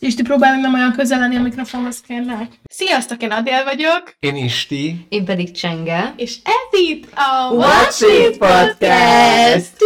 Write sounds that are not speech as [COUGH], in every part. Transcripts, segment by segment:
Isti, próbálj meg nem olyan közel lenni a mikrofonhoz, kérlek. Sziasztok, én Adél vagyok, Én Isti. Én pedig Csenge. és ez itt a Watch It Podcast!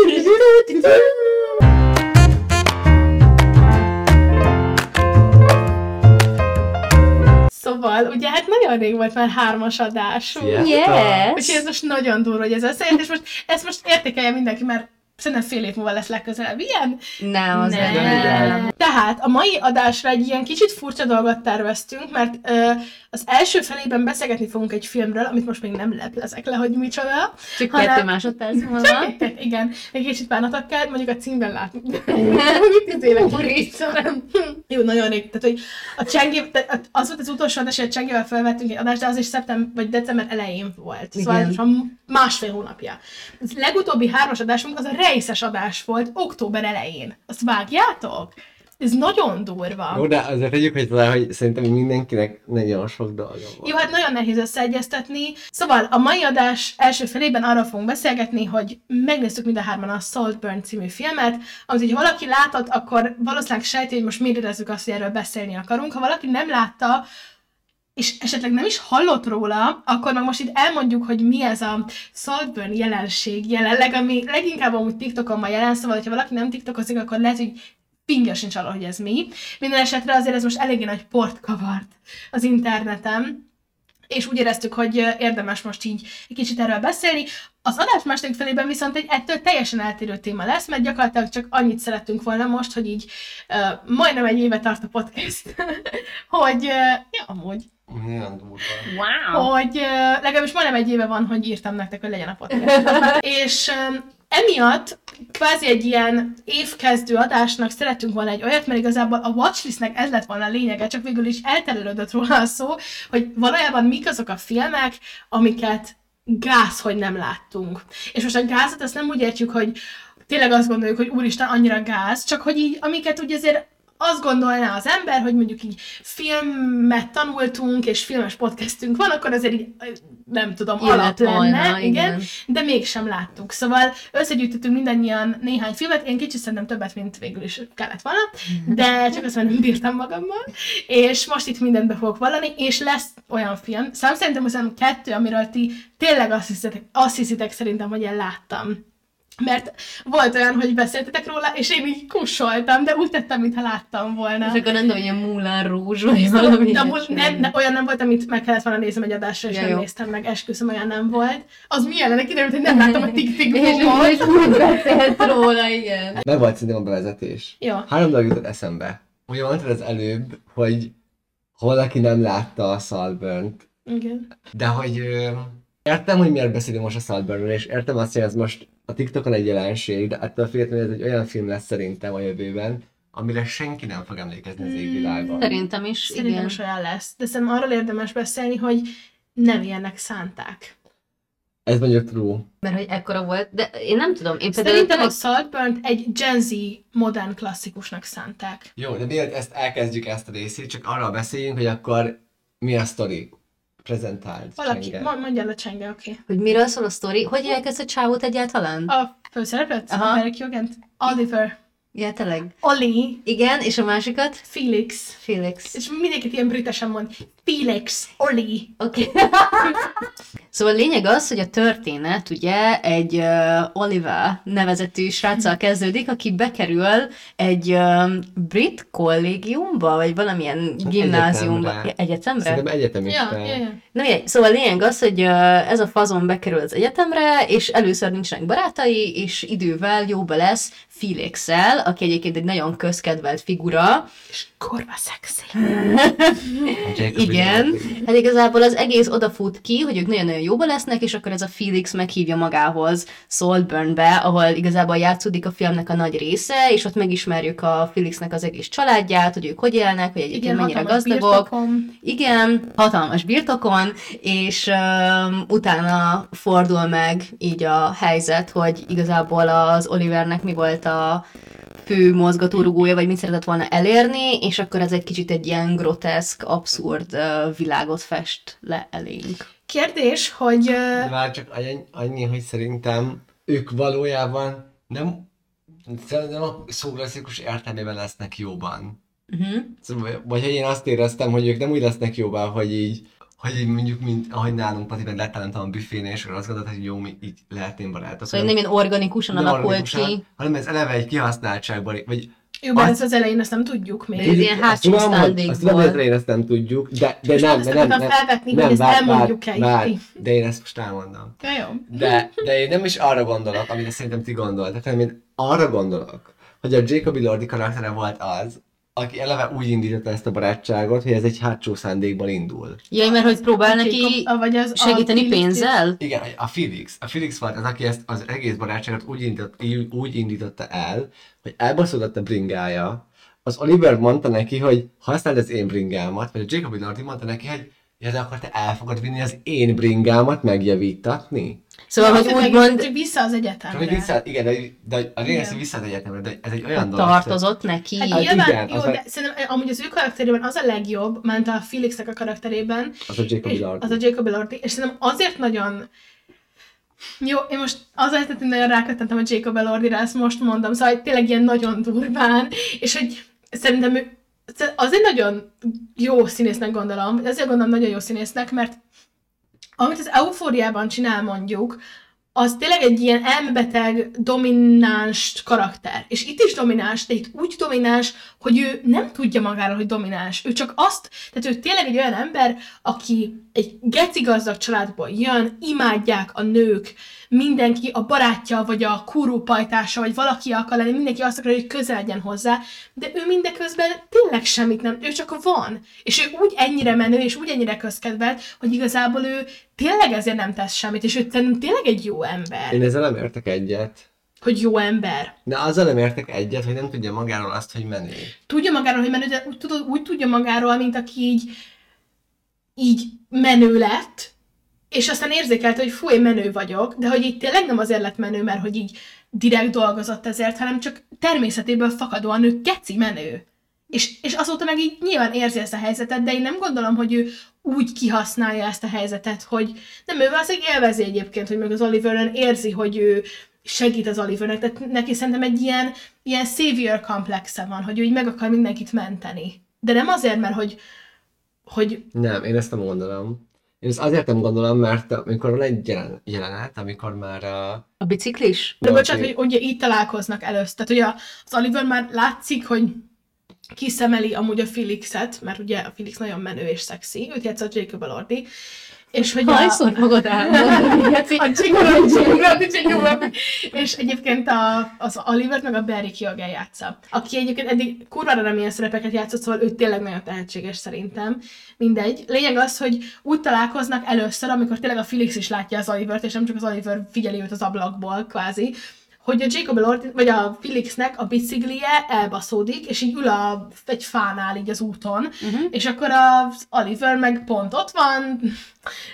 Szóval, ugye hát nagyon rég volt már hármas adásunk. Yes! Úgyhogy ez most nagyon durva, hogy ez összejött, és most, ezt most értékelje mindenki, mert szerintem fél év múlva lesz legközelebb ilyen. Nem, az Nem. nem. Tehát a mai adásra egy ilyen kicsit furcsa dolgot terveztünk, mert ö, az első felében beszélgetni fogunk egy filmről, amit most még nem leplezek le, hogy micsoda. Csak hanem- kettő másodperc múlva. Tehát igen, egy kicsit bánatok kell, mondjuk a címben látni. [LAUGHS] Tíz éve Úristen. Jó, nagyon rég. Tehát, hogy a Csengé, az volt az utolsó adás, hogy a Csengével felvettünk egy adást, de az is szeptember vagy december elején volt. Szóval Igen. másfél hónapja. Az legutóbbi hármas adásunk az a rejszes adás volt október elején. Azt vágjátok? Ez nagyon durva. Jó, de azért tegyük, hogy talán, hogy szerintem mindenkinek nagyon sok dolga van. Jó, hát nagyon nehéz összeegyeztetni. Szóval a mai adás első felében arról fogunk beszélgetni, hogy megnéztük mind a hárman a Saltburn című filmet, amit, hogyha valaki látott, akkor valószínűleg sejti, hogy most miért érezzük azt, hogy erről beszélni akarunk. Ha valaki nem látta, és esetleg nem is hallott róla, akkor meg most itt elmondjuk, hogy mi ez a Saltburn jelenség jelenleg, ami leginkább amúgy TikTokon van jelen, szóval, hogyha valaki nem TikTokozik, akkor lehet, hogy fingja sincs arra, hogy ez mi. Minden esetre azért ez most eléggé nagy port kavart az interneten, és úgy éreztük, hogy érdemes most így egy kicsit erről beszélni. Az adás második felében viszont egy ettől teljesen eltérő téma lesz, mert gyakorlatilag csak annyit szerettünk volna most, hogy így uh, majdnem egy éve tart a podcast, [LAUGHS] hogy, uh, ja, amúgy, Nagyon durva. Wow! hogy uh, legalábbis majdnem egy éve van, hogy írtam nektek, hogy legyen a podcast. [LAUGHS] és um, emiatt kvázi egy ilyen évkezdő adásnak szerettünk volna egy olyat, mert igazából a watchlistnek ez lett volna a lényege, csak végül is elterülődött róla a szó, hogy valójában mik azok a filmek, amiket gáz, hogy nem láttunk. És most a gázat azt nem úgy értjük, hogy tényleg azt gondoljuk, hogy úristen, annyira gáz, csak hogy így, amiket úgy azért azt gondolná az ember, hogy mondjuk így filmet tanultunk, és filmes podcastünk van, akkor azért így, nem tudom, Illet alap lenne, igen, igen. de mégsem láttuk. Szóval összegyűjtöttünk mindannyian néhány filmet, én kicsit szerintem többet, mint végül is kellett volna, de csak azt, nem bírtam magammal, és most itt mindent be fogok vallani, és lesz olyan film, szám szerintem az kettő, amiről ti tényleg azt hiszitek, azt hiszitek szerintem, hogy én láttam. Mert volt olyan, hogy beszéltetek róla, és én így kussoltam, de úgy tettem, mintha láttam volna. És akkor nem tudom, hogy a Moulin Rouge, vagy valami De ilyesmi. nem, ne, olyan nem volt, amit meg kellett volna néznem egy adásra, és Ja, nem jó. néztem meg, esküszöm, olyan nem volt. Az milyen lenne, kiderült, hogy nem láttam a [LAUGHS] tik tik És, úgy beszélt róla, igen. Meg volt szerintem a bevezetés. Jó. Három dolog jutott eszembe. Ugye mondtad az előbb, hogy ha valaki nem látta a Saltburn-t, Igen. de hogy ö, értem, hogy miért beszélünk most a Saltburn-ről, és értem azt, hogy ez most a TikTokon egy jelenség, de ettől függetlenül ez egy olyan film lesz szerintem a jövőben, amire senki nem fog emlékezni az égvilágon. Szerintem is, Szerintem igen. is olyan lesz. De szerintem arról érdemes beszélni, hogy nem ilyennek szánták. Ez mondjuk true. Mert hogy ekkora volt, de én nem tudom, én például Szerintem a Saltburn egy Gen Z modern klasszikusnak szánták. Jó, de mielőtt ezt elkezdjük ezt a részét, csak arról beszéljünk, hogy akkor mi a sztori? Prezentált. Valaki, Csenge. ma- mondja le Csenge, oké. Okay. hogy miről szól a sztori, hogy hívják ezt a csávót egyáltalán? A főszerepet? Aha. Derek Jogent? Oliver. Ja, tényleg. Oli. Igen, és a másikat? Felix. Felix. És mindenkit ilyen britesen mond. Felix. Oli. Oké. [LAUGHS] szóval a lényeg az, hogy a történet ugye egy uh, Oliver nevezetű sráccal kezdődik, aki bekerül egy uh, brit kollégiumba, vagy valamilyen gimnáziumba. Egyetemre. Egyetemre? Szerintem egyetemista. Ja, ja, ja. Na mindegy, szóval a lényeg az, hogy uh, ez a fazon bekerül az egyetemre, és először nincsenek barátai, és idővel jóba lesz felix aki egyébként egy nagyon közkedvelt figura. És kurva szexi. [LAUGHS] Igen. Hát igazából az egész odafut ki, hogy ők nagyon-nagyon jóba lesznek, és akkor ez a Felix meghívja magához Saltburnbe, ahol igazából játszódik a filmnek a nagy része, és ott megismerjük a Felixnek az egész családját, hogy ők hogy élnek, hogy egyébként Igen, mennyire gazdagok. birtokom. Igen, hatalmas birtokon, és um, utána fordul meg így a helyzet, hogy igazából az Olivernek mi volt a fő mozgatórugója, vagy mit szeretett volna elérni, és akkor ez egy kicsit egy ilyen groteszk, abszurd világot fest le elénk. Kérdés, hogy... De már csak annyi, hogy szerintem ők valójában nem, nem a szó klasszikus értelmében lesznek jóban. Uh-huh. Szóval, vagy hogy én azt éreztem, hogy ők nem úgy lesznek jóvá, hogy így, hogy így mondjuk, mint ahogy nálunk Pati meg lett talán a büfén, és azt gondoltad, hogy jó, mi így lehetném barátok. Szóval nem ilyen organikusan nem alakult organikusan, ki. hanem ez eleve egy kihasználtságban, vagy Jó, bár Azt- ezt az elején ezt nem tudjuk még. Ez ilyen Azt hátsó tudom, hogy- szándékból. Tudom, hogy az elején ezt nem tudjuk, de, de nem, de nem, akartam nem, felvetni, nem, hogy ezt várj, itt. várj, De én ezt most elmondom. Ja, jó. De, de én nem is arra gondolok, amit szerintem ti gondoltak, hanem én arra gondolok, hogy a Jacobi Lordi karaktere volt az, aki eleve úgy indította ezt a barátságot, hogy ez egy hátsó szándékból indul. Jaj, mert hogy próbál neki vagy az- segíteni pénzzel? Igen, a Felix. A Felix volt az, aki ezt az egész barátságot úgy, indított, úgy indította el, hogy elbaszódott a bringája. Az Oliver mondta neki, hogy használd az én bringámat, vagy a Jacobi Lordi mondta neki, hogy ja, de akkor te el fogod vinni az én bringámat megjavítatni? Szóval, hogy Azért meg- úgymond csak vissza az egyetemre. hogy vissza, igen, de, de a lényeg, hogy vissza az egyetemre, de ez egy olyan dolog. tartozott neki. Hát Hát nyilván, igen, jó, az a- de szerintem amúgy az ő karakterében az a legjobb, ment a Felixnek a karakterében, Az a Jacobi és Lordi. az a Jacob Elordi, és szerintem azért nagyon jó, én most azért, hogy nagyon ráköttentem a Jacob Elordira, ezt most mondom, szóval hogy tényleg ilyen nagyon durván, és hogy szerintem ő az egy nagyon jó színésznek gondolom, azért gondolom nagyon jó színésznek, mert amit az eufóriában csinál mondjuk, az tényleg egy ilyen elmebeteg, domináns karakter. És itt is domináns, de itt úgy domináns, hogy ő nem tudja magáról, hogy domináns. Ő csak azt, tehát ő tényleg egy olyan ember, aki egy geci gazdag családból jön, imádják a nők, mindenki, a barátja, vagy a kurú pajtása, vagy valaki akar lenni, mindenki azt akarja, hogy közel legyen hozzá, de ő mindeközben tényleg semmit nem, ő csak van. És ő úgy ennyire menő, és úgy ennyire közkedvelt, hogy igazából ő tényleg ezért nem tesz semmit, és ő tényleg egy jó ember. Én ezzel nem értek egyet. Hogy jó ember. De azzal nem értek egyet, hogy nem tudja magáról azt, hogy menő. Tudja magáról, hogy menő, de úgy, tudod, úgy tudja magáról, mint aki így, így menő lett, és aztán érzékelte, hogy fú, én menő vagyok, de hogy így tényleg nem azért lett menő, mert hogy így direkt dolgozott ezért, hanem csak természetéből fakadóan ő geci menő. És, és azóta meg így nyilván érzi ezt a helyzetet, de én nem gondolom, hogy ő úgy kihasználja ezt a helyzetet, hogy nem ő valószínűleg élvezi egyébként, hogy meg az Oliveren érzi, hogy ő segít az Olivernek, tehát neki szerintem egy ilyen, ilyen savior komplexe van, hogy ő így meg akar mindenkit menteni. De nem azért, mert hogy, hogy Nem, én ezt nem gondolom. Én ezt azért nem gondolom, mert amikor van egy jelen, jelenet, amikor már a... A biciklis? De bocsánat, hogy ugye így találkoznak először. Tehát ugye az Oliver már látszik, hogy kiszemeli amúgy a Felixet, mert ugye a Felix nagyon menő és szexi, őt játszott Jacob Elordi, és hogy a... Hányszor magad elmondani? [LAUGHS] a Elordi. És egyébként a, az Oliver meg a Barry Keoghan játsza, aki egyébként eddig kurvára nem ilyen szerepeket játszott, szóval ő tényleg nagyon tehetséges szerintem. Mindegy. Lényeg az, hogy úgy találkoznak először, amikor tényleg a Felix is látja az Olivert, és nem csak az Oliver figyeli őt az ablakból, kvázi, hogy a Jacob Elordi, vagy a Felixnek a biciklije elbaszódik, és így ül a, egy fánál így az úton, uh-huh. és akkor az Oliver meg pont ott van,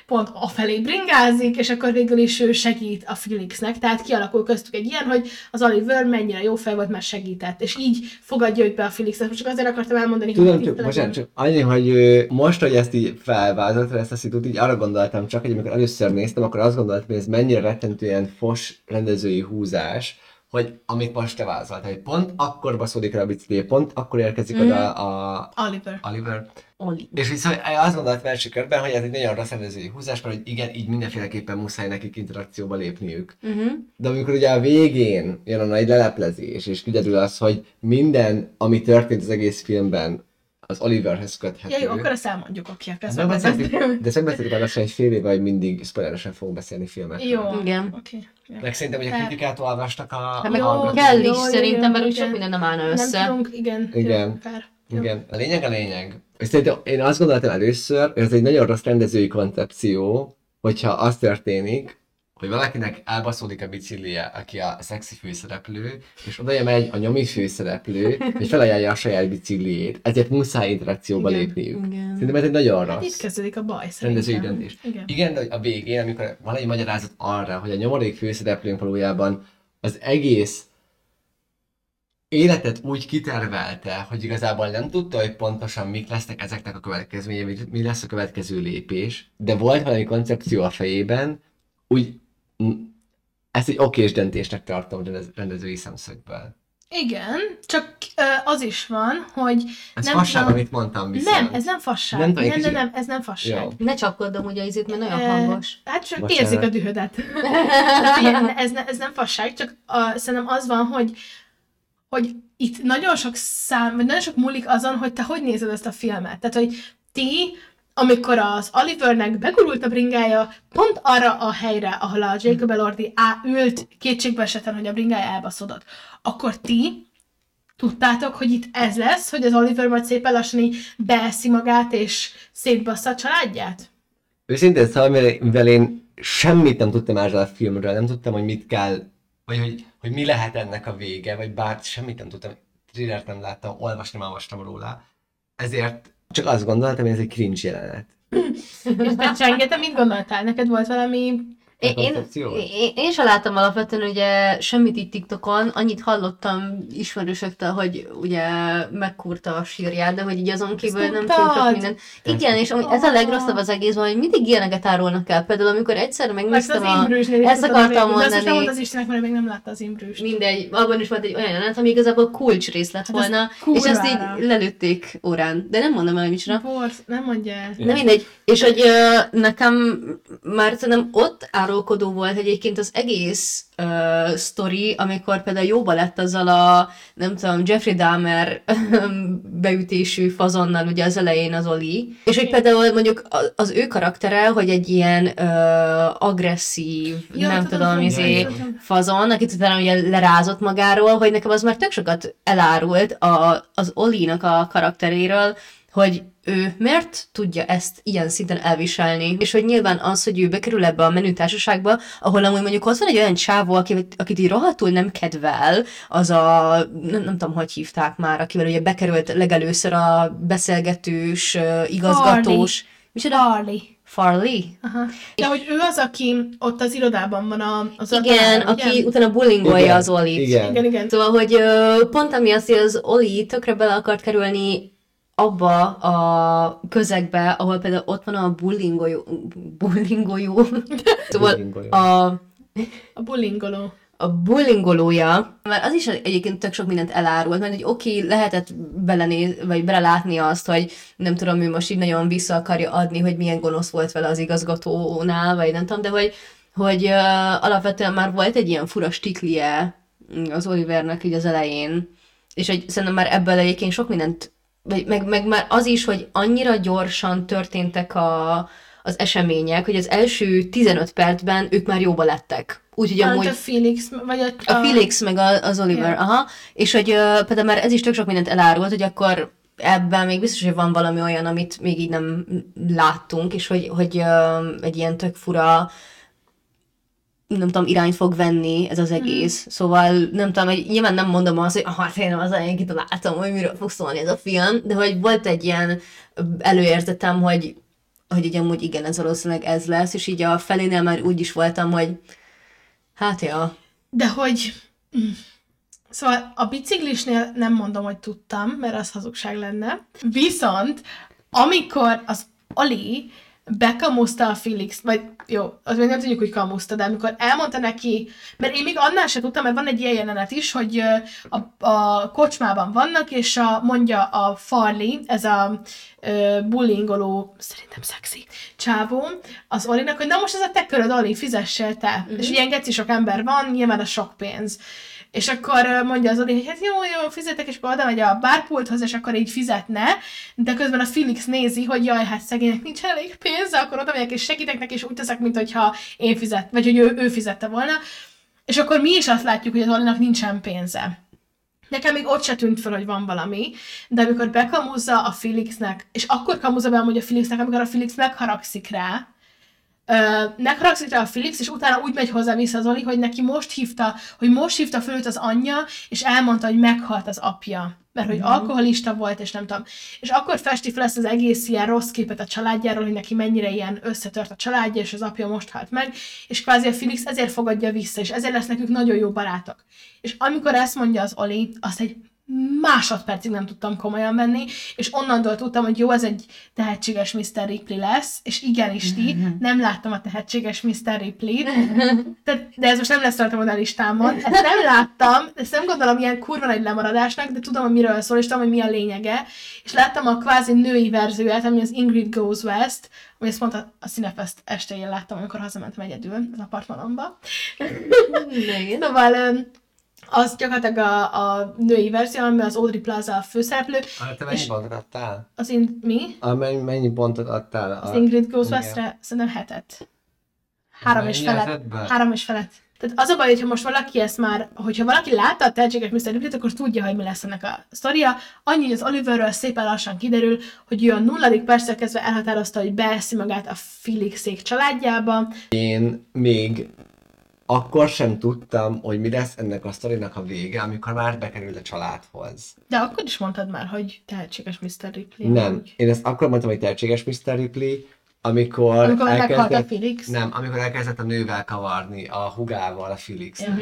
pont afelé bringázik, és akkor végül is ő segít a Felixnek, tehát kialakul köztük egy ilyen, hogy az Oliver mennyire jó fej volt, mert segített, és így fogadja őt be a Felixet. Most csak azért akartam elmondani, Tudom, itt csak, bocsánat, csak annyi, hogy most, hogy ezt így felvázolt, ezt a szitut, így arra gondoltam csak, hogy amikor először néztem, akkor azt gondoltam, hogy ez mennyire rettentően fos rendezői húzás, hogy amit most te vázoltál, hogy pont akkor baszódik rá a bicikli, pont akkor érkezik mm. oda a Oliver. Oliver, Oli. És viszont azt gondoltam első körben, hogy ez egy nagyon rossz rendezői húzás, mert hogy igen, így mindenféleképpen muszáj nekik interakcióba lépniük. Uh-huh. De amikor ugye a végén jön a nagy leleplezés, és kiderül az, hogy minden, ami történt az egész filmben, az Oliverhez köthető. Ja, jó, akkor ezt elmondjuk, oké, akkor ezt Nem beszéltük, megbeszéltük. de szerintem beszéltük arra, hogy egy fél éve, hogy mindig spoileresen fogunk beszélni filmekről. Jó, Igen. oké. jó. Meg szerintem, hogy a Hát- kritikát olvastak a... Hát meg Jó, kell is jó, szerintem, mert úgy sok minden nem állna Nem össze. tudunk, igen. Igen. Igen, a lényeg a lényeg. És szerintem én azt gondoltam először, hogy ez egy nagyon rossz rendezői koncepció, hogyha az történik, hogy valakinek elbaszódik a biciklije, aki a szexi főszereplő, és oda megy a nyomi főszereplő, [LAUGHS] hogy felajánlja a saját bicikliét. Ezért muszáj interakcióba Igen. lépniük. Igen. Szerintem ez egy nagyon Hát itt rossz kezdődik a baj, rendezői döntés. Igen. Igen, de a végén, amikor van egy magyarázat arra, hogy a nyomorék főszereplőnk valójában az egész életet úgy kitervelte, hogy igazából nem tudta, hogy pontosan mik lesznek ezeknek a következményei, mi- lesz a következő lépés, de volt valami koncepció a fejében, úgy ezt egy okés döntésnek tartom rendez- rendezői szemszögből. Igen, csak az is van, hogy Ez nem fasság, tudom- amit mondtam viszont. nem, ez nem fasság. Nem Nem, nem, nem, ez nem fasság. Jó. Ne csapkoddam ugye ízét, mert nagyon hangos. Hát csak Bocsánat. érzik a dühödet. [LAUGHS] Ez, ne, ez nem fasság, csak a, szerintem az van, hogy hogy itt nagyon sok szám, vagy nagyon sok múlik azon, hogy te hogy nézed ezt a filmet. Tehát, hogy ti, amikor az Olivernek begurult a bringája, pont arra a helyre, ahol a Jacob Elordi á, ült kétségbe esetlen, hogy a bringája elbaszodott, akkor ti tudtátok, hogy itt ez lesz, hogy az Oliver majd szépen lassan így beeszi magát, és szétbassza a családját? Őszintén szóval, mivel én semmit nem tudtam erről a filmről, nem tudtam, hogy mit kell, vagy hogy, hogy mi lehet ennek a vége, vagy bár semmit nem tudtam, thrillert nem láttam, olvasni nem olvastam róla. Ezért csak azt gondoltam, hogy ez egy cringe jelenet. És te Csenge, te mit gondoltál? Neked volt valami... Én, én, én, én sem láttam alapvetően ugye semmit itt TikTokon, annyit hallottam ismerősöktől, hogy ugye megkurta a sírját, de hogy így azon kívül nem sok minden. Igen, és ez a legrosszabb az egészben, hogy mindig ilyeneket árulnak el. Például amikor egyszer megnéztem a... imbrősnél is Ezt akartam azt most nem mondani. az Istennek, mert még nem látta az imbrőst. Mindegy, abban is volt egy olyan jelenet, ami igazából kulcs rész lett Hát volna, és ezt így lelőtték órán. De nem mondom el, hogy micsoda. Nem mondja. De mindegy. És hogy nekem már szerintem ott árulkodó volt egyébként az egész ö, sztori, amikor például jóba lett azzal a, nem tudom, Jeffrey Dahmer [LAUGHS] beütésű fazonnal ugye az elején az Oli. És hogy például mondjuk az ő karaktere, hogy egy ilyen ö, agresszív, Ja, nem tudom, tudom, izé, fazon, akit utána ugye lerázott magáról, hogy nekem az már tök sokat elárult a, az Olinak a karakteréről, hogy ő miért tudja ezt ilyen szinten elviselni, és hogy nyilván az, hogy ő bekerül ebbe a menütársaságba, ahol amúgy mondjuk ott van egy olyan csávó, akit, akit így rohadtul nem kedvel, az a, nem, nem tudom, hogy hívták már, akivel ugye bekerült legelőször a beszélgetős, igazgatós, micsoda? Harley. Farley? Aha. De hogy ő az, aki ott az irodában van a, az Igen, a aki utána bullyingolja Igen, az Olit. igen. Igen, igen. Szóval, hogy pont amiatt, hogy az Oli tökre bele akart kerülni abba a közegbe, ahol például ott van a bullyingoló, bullyingoló, [LAUGHS] szóval a, A bullingoló. a bullyingolója, mert az is egyébként tök sok mindent elárult, mert hogy oké, lehetett belenéz, vagy belelátni azt, hogy nem tudom, ő most így nagyon vissza akarja adni, hogy milyen gonosz volt vele az igazgatónál, vagy nem tudom, de hogy, hogy uh, alapvetően már volt egy ilyen fura stiklie az Olivernek így az elején, és hogy szerintem már ebből egyébként sok mindent, vagy meg, meg már az is, hogy annyira gyorsan történtek a, az események, hogy az első 15 percben ők már jóba lettek. Úgyhogy Amúgy... amúgy... A Felix, vagy a... A Felix meg a, az Oliver, Igen. aha. És hogy uh, például már ez is tök sok mindent elárult, hogy akkor ebben még biztos, hogy van valami olyan, amit még így nem láttunk, és hogy, hogy uh, egy ilyen tök fura nem tudom, irányt fog venni ez az egész. Mm. Szóval nem tudom, hogy nyilván nem mondom azt, hogy aha, tényleg az elején kitaláltam, hogy miről fog szólni ez a film, de hogy volt egy ilyen előérzetem, hogy hogy így amúgy igen, ez valószínűleg ez lesz, és így a felénél már úgy is voltam, hogy hát ja, De hogy... mm. Szóval a biciklisnél nem mondom, hogy tudtam, mert az hazugság lenne. Viszont, amikor az Ali bekamuszta a Felix, vagy jó, az még nem tudjuk, hogy kamuszta, de amikor elmondta neki, mert én még annál se tudtam, mert van egy ilyen jelenet is, hogy a, a kocsmában vannak, és a, mondja a Farley, ez a ö, bullyingoló, szerintem szexi csávó, az Olinak, hogy na most ez a te köröd, Oli, fizessél te. Uh-huh. És ilyen geci sok ember van, nyilván a sok pénz. És akkor mondja az Oli, hogy hát jó, jó, fizetek, és akkor oda megy a bárpulthoz, és akkor így fizetne, de közben a Felix nézi, hogy jaj, hát szegénynek nincs elég pénze, akkor oda megyek és segítek neki, és úgy teszek, mintha én fizet, vagy hogy ő, ő fizette volna. És akkor mi is azt látjuk, hogy az Olinak nincsen pénze. Nekem még ott se tűnt fel, hogy van valami, de amikor bekamúzza a Felixnek, és akkor kamúzza be amúgy a Felixnek, amikor a Felix megharagszik rá, megharagszik rá a Felix, és utána úgy megy hozzá vissza az Oli, hogy neki most hívta, hogy most hívta föl őt az anyja, és elmondta, hogy meghalt az apja. Mert hogy alkoholista volt, és nem tudom. És akkor festi fel ezt az egész ilyen rossz képet a családjáról, hogy neki mennyire ilyen összetört a családja, és az apja most halt meg, és kvázi a Felix ezért fogadja vissza, és ezért lesz nekük nagyon jó barátok. És amikor ezt mondja az Oli, azt egy másodpercig nem tudtam komolyan venni, és onnantól tudtam, hogy jó, ez egy tehetséges Mr. Ripley lesz, és igenis ti, nem láttam a tehetséges Mr. Ripley-t, [LAUGHS] de, de ez most nem lesz rajtam a listámon, ezt nem láttam, ezt nem gondolom ilyen kurva nagy lemaradásnak, de tudom, hogy miről szól, és tudom, hogy mi a lényege, és láttam a kvázi női verzióját, ami az Ingrid Goes West, ami ezt pont a, Cinefest estéjén láttam, amikor hazamentem egyedül az apartmanomba. Szóval az gyakorlatilag a, a női verzió, amiben az Audrey Plaza a főszereplő, Ah, Te mennyi pontot adtál? az in, mi? A, mennyi, mennyi pontot adtál? Az A, Ingrid Goes igen. Westre szerintem hetet. Három és felett. Három és felett. Tehát az a baj, hogyha most valaki ezt már, hogyha valaki látta a tehetséges Mr. Ripley-t, akkor tudja, hogy mi lesz ennek a sztoria. Annyi, hogy az Oliverről szépen lassan kiderül, hogy ő a nulladik perctől kezdve elhatározta, hogy beeszi magát a Felixék családjába. Én még akkor sem tudtam, hogy mi lesz ennek a sztorinak a vége, amikor már bekerült a családhoz. De akkor is mondtad már, hogy tehetséges Mr. Ripley. Nem. Úgy. Én ezt akkor mondtam, hogy tehetséges Mr. Ripley, amikor, Amikor meghalt a elkezdett, Felix. nem, amikor elkezdett a nővel kavarni, a hugával, a Felix. Ja.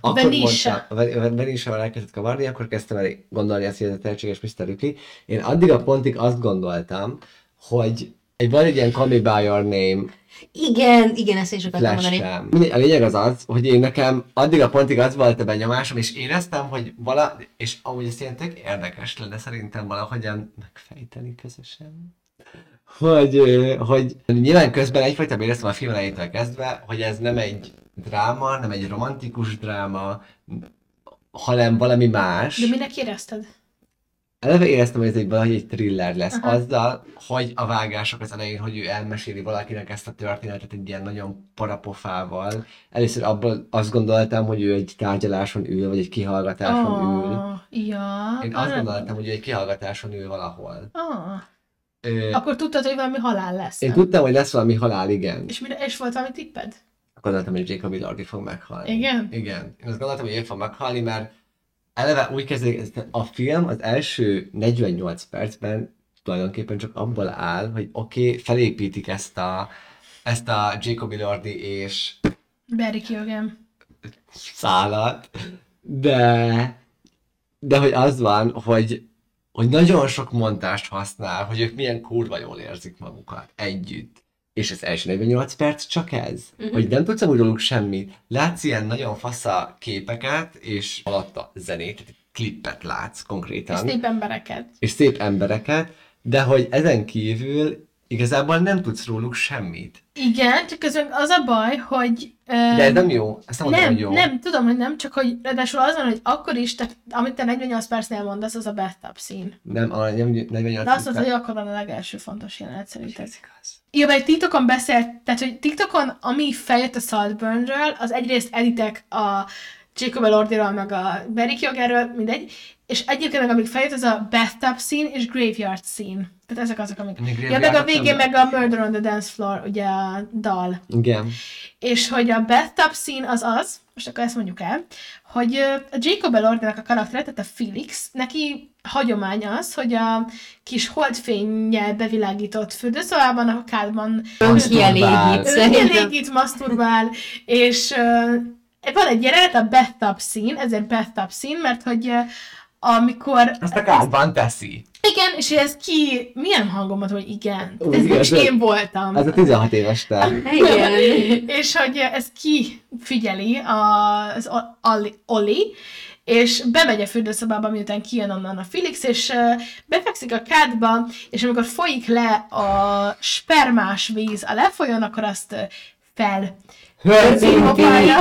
Akkor Venisha. mondtam, Venisával elkezdett kavarni, akkor kezdtem el gondolni azt, hogy ez a tehetséges Mr. Ripley. Én addig a pontig azt gondoltam, hogy egy van egy ilyen Call Me By Your Name Igen, igen, ezt én is akartam mondani. Mindegy, A lényeg az az, hogy én nekem addig a pontig az volt a benyomásom, és éreztem, hogy vala, és amúgy ez ilyen tök érdekes lenne szerintem valahogyan megfejteni közösen. Hogy, hogy nyilván közben egyfajta éreztem a film elejétől kezdve, hogy ez nem egy dráma, nem egy romantikus dráma, hanem valami más. De minek érezted? Eleve éreztem, hogy ez egy valahogy egy thriller lesz. Aha. Azzal, hogy a vágások az elején, hogy ő elmeséli valakinek ezt a történetet egy ilyen nagyon parapofával. Először abból azt gondoltam, hogy ő egy tárgyaláson ül, vagy egy kihallgatáson ül. Oh, ja. Én azt gondoltam, hogy ő egy kihallgatáson ül valahol. Oh. Ö, Akkor tudtad, hogy valami halál lesz. én nem? tudtam, hogy lesz valami halál, igen. És, mire, és volt valami tipped? Gondoltam, hogy Jacob Elordi fog meghalni. Igen? Igen. Én azt gondoltam, hogy ő fog meghalni, mert eleve úgy kezdődik, ez- a film az első 48 percben tulajdonképpen csak abból áll, hogy oké, okay, felépítik ezt a, ezt a Jacob Elordi és Barry Keoghan. szállat, de, de hogy az van, hogy, hogy nagyon sok mondást használ, hogy ők milyen kurva jól érzik magukat együtt. És az első 48 perc csak ez. Uh-huh. Hogy nem tudsz amúgy róluk semmit. Látsz ilyen nagyon fasza képeket, és alatta zenét, tehát klippet látsz konkrétan. És szép embereket. és szép embereket, de hogy ezen kívül igazából nem tudsz róluk semmit. Igen, csak közben az a baj, hogy... De ez nem jó. Ezt nem mondom, nem, jó. nem, tudom, hogy nem, csak hogy ráadásul az van, hogy akkor is, tehát amit te 48 percnél mondasz, az a bathtub szín. Nem, a nem, 48 De azt mondod, hogy akkor van a legelső fontos jelenet szerinted. Ez igaz. Ja, mert TikTokon beszélt, tehát hogy TikTokon, ami feljött a Saltburnről, az egyrészt editek a Jacob Elordiról, meg a Barry Keoghanről, mindegy, és egyébként meg amik feljött, az a bathtub scene és graveyard scene. Tehát ezek azok, amik... Ja, meg a végén meg a Murder on the Dance Floor, ugye a dal. Igen. És hogy a bathtub scene az az, most akkor ezt mondjuk el, hogy a Jacob Elordinak a karaktere, tehát a Felix, neki hagyomány az, hogy a kis holdfényjel bevilágított fürdőszobában, a kádban Kielégít, maszturbál, és uh, van egy jelenet, a bathtub scene, ezért bathtub scene, mert hogy uh, amikor... Azt a kádban teszi. Igen, és ez ki... Milyen hangom volt, hogy igen? Ó, Ez igen, most én voltam. Ez a 16 éves te. [LAUGHS] Igen. [LAUGHS] és hogy ez ki figyeli az Oli, Oli és bemegy a fürdőszobába, miután kijön onnan a Felix, és befekszik a kádba, és amikor folyik le a spermás víz a lefolyón, akkor azt fel szívopálja,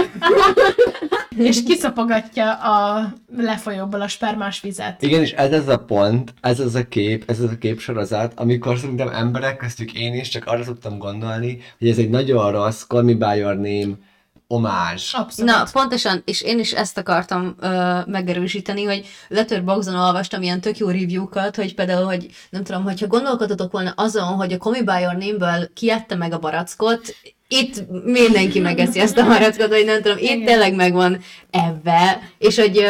és kiszapogatja a lefolyóból a spermás vizet. Igen, és ez az a pont, ez az a kép, ez az a képsorozat, amikor szerintem emberek, köztük én is, csak arra tudtam gondolni, hogy ez egy nagyon rossz Call Me By Your Name omázs. Abszolút. Na, pontosan, és én is ezt akartam ö, megerősíteni, hogy Letterboxdon olvastam ilyen tök jó review-kat, hogy például, hogy nem tudom, hogyha gondolkodtatok volna azon, hogy a Call Me By Your Name-ből kiette meg a barackot, itt mindenki megeszi ezt a barackot, vagy nem tudom, itt Igen. tényleg megvan ebbe, és hogy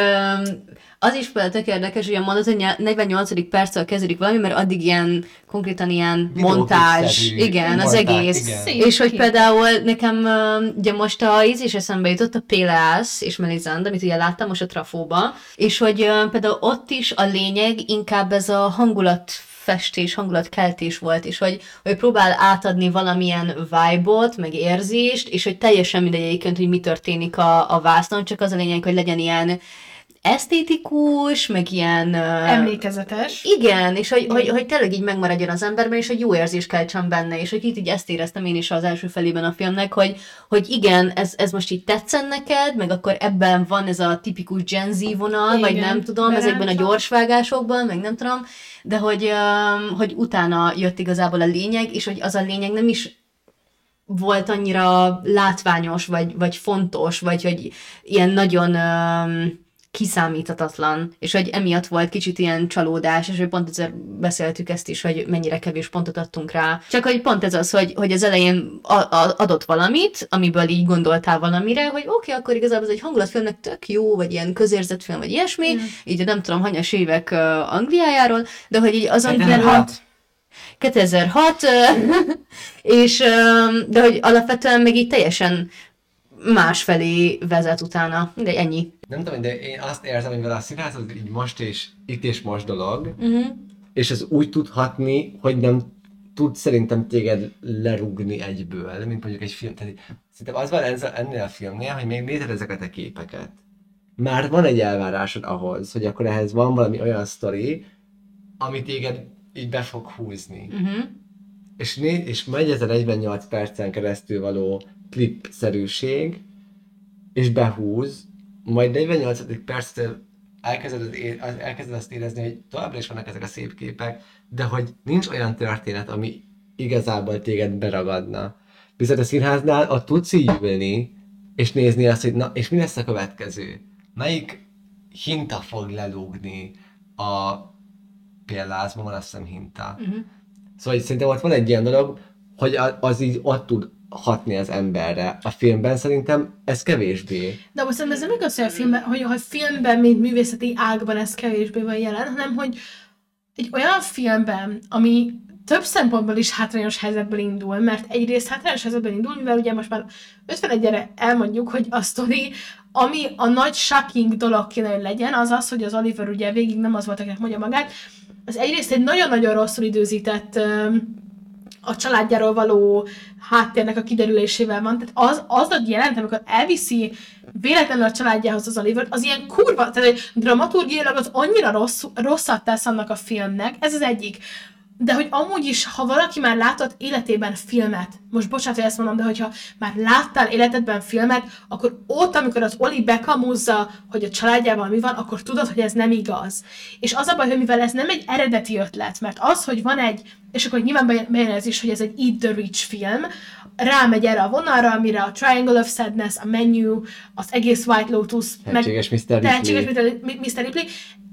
az is például tök érdekes, hogy mondod, hogy 48. perccel kezdődik valami, mert addig ilyen konkrétan ilyen montázs, igen, az montázs, egész. igen. És hogy például nekem, ugye most a íz is eszembe jutott, a Pélász és Melisande, amit ugye láttam most a Trafóba, és hogy például ott is a lényeg inkább ez a hangulat festés, hangulatkeltés volt, és hogy, hogy próbál átadni valamilyen vibe-ot, meg érzést, és hogy teljesen mindegy egyébként, hogy mi történik a, a vásznon, csak az a lényeg, hogy legyen ilyen esztétikus, meg ilyen... Emlékezetes. igen, és hogy, hogy, hogy tényleg így megmaradjon az emberben, és hogy jó érzés keltsen benne, és hogy itt így ezt éreztem én is az első felében a filmnek, hogy, hogy igen, ez, ez most így tetszen neked, meg akkor ebben van ez a tipikus Gen Z vonal, vagy Igen, nem tudom, ezekben a gyorsvágásokban, meg nem tudom, de hogy, hogy utána jött igazából a lényeg, és hogy az a lényeg nem is volt annyira látványos, vagy, vagy fontos, vagy hogy ilyen nagyon um, kiszámíthatatlan, és hogy emiatt volt kicsit ilyen csalódás, és hogy pont ezért beszéltük ezt is, hogy mennyire kevés pontot adtunk rá. Csak hogy pont ez az, hogy, hogy az elején a, a, adott valamit, amiből így gondoltál valamire, hogy oké, okay, akkor igazából ez egy hangulatfilmnek tök jó, vagy ilyen közérzetfilm, vagy ilyesmi, így nem tudom, hanyas évek uh, Angliájáról, de hogy így azon belül... 2006. 2006, ö, [LAUGHS] és de hogy alapvetően még így teljesen másfelé vezet utána. De ennyi. Nem tudom, de én azt érzem, hogy vele a színház az így most és itt és most dolog, Uh-huh. és ez úgy tud hatni, hogy nem tud szerintem téged lerugni egyből, mint mondjuk egy film. Tehát szerintem az van ennél, a filmnél, hogy még nézed ezeket a képeket. Már van egy elvárásod ahhoz, hogy akkor ehhez van valami olyan sztori, ami téged így be fog húzni. Uh-huh. És, né- és megy ez a 48 percen keresztül való klip-szerűség, és behúz, majd 48. perctől elkezded, elkezded azt érezni, hogy továbbra is vannak ezek a szép képek, de hogy nincs olyan történet, ami igazából téged beragadna. Viszont a színháznál ott tudsz így ülni, és nézni azt, hogy na, és mi lesz a következő? Melyik hinta fog lelúgni a példázban van azt hiszem hinta. Uh-huh. Szóval szerintem ott van egy ilyen dolog, hogy a- az így ott tud hatni az emberre. A filmben szerintem ez kevésbé. De most szerintem ez nem igaz, hogy a filmben, hogy ha filmben, mint művészeti ágban ez kevésbé van jelen, hanem hogy egy olyan filmben, ami több szempontból is hátrányos helyzetből indul, mert egyrészt hátrányos helyzetből indul, mivel ugye most már 51-re elmondjuk, hogy a sztori, ami a nagy shocking dolog kéne, hogy legyen, az az, hogy az Oliver ugye végig nem az volt, akinek mondja magát, az egyrészt egy nagyon-nagyon rosszul időzített a családjáról való háttérnek a kiderülésével van. Tehát az, az ad jelent, amikor elviszi véletlenül a családjához az Oliver, az ilyen kurva, tehát hogy dramaturgiailag az annyira rossz, rosszat tesz annak a filmnek, ez az egyik. De hogy amúgy is, ha valaki már látott életében filmet, most bocsánat, hogy ezt mondom, de hogyha már láttál életedben filmet, akkor ott, amikor az Oli bekamúzza, hogy a családjában mi van, akkor tudod, hogy ez nem igaz. És az a baj, hogy mivel ez nem egy eredeti ötlet, mert az, hogy van egy, és akkor nyilván bejön ez is, hogy ez egy Eat the Rich film, rámegy erre a vonalra, amire a Triangle of Sadness, a Menu, az egész White Lotus, Tehetséges Mr. Ripley. Tehetséges Mr. Ripley.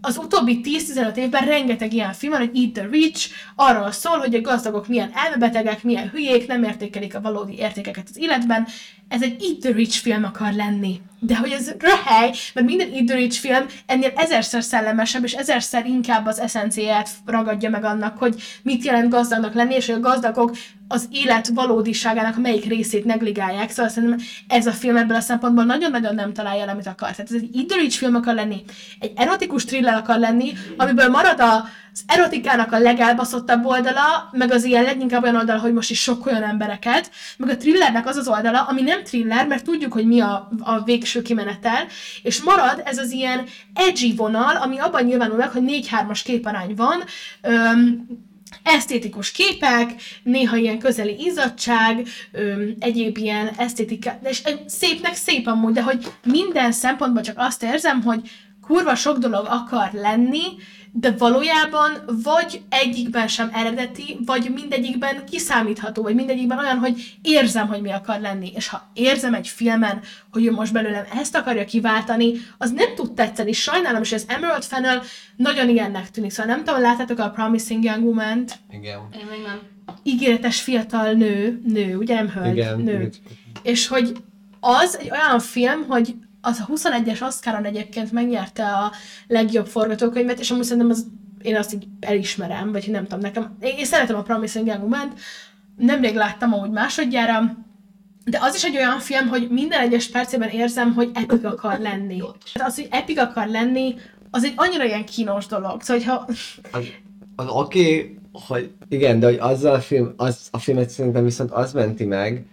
Az utóbbi 10-15 évben rengeteg ilyen film van, hogy Eat the Rich, arról szól, hogy a gazdagok milyen elmebetegek, milyen hülyék, nem értékelik a valódi értékeket az életben. Ez egy Eat the Rich film akar lenni. De hogy ez röhely, mert minden Eat the Rich film ennél ezerszer szellemesebb, és ezerszer inkább az eszenciáját ragadja meg annak, hogy mit jelent gazdagnak lenni, és hogy a gazdagok az élet valódiságának melyik részét negligálják. Szóval szerintem ez a film ebből a szempontból nagyon-nagyon nem találja el, amit akar. Tehát ez egy Rich film akar lenni, egy erotikus thriller akar lenni, amiből marad a az erotikának a legelbaszottabb oldala, meg az ilyen leginkább olyan oldala, hogy most is sok olyan embereket, meg a thrillernek az az oldala, ami nem thriller, mert tudjuk, hogy mi a, a végső kimenetel, és marad ez az ilyen edgy vonal, ami abban nyilvánul meg, hogy 4-3-as képarány van, öm, esztétikus képek, néha ilyen közeli izzadság, öm, egyéb ilyen esztétika, és szépnek szép amúgy, de hogy minden szempontból csak azt érzem, hogy kurva sok dolog akar lenni, de valójában vagy egyikben sem eredeti, vagy mindegyikben kiszámítható, vagy mindegyikben olyan, hogy érzem, hogy mi akar lenni. És ha érzem egy filmen, hogy ő most belőlem ezt akarja kiváltani, az nem tud tetszeni. Sajnálom, és az Emerald Fennel nagyon ilyennek tűnik. Szóval nem tudom, láttátok a Promising Young Woman-t? Igen. Én még nem. Ígéretes fiatal nő, nő, ugye nem hölgy, Igen. nő. És hogy az egy olyan film, hogy az a 21-es Oscaron egyébként megnyerte a legjobb forgatókönyvet, és amúgy szerintem az, én azt így elismerem, vagy nem tudom, nekem, én, én szeretem a Promising Young woman nemrég láttam amúgy másodjára, de az is egy olyan film, hogy minden egyes percében érzem, hogy epik akar lenni. Tehát az, hogy epik akar lenni, az egy annyira ilyen kínos dolog. Szóval, hogyha... Az, az oké, okay, hogy igen, de hogy azzal a film, az, a filmet szerintem viszont az menti meg,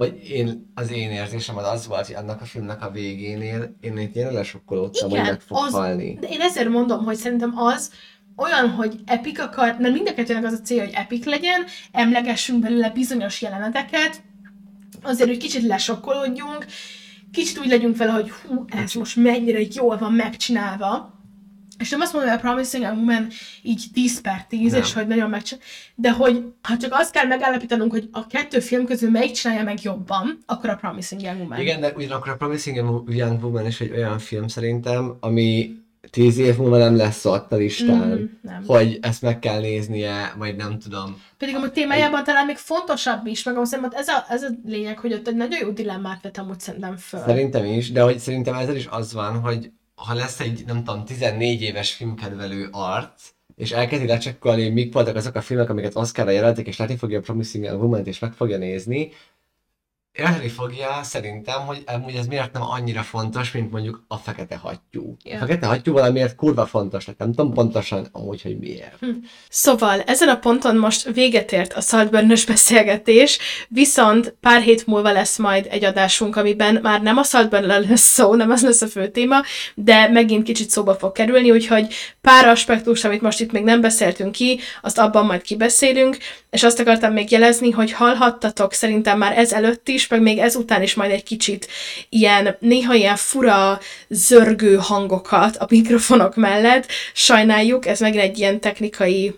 vagy én, az én érzésem az az volt, hogy annak a filmnek a végénél én itt ilyen lesokkolódtam, hogy meg fog az, halni. De én ezért mondom, hogy szerintem az olyan, hogy epik akar, mert mind a kettőnek az a cél, hogy epik legyen, emlegessünk belőle bizonyos jeleneteket, azért, hogy kicsit lesokkolódjunk, kicsit úgy legyünk vele, hogy hú, ez most mennyire jól van megcsinálva, és nem azt mondom, hogy a Promising Young Woman így 10 per 10, Nem. és hogy nagyon megcsinál, de hogy ha csak azt kell megállapítanunk, hogy a kettő film közül melyik csinálja meg jobban, akkor a Promising Young Woman. Igen, de ugyanakkor a Promising Young Woman is egy olyan film szerintem, ami tíz év múlva nem lesz ott a listán, Mm, nem. hogy ezt meg kell néznie, vagy nem tudom. Pedig amúgy témájában talán még fontosabb is, meg szerintem ez a, ez a lényeg, hogy ott egy nagyon jó dilemmát vett amúgy szerintem föl. Szerintem is, de hogy szerintem ezzel is az van, hogy ha lesz egy, nem tudom, 14 éves filmkedvelő arc, és elkezdi lecsekkolni, hogy mik voltak azok a filmek, amiket Oscarra jelölték, és látni fogja a Promising Young Woman-t, és meg fogja nézni, érteni fogja szerintem, hogy amúgy ez miért nem annyira fontos, mint mondjuk a fekete hattyú. Ja. A fekete hattyú valamiért kurva fontos nem tudom pontosan amúgy, hogy miért. Szóval ezen a ponton most véget ért a Saltburn-ös beszélgetés, viszont pár hét múlva lesz majd egy adásunk, amiben már nem a saltburn lesz szó, nem az lesz a fő téma, de megint kicsit szóba fog kerülni, úgyhogy pár aspektus, amit most itt még nem beszéltünk ki, azt abban majd kibeszélünk, és azt akartam még jelezni, hogy hallhattatok szerintem már ezelőtt is, meg még ezután is majd egy kicsit ilyen, néha ilyen fura, zörgő hangokat a mikrofonok mellett. Sajnáljuk, ez megint egy ilyen technikai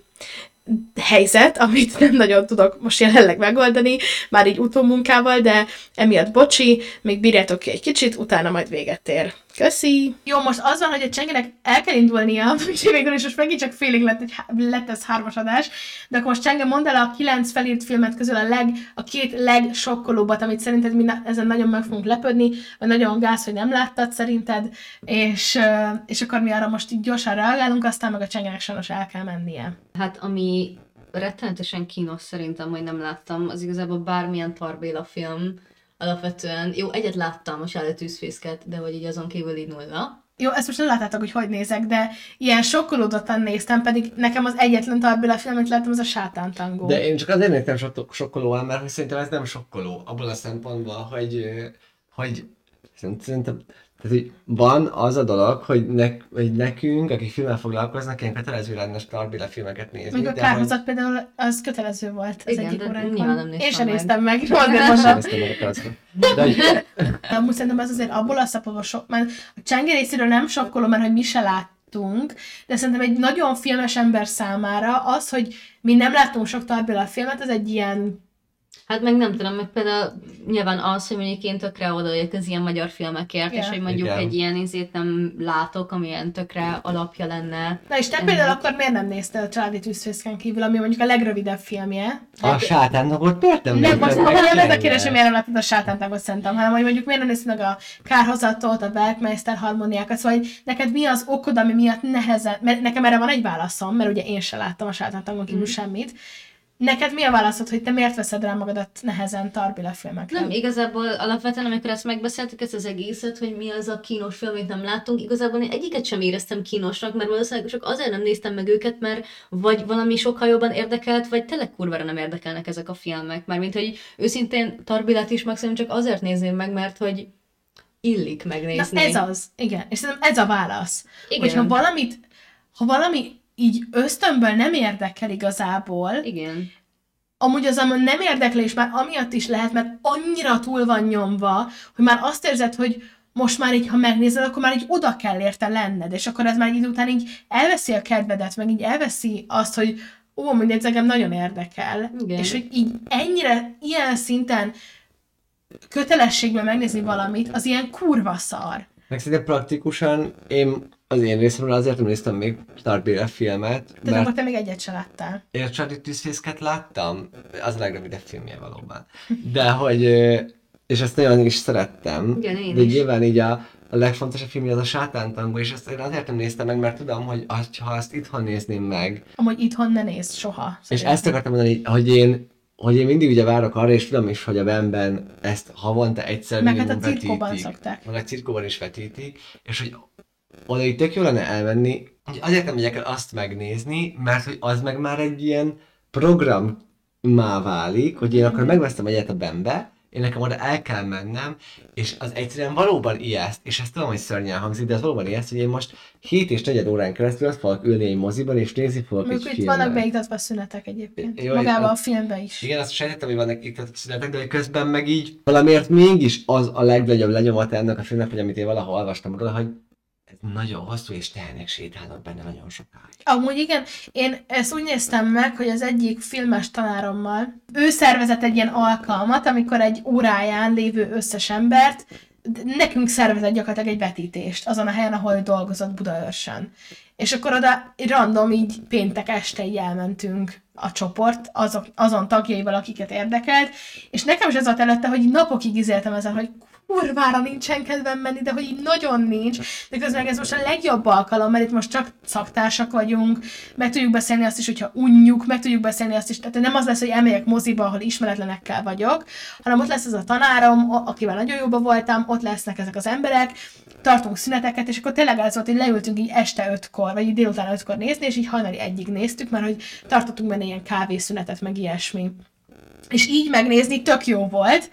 helyzet, amit nem nagyon tudok most jelenleg megoldani, már így utómunkával, de emiatt bocsi, még bírjátok ki egy kicsit, utána majd véget ér. Köszi! Jó, most az van, hogy a Csengenek el kell indulnia, [LAUGHS] úgyhogy végül is most megint csak félig lett, egy, lett ez hármas adás, de akkor most Csenge, mondd el a kilenc felírt filmet közül a, leg, a két legsokkolóbbat, amit szerinted mi na- ezen nagyon meg fogunk lepődni, vagy nagyon gáz, hogy nem láttad szerinted, és, és akkor mi arra most így gyorsan reagálunk, aztán meg a Csengenek sajnos el kell mennie. Hát ami rettenetesen kínos szerintem, hogy nem láttam, az igazából bármilyen Tarbéla film, alapvetően, jó, egyet láttam, a Sálló tűzfészket, de hogy így azon kívül így nulla. Jó, ezt most nem láttátok, hogy hogy nézek, de ilyen sokkolódottan néztem, pedig nekem az egyetlen Tarbéla film, amit láttam, az a Sátántangó. De én csak azért néztem sok- sokkolóan, mert hogy szerintem ez nem sokkoló, abból a szempontból, hogy, hogy szerint- szerintem, tehát, hogy van az a dolog, hogy, nek, hogy nekünk, akik filmmel foglalkoznak, ilyen kötelező lenne Starbilla filmeket nézni. Még a kárhozat például az kötelező volt az Igen, egyik óránkon. Én sem meg. néztem meg, [LAUGHS] hogy mondom. sem néztem meg. De hogy, Amúgy szerintem ez azért abból a szapolva sok, mert a Csenge részéről nem sokkoló, mert hogy mi se láttunk, de szerintem egy nagyon filmes ember számára az, hogy mi nem láttunk sok Tarbéla filmet, az egy ilyen Hát meg nem tudom, meg például nyilván az, hogy mondjuk én tökre odaadjak az ilyen magyar filmekért, Ja. és hogy mondjuk Igen. egy ilyen izét nem látok, ami ilyen tökre alapja lenne. Na és te például akkor miért nem néztél a Családi Tűzfészken kívül, ami mondjuk a legrövidebb filmje? a sátánnagot miért nem Nem, most nem ez a kérdés, hogy miért nem láttad a sátántágot szerintem, hanem hogy mondjuk miért nem nézted meg a kárhozatot, a Bergmeister harmóniákat, szóval hogy neked mi az okod, ami miatt nehezen, mert nekem erre van egy válaszom, mert ugye én se láttam a sátántágon kívül semmit. Neked mi a válaszod, hogy te miért veszed rá magadat nehezen Tarbila filmekre? Nem, igazából alapvetően, amikor ezt megbeszéltük, ezt az egészet, hogy mi az a kínos film, amit nem láttunk, igazából én egyiket sem éreztem kínosnak, mert valószínűleg csak azért nem néztem meg őket, mert vagy valami sokkal jobban érdekelt, vagy tényleg kurvára nem érdekelnek ezek a filmek. Mármint, hogy őszintén Tarbilát is maximum csak azért nézném meg, mert hogy illik Na megnézni. ez az, igen. És szerintem ez a válasz. Igen. Hogyha valamit, ha valami így ösztönből nem érdekel igazából, Igen. amúgy az amúgy nem érdekli, és már amiatt is lehet, mert annyira túl van nyomva, hogy már azt érzed, hogy most már így, ha megnézed, akkor már így oda kell érte lenned, és akkor ez már egy idő után így elveszi a kedvedet, meg így elveszi azt, hogy ó, amúgy ez engem nagyon érdekel. Igen. És hogy így ennyire, ilyen szinten kötelességben megnézni valamit, az ilyen kurva szar. Meg szerintem praktikusan én az én részemről azért nem néztem még Starbilla filmet, Tehát mert akkor te még egyet se láttál. Én a Charlie tűzfészket láttam, az a legrövidebb filmje valóban. De hogy és ezt nagyon is szerettem. Igen, én de is. nyilván így a, a legfontosabb film az a sátántangó, és ezt én azért nem néztem meg, mert tudom, hogy azt, ha ezt itthon nézném meg, Amúgy itthon ne nézd soha. és szerintem. ezt akartam mondani, hogy én hogy én mindig ugye várok arra, és tudom is, hogy a Benben ezt havonta egyszer Meg hát a cirkóban vetítik. szokták. Meg a cirkóban is vetítik, és hogy oda így tök jó lenne elmenni, hogy azért nem megyek el azt megnézni, mert hogy az meg már egy ilyen programmá válik, hogy én akkor megveszem egyet a Benbe, én nekem oda el kell mennem, és az egyszerűen valóban ijeszt, és ezt tudom, hogy szörnyen hangzik, de az valóban ijeszt, hogy én most 7 és 4 órán keresztül azt fogok ülni egy moziban, és nézni fogok egy Mondjuk itt filmet. vannak beiktatva szünetek egyébként. Jó, Magában a- a filmben is. Igen, azt sejtettem, hogy vannak itt szünetek, de közben meg így valamiért mégis az a legnagyobb lenyomata ennek a filmnek, hogy amit én valahol olvastam róla, hogy nagyon hosszú, és tehenek sétálnak benne nagyon sokáig. Amúgy igen, én ezt úgy néztem meg, hogy az egyik filmes tanárommal, ő szervezett egy ilyen alkalmat, amikor egy óráján lévő összes embert, nekünk szervezett gyakorlatilag egy vetítést azon a helyen, ahol dolgozott Budaörsön. És akkor oda random így péntek este így elmentünk a csoport azok, azon tagjaival, akiket érdekelt, és nekem is ez volt előtte, hogy napokig izéltem ezen, hogy kurvára nincsen kedvem menni, de hogy így nagyon nincs. De közben ez most a legjobb alkalom, mert itt most csak szaktársak vagyunk, meg tudjuk beszélni azt is, hogyha unjuk, meg tudjuk beszélni azt is, tehát nem az lesz, hogy elmegyek moziba, ahol ismeretlenekkel vagyok, hanem ott lesz ez a tanárom, akivel nagyon jóban voltam, ott lesznek ezek az emberek, tartunk szüneteket, és akkor tényleg az volt, hogy leültünk így este ötkor, vagy így délután ötkor nézni, és így hajnali egyig néztük, mert hogy tartottunk benne ilyen kávészünetet, meg ilyesmi. És így megnézni tök jó volt,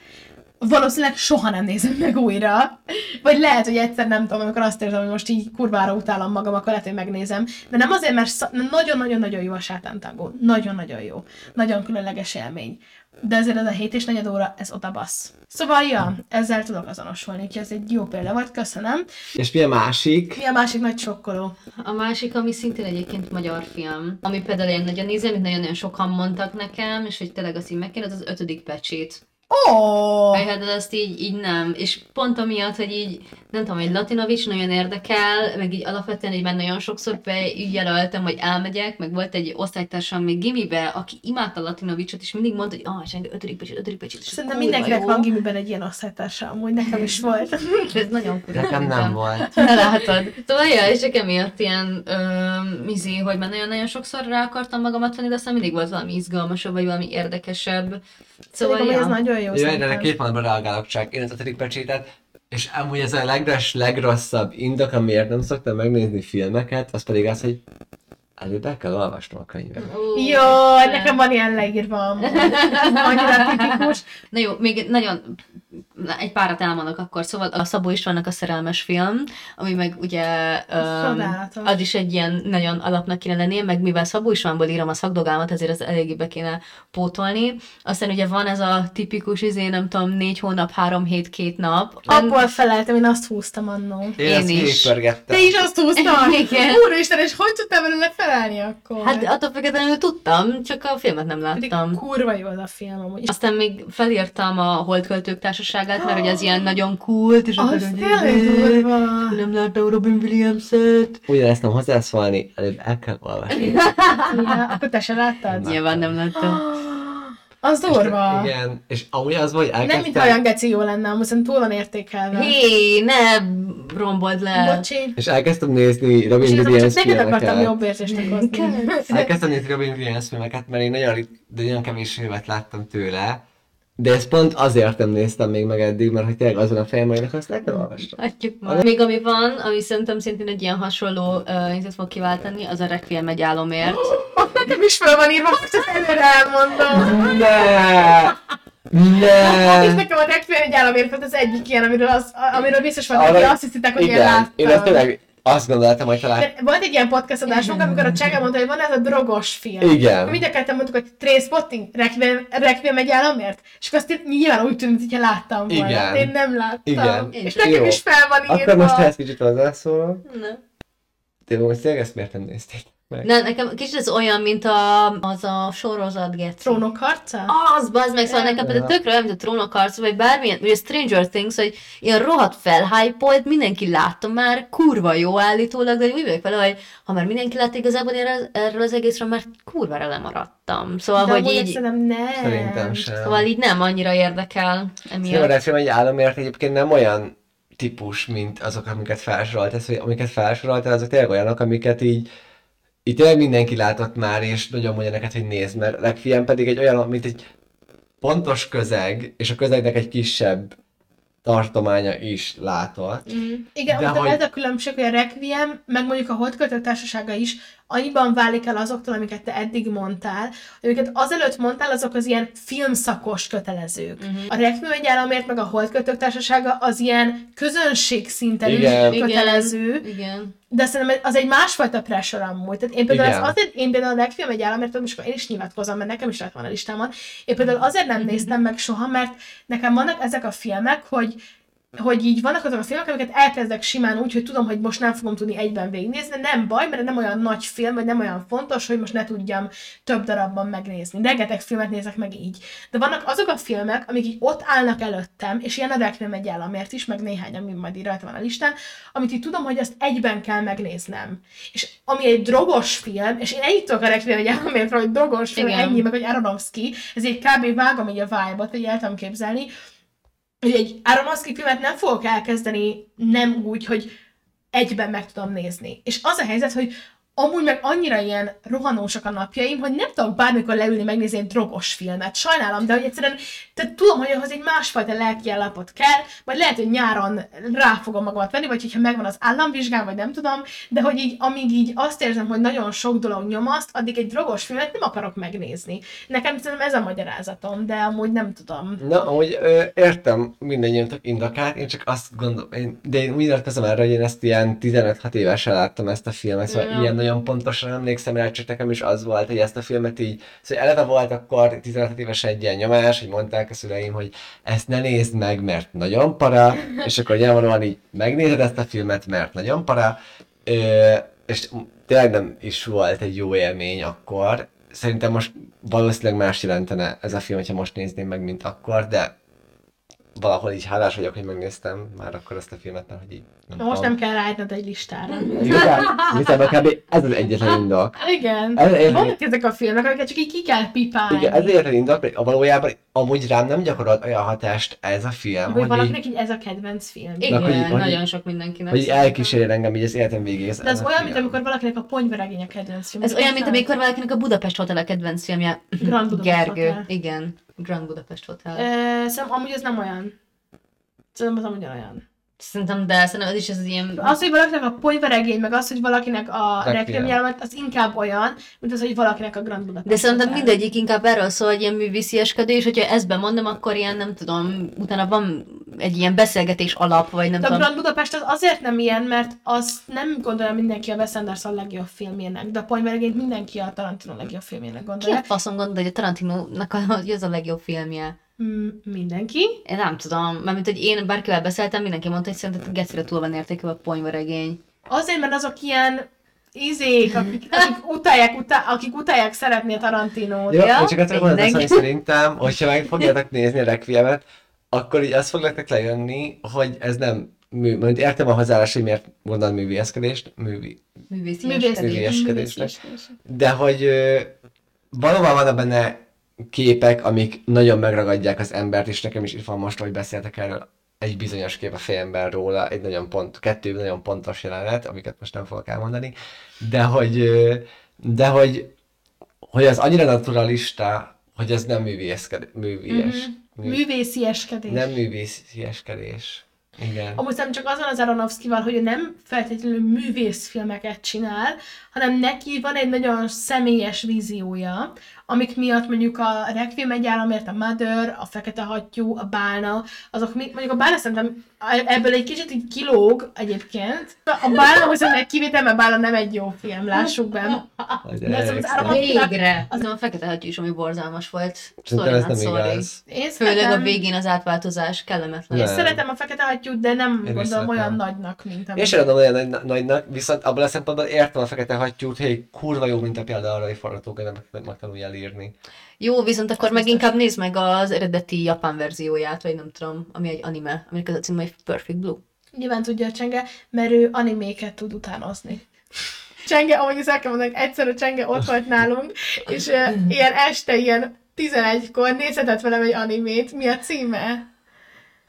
valószínűleg soha nem nézem meg újra. Vagy lehet, hogy egyszer nem tudom, amikor azt érzem, hogy most így kurvára utálom magam, akkor lehet, hogy megnézem. De nem azért, mert nagyon-nagyon-nagyon jó a sátántangó. Nagyon-nagyon jó. Nagyon különleges élmény. De ezért ez a 7 és 4 óra, ez oda bassz. Szóval, ja, ezzel tudok azonosulni, úgyhogy ez egy jó példa volt, köszönöm. És mi a másik? Mi a másik nagy sokkoló? A másik, ami szintén egyébként magyar film, ami például én nagyon nézem, amit nagyon-nagyon sokan mondtak nekem, és hogy tényleg azt így meg kéne, az az ötödik pecsét. Ó! Oh! Hát de azt így, így nem. És pont amiatt, hogy így, nem tudom, egy Latinovics nagyon érdekel, meg így alapvetően így már nagyon sokszor be így jelöltem, hogy elmegyek, meg volt egy osztálytársam még gimibe, aki imádta Latinovicsot, és mindig mondta, hogy ah, oh, ötödik pecsét, ötödik pecsét. és Szerintem mindenkinek van gimiben egy ilyen osztálytársa, amúgy nekem is volt. [LAUGHS] [LAUGHS] Ez nagyon kurva. Nekem nem volt. [LAUGHS] Na, Látod. Szóval, ja, és csak emiatt ilyen ö, mizi, hogy már nagyon-nagyon sokszor rá akartam magamat venni, de aztán mindig volt valami izgalmasabb, vagy valami érdekesebb. Szóval, Szerintem, hogy ez ja. nagyon jó. Jó, erre két mondatban reagálok csak. Én az ötödik pecsétet, és amúgy ez a legres, legrosszabb indok, amiért nem szoktam megnézni filmeket, az pedig az, hogy előbb el kell olvasnom a könyvet. Ó, Jó, nekem van ilyen leírva. Annyira tipikus. Na jó, még nagyon na, egy párat elmondok akkor. Szóval a Szabó Istvánnak a szerelmes film, ami meg ugye um, az is egy ilyen nagyon alapnak kéne lennie, meg mivel Szabó Istvánból írom a szakdogámat, ezért az eléggé be kéne pótolni. Aztán ugye van ez a tipikus, izé, nem tudom, négy hónap, három hét, két nap. Abból feleltem, én azt húztam annó. Én, Én ezt is. Te is azt húztad? [LAUGHS] Igen. Úristen, és hogy tudtál belőle felelni akkor? Hát attól függetlenül tudtam, csak a filmet nem Pedig láttam. kurva jó az a film amúgy. Aztán még felírtam a Holdköltők társaságát, mert hogy az ilyen nagyon kult, és akkor hogy durva. nem láttam Robin Williams-et. Úgy ezt nem hozzászólni, előbb el kell olvasni. Ja, akkor te se láttad? Nyilván nem láttam. [GASPS] Az durva. Igen, és amúgy az, hogy Nem, mint elkezdtem, olyan geci jó lenne, amúgy szerintem túl van értékelve. Hé, ne rombold le. Bocsi. és elkezdtem nézni És Robin Williams csak neked akartam filmeket. jobb érzést okozni. Elkezdtem nézni Robin Williams filmeket, mert én nagyon, de nagyon kevés filmet láttam tőle. De ezt pont azért nem néztem még meg eddig, mert hogy tényleg azon a fejemben, hogy azt el kell olvasnom. Hagyjuk már. Még ami van, ami szerintem szintén egy ilyen hasonló uh, nézet fog kiváltani, az a Requiem egy álomért. [LAUGHS] Nekem is fel van írva, most ezt előre elmondom. Ne! [LAUGHS] És Ne! nekem a Requiem egy államért volt az egyik ilyen, amiről, az, amiről biztos van, hogy azt hiszitek, hogy én Igen, láttam. én ezt tényleg azt gondoltam, hogy talán... De volt egy ilyen podcast adásunk, amikor a Csega mondta, hogy van ez a drogos film. Igen. Akkor mind a ketten mondtuk, hogy Trainspotting, Requiem, Requiem egy államért. És akkor azt nyilván úgy tűnt, hogyha láttam volna. Igen. De én nem láttam. Igen. És nekem Jó. is fel van írva. Akkor most ehhez kicsit hozzászólok. Na. Te most tényleg ezt miért nem nézték? Meg. Ne, nekem kicsit ez olyan, mint a, az a sorozat Geci. Trónok harca? Az, bazd meg, szóval nekem például tökre olyan, mint a trónok harca, vagy bármilyen, vagy a Stranger Things, hogy ilyen rohadt felhypolt, mindenki látta már, kurva jó állítólag, de úgy vagyok vele, hogy ha már mindenki látta igazából én erről- az egészről, már kurvára lemaradtam. Szóval, De hogy így, szerintem nem. Szerintem sem. szóval így nem annyira érdekel Szerintem emiatt. film egy államért egyébként nem olyan típus, mint azok, amiket felsorolt, ez, hogy amiket felsoroltál, azok tényleg olyanok, amiket így így tényleg mindenki látott már, és nagyon mondja neked, hogy nézd, mert legfilm pedig egy olyan, mint egy pontos közeg, és a közegnek egy kisebb tartománya is látott. Mm. Igen, De de hogy- ez a különbség, hogy a Requiem, meg mondjuk a Holdköltők Társasága is annyiban válik el azoktól, amiket te eddig mondtál, amiket azelőtt mondtál, azok az ilyen filmszakos kötelezők. Mhm. Uh-huh. A Requiem egy államért, meg a Holdköltők Társasága az ilyen közönség szinten Igen. is kötelező, Igen, igen. de szerintem az egy másfajta pressure amúgy. Tehát én például Igen. az azért, én például a Requiem egy államért, és akkor én is nyilatkozom, mert nekem is lett van a listámon. Én például azért nem néztem meg soha, mert nekem vannak ezek a filmek, hogy hogy így vannak azok a filmek, amiket elkezdek simán úgy, hogy tudom, hogy most nem fogom tudni egyben végignézni, de nem baj, mert nem olyan nagy film, vagy nem olyan fontos, hogy most ne tudjam több darabban megnézni. Rengeteg filmet nézek meg így. De vannak azok a filmek, amik így ott állnak előttem, és ilyen a Requiem egy államért is, meg néhány, ami majd így rajta van a listán, amit így tudom, hogy ezt egyben kell megnéznem. És ami egy drogos film, és én ennyit tudok a Requiem egy államért, hogy drogos film, Igen. ennyi, meg hogy Aronofsky, ez így kb. vágom így a vibe-ot, hogy el tudom képzelni, hogy egy Aronofsky filmet nem fogok elkezdeni nem úgy, hogy egyben meg tudom nézni. És az a helyzet, hogy amúgy meg annyira ilyen rohanósak a napjaim, hogy nem tudok bármikor leülni megnézni egy drogos filmet. Sajnálom, de hogy egyszerűen tehát tudom, hogy ahhoz egy másfajta lelki állapot kell, vagy lehet, hogy nyáron rá fogom magamat venni, vagy hogyha megvan az államvizsgám, vagy nem tudom, de hogy így, amíg így azt érzem, hogy nagyon sok dolog nyomaszt, addig egy drogos filmet nem akarok megnézni. Nekem szerintem ez a magyarázatom, de amúgy nem tudom. Na, amúgy ö, értem mindannyiunkat indokát, én csak azt gondolom, én, de én úgy nyilatkozom erre, hogy én ezt ilyen 15-6 évesen láttam ezt a filmet, szóval Ja. ilyen nagyon pontosan emlékszem rá, csak nekem is az volt, hogy ezt a filmet így, szóval eleve volt akkor 16 évesen egy ilyen nyomás, hogy mondták a szüleim, hogy ezt ne nézd meg, mert nagyon para, és akkor nyilvánvalóan így megnézed ezt a filmet, mert nagyon para, ö, és tényleg nem is volt egy jó élmény akkor, szerintem most valószínűleg más jelentene ez a film, hogyha most nézném meg, mint akkor, de valahol így hálás vagyok, hogy megnéztem már akkor ezt a filmet, mert hogy így nem Most tudom. nem kell rájtnod egy listára. Igazán, igazán kb. ez az egyetlen indok. Igen. Ez- ez- Vannak ezek a filmek, amiket csak így ki kell pipálni. Igen, ez egyetlen indok, mert valójában amúgy rám nem gyakorolt olyan hatást ez a film, Hogy hogy, valakinek így ez a kedvenc film. Igen, hogy- hogy- nagyon sok mindenkinek. hogy így szerintem. elkísér engem így az életem végéig. De ez olyan, mint amikor valakinek a ponyveregény a kedvenc film. Ez olyan, mint amikor valakinek a Budapest Hotel a kedvenc filmje. Grand Budapest Gergő. Hotel. Igen. Grand Budapest Hotel. Szerintem amúgy ez nem olyan. Szerintem az amúgy olyan. Szerintem, de szerintem ez is az ilyen... Az, hogy valakinek a ponyveregény, meg az, hogy valakinek a jelent, az inkább olyan, mint az, hogy valakinek a Grand Budapest De szerintem mindegyik inkább erről szól, hogy ilyen művészieskedés, hogyha ezt bemondom, akkor ilyen, nem tudom, utána van egy ilyen beszélgetés alap, vagy nem De a tudom. Grand Budapest az azért nem ilyen, mert az nem gondolja mindenki a Wes Anderson legjobb filmjének, de a ponyveregényt mindenki a Tarantino legjobb filmjének Ki a gondolja. faszon gondolja, hogy a Tarantino-nak a- hogy ez a legjobb filmje? Mm, mindenki. Én nem tudom, mert mint hogy én bárkivel beszéltem, mindenki mondta, hogy szerintem gecire túl van értékelve a ponyvaregény. Azért, mert azok ilyen izék, akik, akik utálják, utá, akik utálják szeretni a Tarantinót. Jó, Ja, csak azt mondani, hogy szerintem, hogyha meg fogjátok nézni a Requiemet, akkor így azt fog nektek lejönni, hogy ez nem mű, mert értem a hozzáállás, hogy miért mondanád művészkedést, művi. Művészkedésnek. de hogy ö, valóban vannak benne képek, amik nagyon megragadják az embert, és nekem is itt van most, hogy beszéltek erről, egy bizonyos kép a fejemben róla, egy nagyon pont, kettő nagyon pontos jelenet, amiket most nem fogok elmondani, de hogy, de hogy, hogy az annyira naturalista, hogy ez nem művészkedés, művés, mű, Művészieskedés. nem művészieskedés. Igen. Amúgy szerintem csak azon az Aronofsky-val, hogy ő nem feltétlenül művészfilmeket csinál, hanem neki van egy nagyon személyes víziója, amik miatt mondjuk a Requiem egy államért, a Mother, a Fekete Hattyú, a Bálna, azok mi, mondjuk a Bálna szerintem ebből egy kicsit így kilóg egyébként. A Bálna viszont egy kivétel, mert Bálna nem egy jó film, lássuk be. De ez az áram- Végre! Az nem a fekete hattyú is, ami borzalmas volt. Szerintem ez Sorry, nem sorry. igaz. Én Főleg a végén az átváltozás kellemetlen. én szeretem a Fekete Hattyút, de nem Én gondolom olyan nagynak, mint Én sem adom olyan nagy, nagynak, viszont abban a szempontból értem a fekete hattyút, hogy egy kurva jó mint a példa arra, hogy forgatókönyvet meg, megtanuljál írni. Jó, viszont akkor Ez meg biztos. inkább nézd meg az eredeti japán verzióját, vagy nem tudom, ami egy anime, aminek az a címe, hogy Perfect Blue. Nyilván tudja a Csenge, mert ő animéket tud utánozni. Csenge, ahogy ezt el kell mondani, egyszer a Csenge ott volt nálunk, és uh, ilyen este, ilyen 11-kor nézhetett velem egy animét. Mi a címe?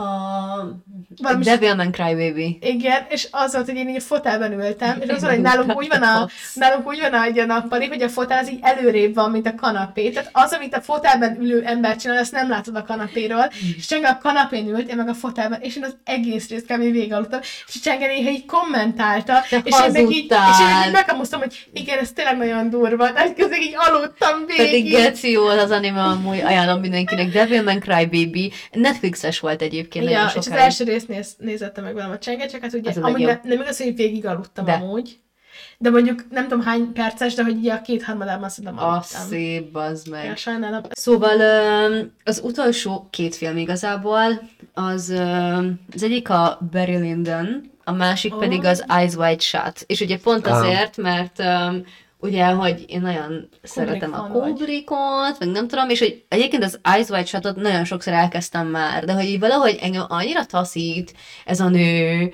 A Valami- Devilman Crybaby. Igen, és az volt, hogy én így a fotelben ültem, és az volt, hogy nálunk úgy van a, nálunk úgy van a, egy a nappali, hogy a fotel az így előrébb van, mint a kanapé. Tehát az, amit a fotelben ülő ember csinál, azt nem látod a kanapéról. És Csenge a kanapén ült, én meg a fotelben, és én az egész részt kb. végigaludtam. És Csenge néha így kommentálta, Te és én meg így, és én hazudtál. így megkamusztam, hogy igen, ez tényleg nagyon durva. Tehát közben így aludtam Pedig végig. geci volt az anime, amúgy ajánlom mindenkinek. Devilman Crybaby. Netflixes volt egyébként nagyon Ja, és az első részt néz, nézette meg velem a csenge, csak hát ugye, Az a amúgy ne, nem igaz, hogy végig aludtam De. amúgy. De mondjuk nem tudom hány perces, de hogy így a két harmadában szerintem A aludtam. szép, bazd meg. Ja, sajnálom. Szóval az utolsó két film igazából, az, az egyik a Barry Lyndon, a másik Ó. pedig az Eyes Wide Shut. És ugye pont azért, mert öm, ugye, hogy én nagyon szeretem a. Kubrickot, meg nem tudom, és hogy egyébként az Eyes Wide Shut-ot nagyon sokszor elkezdtem már, de hogy így valahogy engem annyira taszít ez a nő,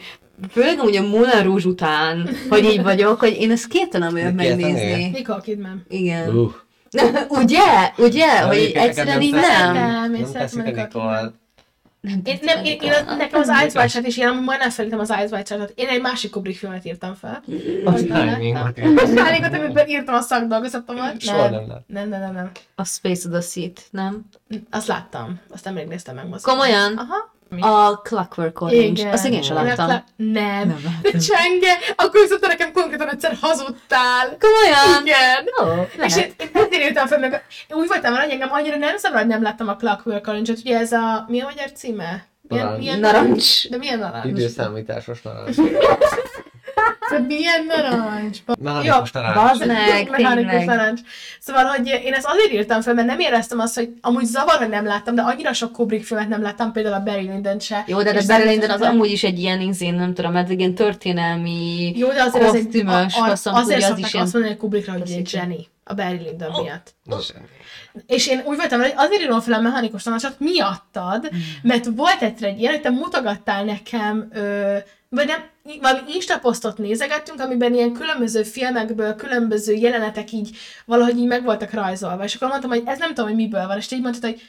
főleg a Moulin Rouge után, hogy így vagyok, hogy én ezt képtelen vagyok megnézni. Nicole Kidman. Igen. Uh, ugye? Ugye? Hogy így egyszerűen így nem nem. Nem, én nem. Kidman. Én, nem, én, én, az- nekem az Eyes Wide Shut is ilyen, majdnem felírtam az Eyes Wide Shut-ot. Én egy másik Kubrick filmet írtam fel. Az Azt nem timing láttam. volt. Most már régóta, amikor írtam a szakdolgozatomat. Soha nem láttam. Nem, nem, nem, nem. A Space of the Seat, nem? Azt láttam. Azt nemrég néztem meg mozgóban. Komolyan? Aha. Mi? A Clockwork Orange. Igen. Azt igen sem Én láttam. lá- Nem. Nem De [LAUGHS] csenge, akkor viszont nekem konkrétan egyszer hazudtál. Komolyan? Igen. Ó, És én, lehet. én ezért írtam fel, meg én úgy voltam hogy engem annyira nem szabad, hogy nem láttam a Clockwork Orange-ot. Ugye ez a, mi a magyar címe? Milyen, Narancs. milyen Narancs. De milyen narancs? Időszámításos narancs. [LAUGHS] Szóval milyen narancs? Mechanikus narancs. bazd meg, Mechanikus tényleg. narancs. Szóval, hogy én ezt azért írtam fel, mert nem éreztem azt, hogy amúgy zavar, hogy nem láttam, de annyira sok Kubrick filmet nem láttam, például a Barry Lyndon se. Jó, de És a Barry Lyndon az amúgy is egy ilyen izén, nem tudom, ez egy ilyen történelmi Jó, de azért az egy, kosztümös, a, a, azért az is ilyen... azt mondani, hogy Kubrickra, hogy egy zseni. A Barry Lyndon miatt. Nincs. És én úgy voltam hogy azért írom fel a mechanikus tanácsot miattad, mert volt egyszer egy ilyen, hogy te mutogattál nekem, ö, vagy nem, valami Insta posztot nézegettünk, amiben ilyen különböző filmekből, különböző jelenetek így valahogy így meg voltak rajzolva. És akkor mondtam, hogy ez nem tudom, hogy miből van, és így mondtad, hogy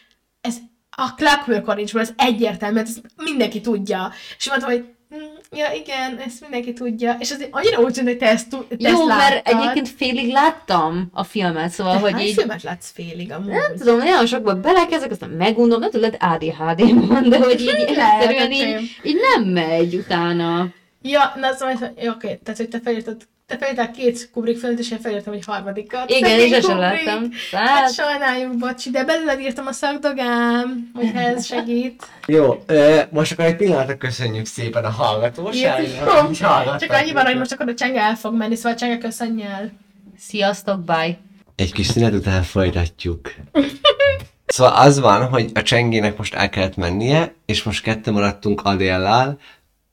ez a Clockwork Orange-ból, ez egyértelmű, mert ezt mindenki tudja. És mondtam, hogy "Mm, ja igen, ezt mindenki tudja. És azért annyira úgy tűnt, hogy te ezt, te Jó, ezt mert láttad. egyébként félig láttam a filmet, szóval, Te hogy így... filmet látsz félig amúgy? Nem tudom, nagyon sokba belekezdek, aztán megunom, nem tudod, ADHD van, de hogy így egyszerűen így, így nem megy utána. Ja, na szóval, oké, tehát hogy te felírtad, te felírtál két Kubrick filmet, és én felírtam egy harmadikat. Igen, és sosem Kubrick. láttam. Hát sajnáljuk, bocsi, de belőled írtam a szakdogám, hogy ez segít. Jó, most akkor egy pillanatra köszönjük szépen a hallgattak Csak annyi van, hogy most akkor a csenge el fog menni, szóval csenge köszönj el. sziasztok, bye! Egy kis szünet után folytatjuk. Szóval az van, hogy a csengének most el kellett mennie, és most kettő maradtunk Adéllal,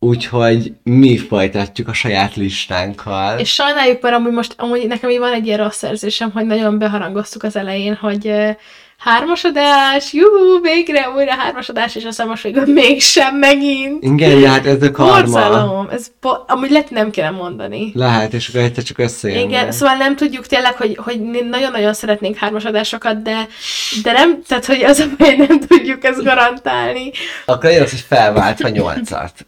úgyhogy mi folytatjuk a saját listánkkal. És sajnáljuk, mert amúgy most, amúgy nekem így van egy ilyen rossz érzésem, hogy nagyon beharangoztuk az elején, hogy uh, hármasodás, juhú, végre újra hármasodás, és aztán most végül mégsem megint. Igen, hát ez a karma. Borzalom, ez bo- amúgy lehet, nem kéne mondani. Lehet, és akkor egyszer csak összejön. Igen, szóval nem tudjuk tényleg, hogy, hogy nagyon-nagyon szeretnénk hármasadásokat, de, de nem, tehát hogy az a baj, nem tudjuk ezt garantálni, Akkor legyen az, hogy felváltva nyolcat.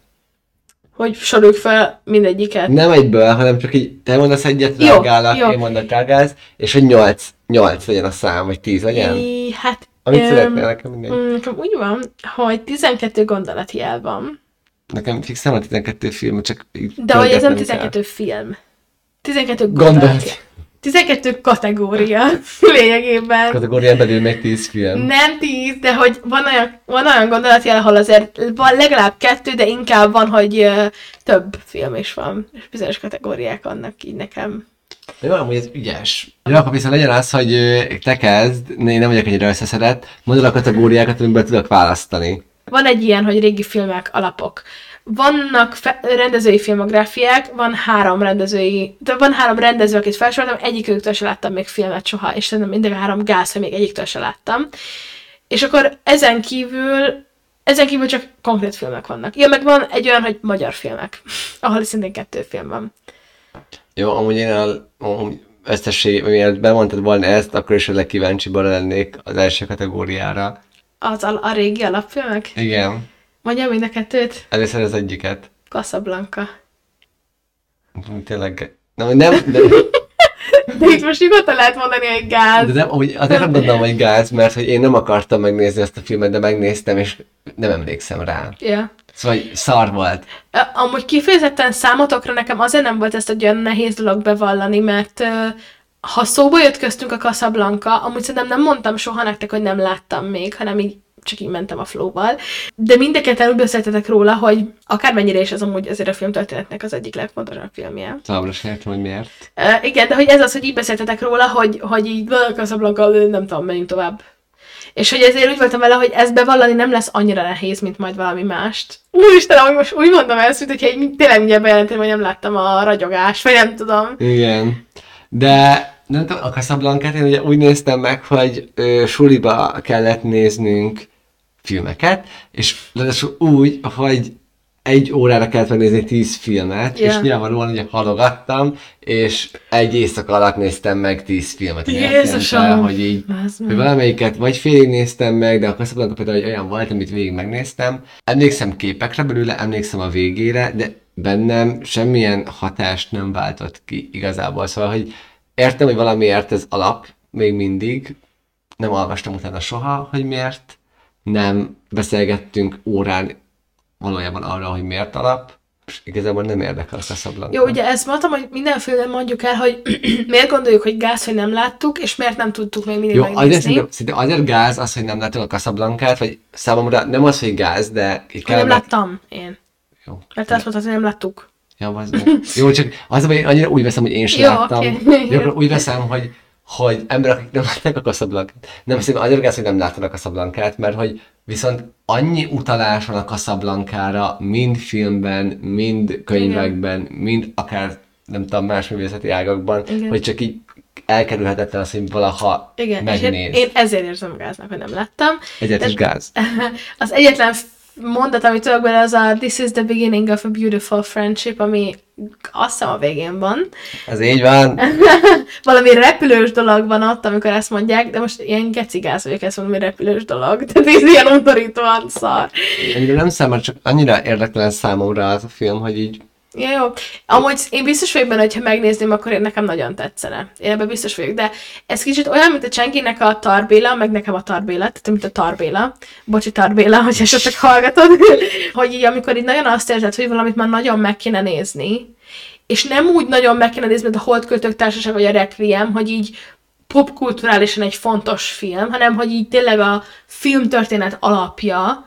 Hogy soroljuk fel mindegyiket. Nem egyből, hanem csak így, te mondasz egyet, Jó, én mondok reagálsz, és hogy nyolc, nyolc legyen a szám, vagy tíz legyen. I, hát, Amit öm, szeretnél, nekem mindegy. mm, Nekem úgy van, hogy 12 gondolatjel van, Nekem fixem a 12 film, csak de hogy ez nem pörgetnem kell. 12 film. 12 Gondolat. gondolatjel. 12 kategória [LAUGHS] lényegében. Kategórián belül még 10 film. Nem tíz, de hogy van olyan, van olyan gondolatjel, ahol azért van legalább kettő, de inkább van, hogy ö, több film is van, és bizonyos kategóriák vannak így nekem. Jó, amúgy ez ügyes. Jó, akkor viszont legyen az, hogy te kezd, én nem vagyok ennyire összeszedett, mondd el a kategóriákat, amiből tudok választani. Van egy ilyen, hogy régi filmek, alapok. Vannak fe- rendezői filmográfiák, van három rendezői, de van három rendező, akit felsoroltam, egyikőktől se láttam még filmet soha, és szerintem mindig a három gáz, hogy még egyiktől se láttam. És akkor ezen kívül, ezen kívül csak konkrét filmek vannak. Ja, meg van egy olyan, hogy magyar filmek, [LAUGHS] ahol szintén kettő film van. Jó, amúgy én a, amúgy összesség, miért bemondtad volna ezt, akkor is a legkíváncsiban lennék az első kategóriára. Az a, a régi alapfilmek? Igen, Mondjam mind a kettőt? először az egyiket. Casablanca. Tényleg, nem, nem, de, [LAUGHS] De itt most nyugodtan lehet mondani, hogy gáz. de nem, amúgy azért nem gondolom, hogy gáz, mert hogy én nem akartam megnézni ezt a filmet, de megnéztem, és nem emlékszem rá. Ja. Szóval hogy szar volt. Amúgy kifejezetten számotokra nekem azért nem volt ezt egy olyan nehéz dolog bevallani, mert ha szóba jött köztünk a Casablanca, amúgy szerintem nem mondtam soha nektek, hogy nem láttam még, hanem így csak így mentem a flowval. De mindeket úgy beszéltetek róla, hogy akármennyire is ez amúgy azért a filmtörténetnek az egyik legfontosabb filmje. Továbbra sem értem, hogy miért. Uh, igen, de hogy ez az, hogy így beszéltetek róla, hogy, hogy így "Bă, Casablanca, nem tudom, menjünk tovább. És hogy ezért úgy voltam vele, hogy ezt bevallani nem lesz annyira nehéz, mint majd valami mást. Úristen, ahogy most úgy mondom ezt, egy, tényleg mindjárt bejelentem, hogy nem láttam a ragyogást, vagy nem tudom. Igen. De nem tudom, a Casablanca-t én ugye úgy néztem meg, hogy ö, suliba kellett néznünk filmeket, és ráadásul úgy, hogy egy órára kellett megnézni tíz filmet, Ja. és nyilvánvalóan ugye halogattam, és egy éjszaka alatt néztem meg tíz filmet. Jézusom! hogy így, hogy valamelyiket vagy félig néztem meg, de a Casablanca például egy olyan volt, amit végig megnéztem. Emlékszem képekre belőle, emlékszem a végére, de bennem semmilyen hatást nem váltott ki igazából. Szóval, hogy értem, hogy valamiért ez alap, még mindig, nem olvastam utána soha, hogy miért, nem beszélgettünk órán valójában arra, hogy miért alap, és igazából nem érdekel a Casablanca. Jó, ugye ezt mondtam, hogy mindenféle mondjuk el, hogy [CLEARS THROAT] miért gondoljuk, hogy gáz, hogy nem láttuk, és miért nem tudtuk még mindig Jó, azért, megnézni. szerintem, szerintem azért gáz az, hogy nem láttuk a Casablancát, vagy számomra nem az, hogy gáz, de így nem láttam én. Jó. Mert azt mondtad, hogy nem láttuk. Ja, az Jó, csak az, hogy én annyira úgy veszem, hogy én sem Jó, láttam. oké. Jó, úgy veszem, hogy, hogy emberek, akik nem látták a Casablancát. Nem szerintem annyira gáz, hogy nem látták a Casablancát, mert hogy viszont annyi utalás van a Casablancára, mind filmben, mind könyvekben, mind akár nem tudom, más művészeti ágakban, Igen. hogy csak így elkerülhetetlen az, hogy valaha Igen, és én, megnéz. én ezért érzem gáznak, hogy nem láttam. Egyet is gáz. [LAUGHS] Az egyetlen mondat, amit tudok bele, az a This is the beginning of a beautiful friendship, ami azt hiszem a végén van. Ez így van. [LAUGHS] Valami repülős dolog van ott, amikor ezt mondják, de most ilyen gecigáz vagyok, mondom, hogy repülős dolog. [LAUGHS] Tehát ez ilyen undorítóan szar. Annyira nem számít, csak annyira érdektelen számomra az a film, hogy így Ja, jó. Amúgy én biztos vagyok benne, hogy ha megnézném, akkor én nekem nagyon tetszene. Én ebben biztos vagyok, de ez kicsit olyan, mint a Csenkinek a Tarbéla, meg nekem a Tarbéla, tehát mint a Tarbéla. Bocsi Tarbéla, hogy esetleg hallgatod. [LAUGHS] hogy így, amikor így nagyon azt érzed, hogy valamit már nagyon meg kéne nézni, és nem úgy nagyon meg kéne nézni, mint a Holdköltők Társaság vagy a Requiem, hogy így popkulturálisan egy fontos film, hanem hogy így tényleg a filmtörténet alapja,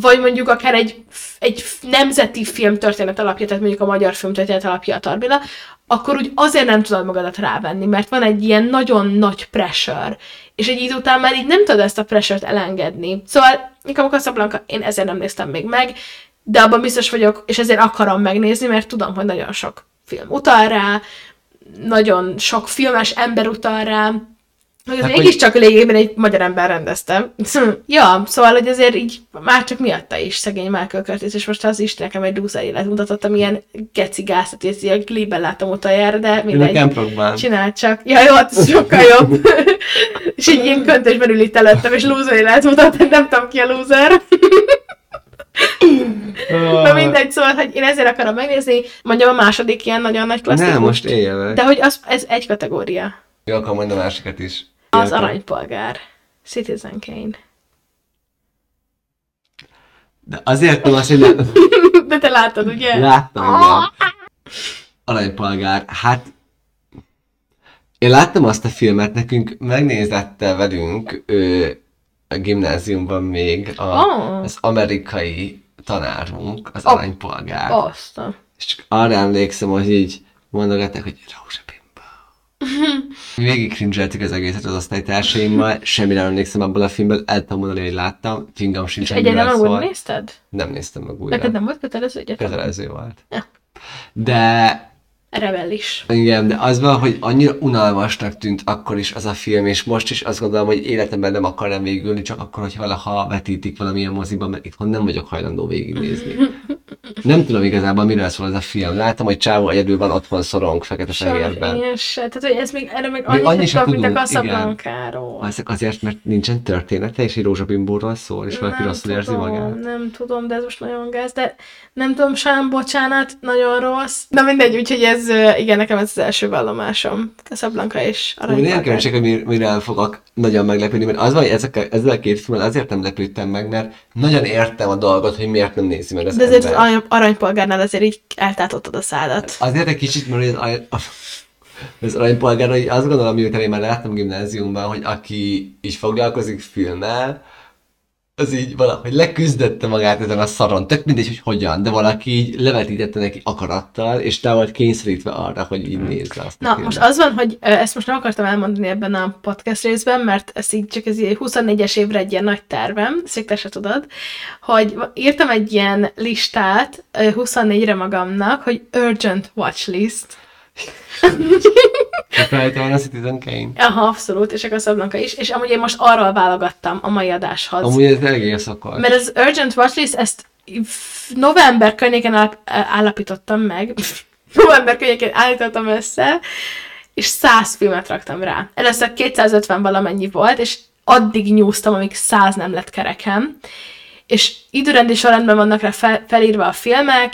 vagy mondjuk akár egy, egy nemzeti filmtörténet alapja, tehát mondjuk a magyar filmtörténet alapja a Tarbéla, akkor úgy azért nem tudod magadat rávenni, mert van egy ilyen nagyon nagy pressure, és egy idő után már így nem tudod ezt a pressure-t elengedni. Szóval inkább a Casablanca, én ezért nem néztem még meg, de abban biztos vagyok, és ezért akarom megnézni, mert tudom, hogy nagyon sok film utal rá, nagyon sok filmes ember utal rá, hogy ez Hát, mégiscsak lényegében egy magyar ember rendezte. [CLEARS THROAT] ja, szóval, hogy azért így már csak miatta is szegény Michael Curtis, és most az is nekem egy loser élet mutatott, amilyen geci gázat, és ilyen klipben láttam utoljára, de mindegy. Camprockban. Csinál csak. Ja, jó, hát ez sokkal jobb. [LAUGHS] és így ilyen köntösben ül itt előttem, és loser élet mutat, nem tudom ki a loser. [LAUGHS] Na mindegy, szóval, hogy én ezért akarom megnézni, mondjam a második ilyen nagyon nagy klasszikus. Nem, most meg. De hogy az, ez egy kategória. Jó, akkor mondom a másikat is. Az aranypolgár. Citizen Kane. De azért nem azt, hogy nem... [LAUGHS] De te láttad, ugye? Láttam, igen. Aranypolgár, hát... Én láttam azt a filmet, nekünk megnézette velünk ő, a gimnáziumban még a, Oh. az amerikai tanárunk, az Oh. aranypolgár. Azt. És csak arra emlékszem, hogy így mondogatták, hogy rózsabimba. [LAUGHS] Végig cringeltük az egészet az osztálytársaimmal, semmire nem emlékszem abból a filmből, el tudom mondani, hogy láttam, fingam sincs, És úgy szól. nézted? Nem néztem meg újra. Neked nem volt kötelező egyetem? Kötelező volt. Ja. De Rebellis. igen, de az van, hogy annyira unalmasnak tűnt akkor is az a film, és most is azt gondolom, hogy életemben nem akarnám végülni, csak akkor, hogy valaha vetítik valamilyen moziban, mert itthon nem vagyok hajlandó végignézni. [LAUGHS] Nem tudom igazából, miről szól ez a film. Látom, hogy Csávó egyedül van otthon szorong fekete-fehérben. Én se. Tehát, hogy ez még, erre még annyit annyi sem tudok, mint a tudunk. Casablanca-ról. Ezek azért, mert nincsen története, és egy rózsabimbóról szól, és valaki rosszul érzi magát. Nem tudom, de ez most nagyon gáz, de nem tudom, sem, bocsánat, nagyon rossz. Na mindegy, úgyhogy ez, ö, igen, nekem ez az első vallomásom. Casablanca és Úgy nem Aranypolgár. kíváncsi, hogy mir- mire fogok nagyon meglepődni, mert az van, hogy ezek a, ezzel a két filmmel azért nem lepődtem meg, mert nagyon értem a dolgot, hogy miért nem nézi meg az De azért az ember. arany- aranypolgárnál azért így eltátottad a szádat. Azért egy kicsit, mert az, arany- [LAUGHS] az aranypolgár, hogy azt gondolom, miután én már láttam gimnáziumban, hogy aki így foglalkozik filmmel, az így valahogy leküzdette magát ezen a szaron. Tök mindegy, hogy hogyan, de valaki így levetítette neki akarattal, és te volt kényszerítve arra, hogy így nézze azt Na, most az van, hogy ezt most nem akartam elmondani ebben a podcast részben, mert ez így csak ez így 24-es évre egy ilyen nagy tervem, ezt még te se tudod, hogy írtam egy ilyen listát ö, 24-re magamnak, hogy urgent watch list. Van a Citizen Kane. Aha, abszolút, és a Casablanca is, és amúgy én most arról válogattam a mai adáshoz. Amúgy ez eléggé szokott. Mert az Urgent Watchlist, ezt november környéken állap, állapítottam meg, [LAUGHS] november környékén állítottam össze, és 100 filmet raktam rá. Először 250 valamennyi volt, és addig nyúztam, amíg 100 nem lett kerekem. És időrendi sorrendben vannak rá fel, felírva a filmek,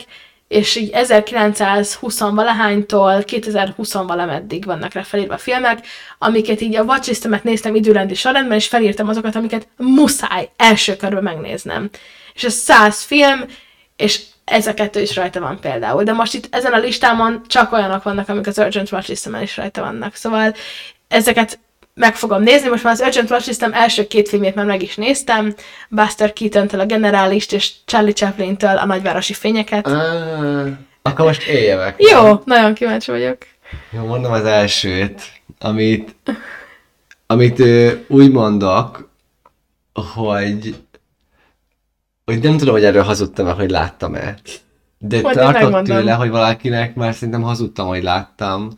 és így 1920 valahánytól 2020 valameddig vannak rá felírva filmek, amiket így a watchlistemet néztem időrendi sorrendben, és felírtam azokat, amiket muszáj első körben megnéznem. És ez 100 film, és ez a kettő is rajta van például. De most itt ezen a listámon csak olyanok vannak, amik az Urgent Watchlistemen is rajta vannak. Szóval ezeket meg fogom nézni. Most már az Urgent Watchlistem első két filmét már meg is néztem. Buster Keaton-től a Generálist, és Charlie Chaplin-től a Nagyvárosi Fényeket. Ah, akkor most élje meg. Jó, nagyon kíváncsi vagyok. Jó, mondom az elsőt, amit, amit úgy mondok, hogy, hogy nem tudom, hogy erről hazudtam-e, hogy láttam-e. De Majd tartok tőle, hogy valakinek már szerintem hazudtam, hogy láttam.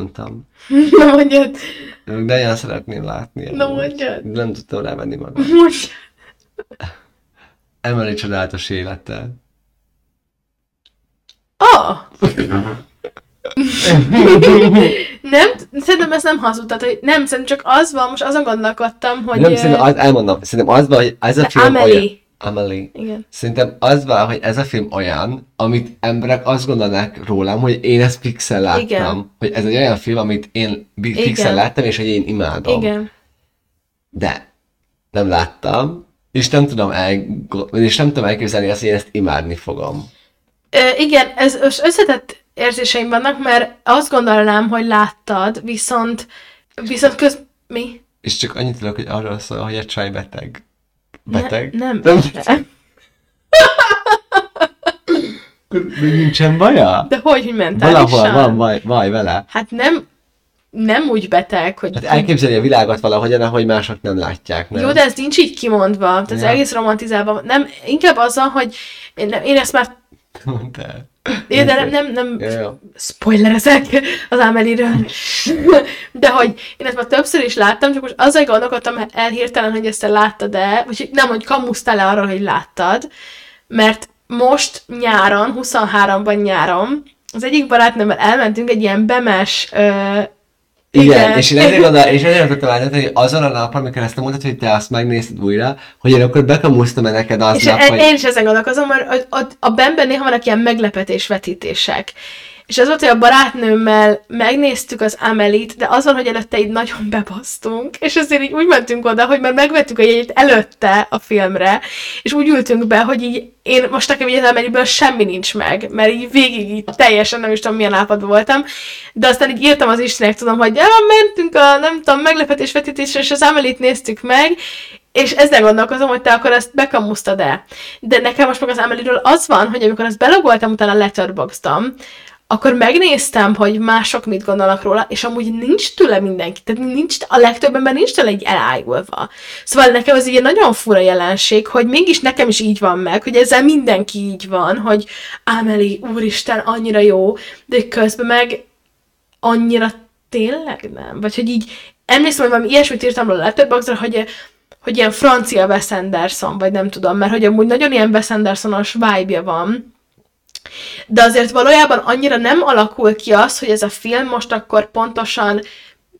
Nem tudom. [LAUGHS] Na mondjad, De nagyon szeretném látni. na amúgy. mondjad. Nem tudtam rávenni magam. Mondjad. Emeli csodálatos élete. Ah! [LAUGHS] nem, szerintem ez nem hazudtad, hogy nem, szerintem csak az van, most azon gondolkodtam, hogy... Nem, szerintem az, elmondom, szerintem az van, hogy ez a film Amelie. olyan... Amelie. Igen. Szerintem az van, hogy ez a film olyan, amit emberek azt gondolnak rólam, hogy én ezt fixen láttam. Igen. Hogy ez egy olyan film, amit én fixen Igen. láttam, és hogy én imádom. Igen. De nem láttam, és nem tudom, el, és nem tudom elképzelni azt, hogy én ezt imádni fogom. Ö, igen, ez össz- összetett érzéseim vannak, mert azt gondolnám, hogy láttad, viszont, viszont köz... Mi? És csak annyit tudok, hogy arról szól, hogy a csaj beteg. Beteg? Ne, nem. Nem. nem. De nincsen baja? De hogy, hogy mentálisan? Valahol van baj, baj vele. Hát nem, nem úgy beteg, hogy... Hát elképzeli a világot valahogyan, ahogy mások nem látják, nem? Jó, de ez nincs így kimondva, tehát Ja. egész romantizálva. Nem, inkább azzal, hogy én, én ezt már... Mondtál. Én, de nem, nem, nem Jó, jó. spoilerezek az Amelie-ről. De hogy én ezt már többször is láttam, csak most azzal gondolkodtam el hirtelen, hogy ezt te láttad-e, vagy hogy nem, hogy kamusztál-e arról, hogy láttad, mert most nyáron, 23-ban nyáron, az egyik barátnőmmel elmentünk egy ilyen bemes ö, Igen, és én ezért gondol, és ezért tudtam hogy azon a nap, amikor ezt mondtad, hogy te azt megnézted újra, hogy én akkor bekamusztam -e neked És aznap, e- hogy... én is ezen gondolkozom, mert a, a, a benben néha vannak ilyen meglepetés vetítések. És az volt, hogy a barátnőmmel megnéztük az Amelit, de az van, hogy előtte így nagyon bebasztunk, és azért így úgy mentünk oda, hogy már megvettük a jegyet előtte a filmre, és úgy ültünk be, hogy így én most nekem így az Ameliből semmi nincs meg, mert így végig így teljesen nem is tudom milyen állapotban voltam, de aztán így írtam az Istennek, tudom, hogy ja, mentünk a, nem tudom, meglepetés és az Amelit néztük meg, és ezzel gondolkozom, hogy te akkor ezt bekamusztad el. De nekem most meg az Emily-ről az van, hogy amikor ezt belogoltam utána letterboxdom, akkor megnéztem, hogy mások mit gondolnak róla, és amúgy nincs tőle mindenki, tehát nincs, a legtöbb ember nincs tőle egy elájulva. Szóval nekem ez egy nagyon fura jelenség, hogy mégis nekem is így van meg, hogy ezzel mindenki így van, hogy Ámeli, úristen, annyira jó, de közben meg annyira tényleg nem. Vagy hogy így emlékszem, hogy valami ilyesmit írtam a Letterboxdra, hogy hogy ilyen francia Wes Anderson, vagy nem tudom, mert hogy amúgy nagyon ilyen Wes Andersonos vibe van, de azért valójában annyira nem alakul ki az, hogy ez a film most akkor pontosan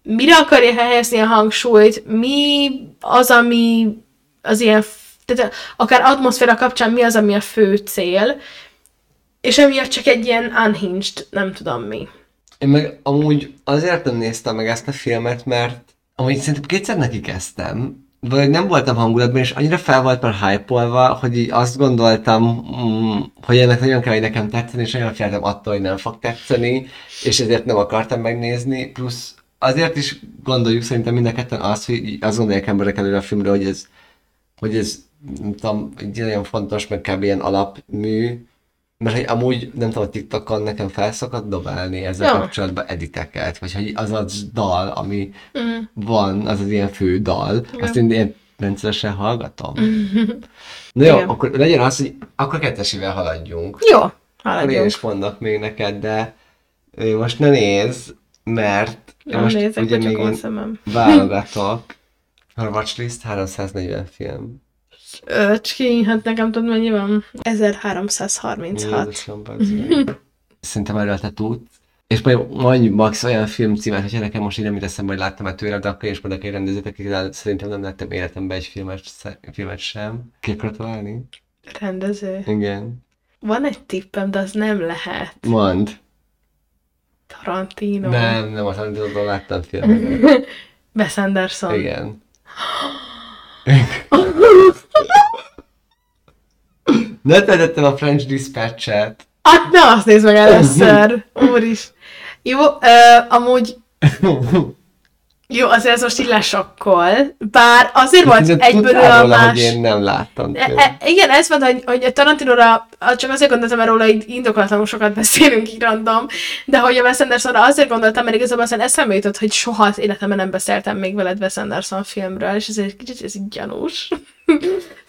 mire akarja helyezni a hangsúlyt, mi az, ami az ilyen, tehát akár atmoszféra kapcsán mi az, ami a fő cél, és emiatt csak egy ilyen unhinged, nem tudom mi. Én meg amúgy azért nem néztem meg ezt a filmet, mert amúgy szerintem kétszer neki kezdtem, vagy nem voltam hangulatban, és annyira fel volt már hype hogy így azt gondoltam, mm, hogy ennek nagyon kell, hogy nekem tetszeni, és nagyon féltem attól, hogy nem fog tetszeni, és ezért nem akartam megnézni, plusz azért is gondoljuk szerintem mind a ketten azt, hogy azt gondolják emberek előre a filmről, hogy ez, hogy ez nem tudom, egy nagyon fontos, meg kb. ilyen alapmű, mert hogy amúgy, nem tudom, a TikTokon nekem felszokott dobálni ezzel ja. kapcsolatban editeket, vagy hogy az a dal, ami mm. van, az az ilyen fő dal, ja. azt én ilyen rendszeresen hallgatom. [LAUGHS] Na jó, Igen. akkor legyen az, hogy akkor kettesével haladjunk. Jó, haladjunk. Akkor én is mondok még neked, de most ne nézz, mert nem most nézek, ugye még én válogatok. A watchlist 340 film. Öcskény, hát nekem tudod mennyi van? 1336. Szerintem erről te tudsz. És majd mondj max olyan filmcímet, hogyha nekem most így nem teszem, hogy láttam-e tőle, de akkor is mondok egy rendezőt, akik szerintem nem láttam életemben egy filmet, filmet sem. Ki akarod találni? Rendező? Igen. Van egy tippem, de az nem lehet. Mond. Tarantino. Nem, nem a Tarantino-ból láttam filmet. [LAUGHS] Wes Anderson. Igen. [GASPS] [LAUGHS] Ne tettem a French Dispatch-et. Hát ne azt nézd meg először. Úr is. Jó, uh, amúgy jó, azért ez most így lesokkol, bár azért volt egyből a más... hogy én nem láttam. E, e, igen, ez van, hogy, hogy a Tarantinóra, csak azért gondoltam, mert róla így indokolatlanul sokat beszélünk így random, de hogy a Wes Andersonra azért gondoltam, mert igazából aztán eszembe jutott, hogy soha az életemben nem beszéltem még veled Wes Anderson filmről, és ez egy kicsit ez így gyanús.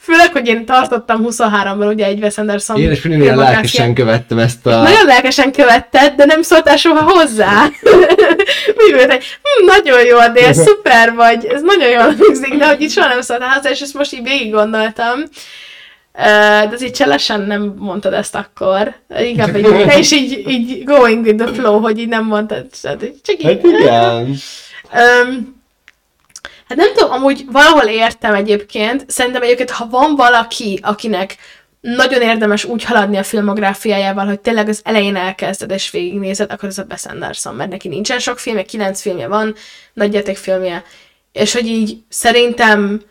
Főleg, hogy én tartottam 23-ban ugye egy Wes Anderson Én is nagyon lelkesen követtem ezt a... Nagyon lelkesen követted, de nem szóltál soha hozzá. [LAUGHS] Mi volt egy, hm, nagyon jó a dél, [LAUGHS] szuper vagy, ez nagyon jól hangzik, de hogy itt soha nem szóltál hozzá, és ezt most így végig gondoltam. De azért cselesen nem mondtad ezt akkor. Inkább egy, te is így, így going with the flow, hogy így nem mondtad. Csak így, hát igen. Um, Hát nem tudom, amúgy valahol értem egyébként. Szerintem egyébként, ha van valaki, akinek nagyon érdemes úgy haladni a filmográfiájával, hogy tényleg az elején elkezded és végignézed, akkor ez a Wes Anderson, mert neki nincsen sok filmje, kilenc filmje van, nagy filmje, és hogy így szerintem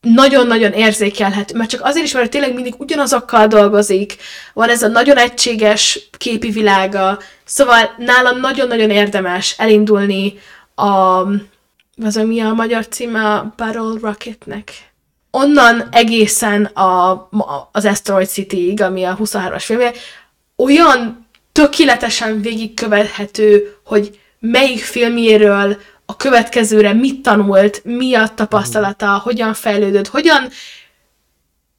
nagyon-nagyon érzékelhető, mert csak azért is, mert tényleg mindig ugyanazokkal dolgozik, van ez a nagyon egységes képi világa, szóval nálam nagyon-nagyon érdemes elindulni a, az, ami a magyar címe a Barrel Rocketnek. Onnan egészen a, az Asteroid City-ig, ami a 23-as filmje, olyan tökéletesen végigkövethető, hogy melyik filmjéről a következőre mit tanult, mi a tapasztalata, hogyan fejlődött, hogyan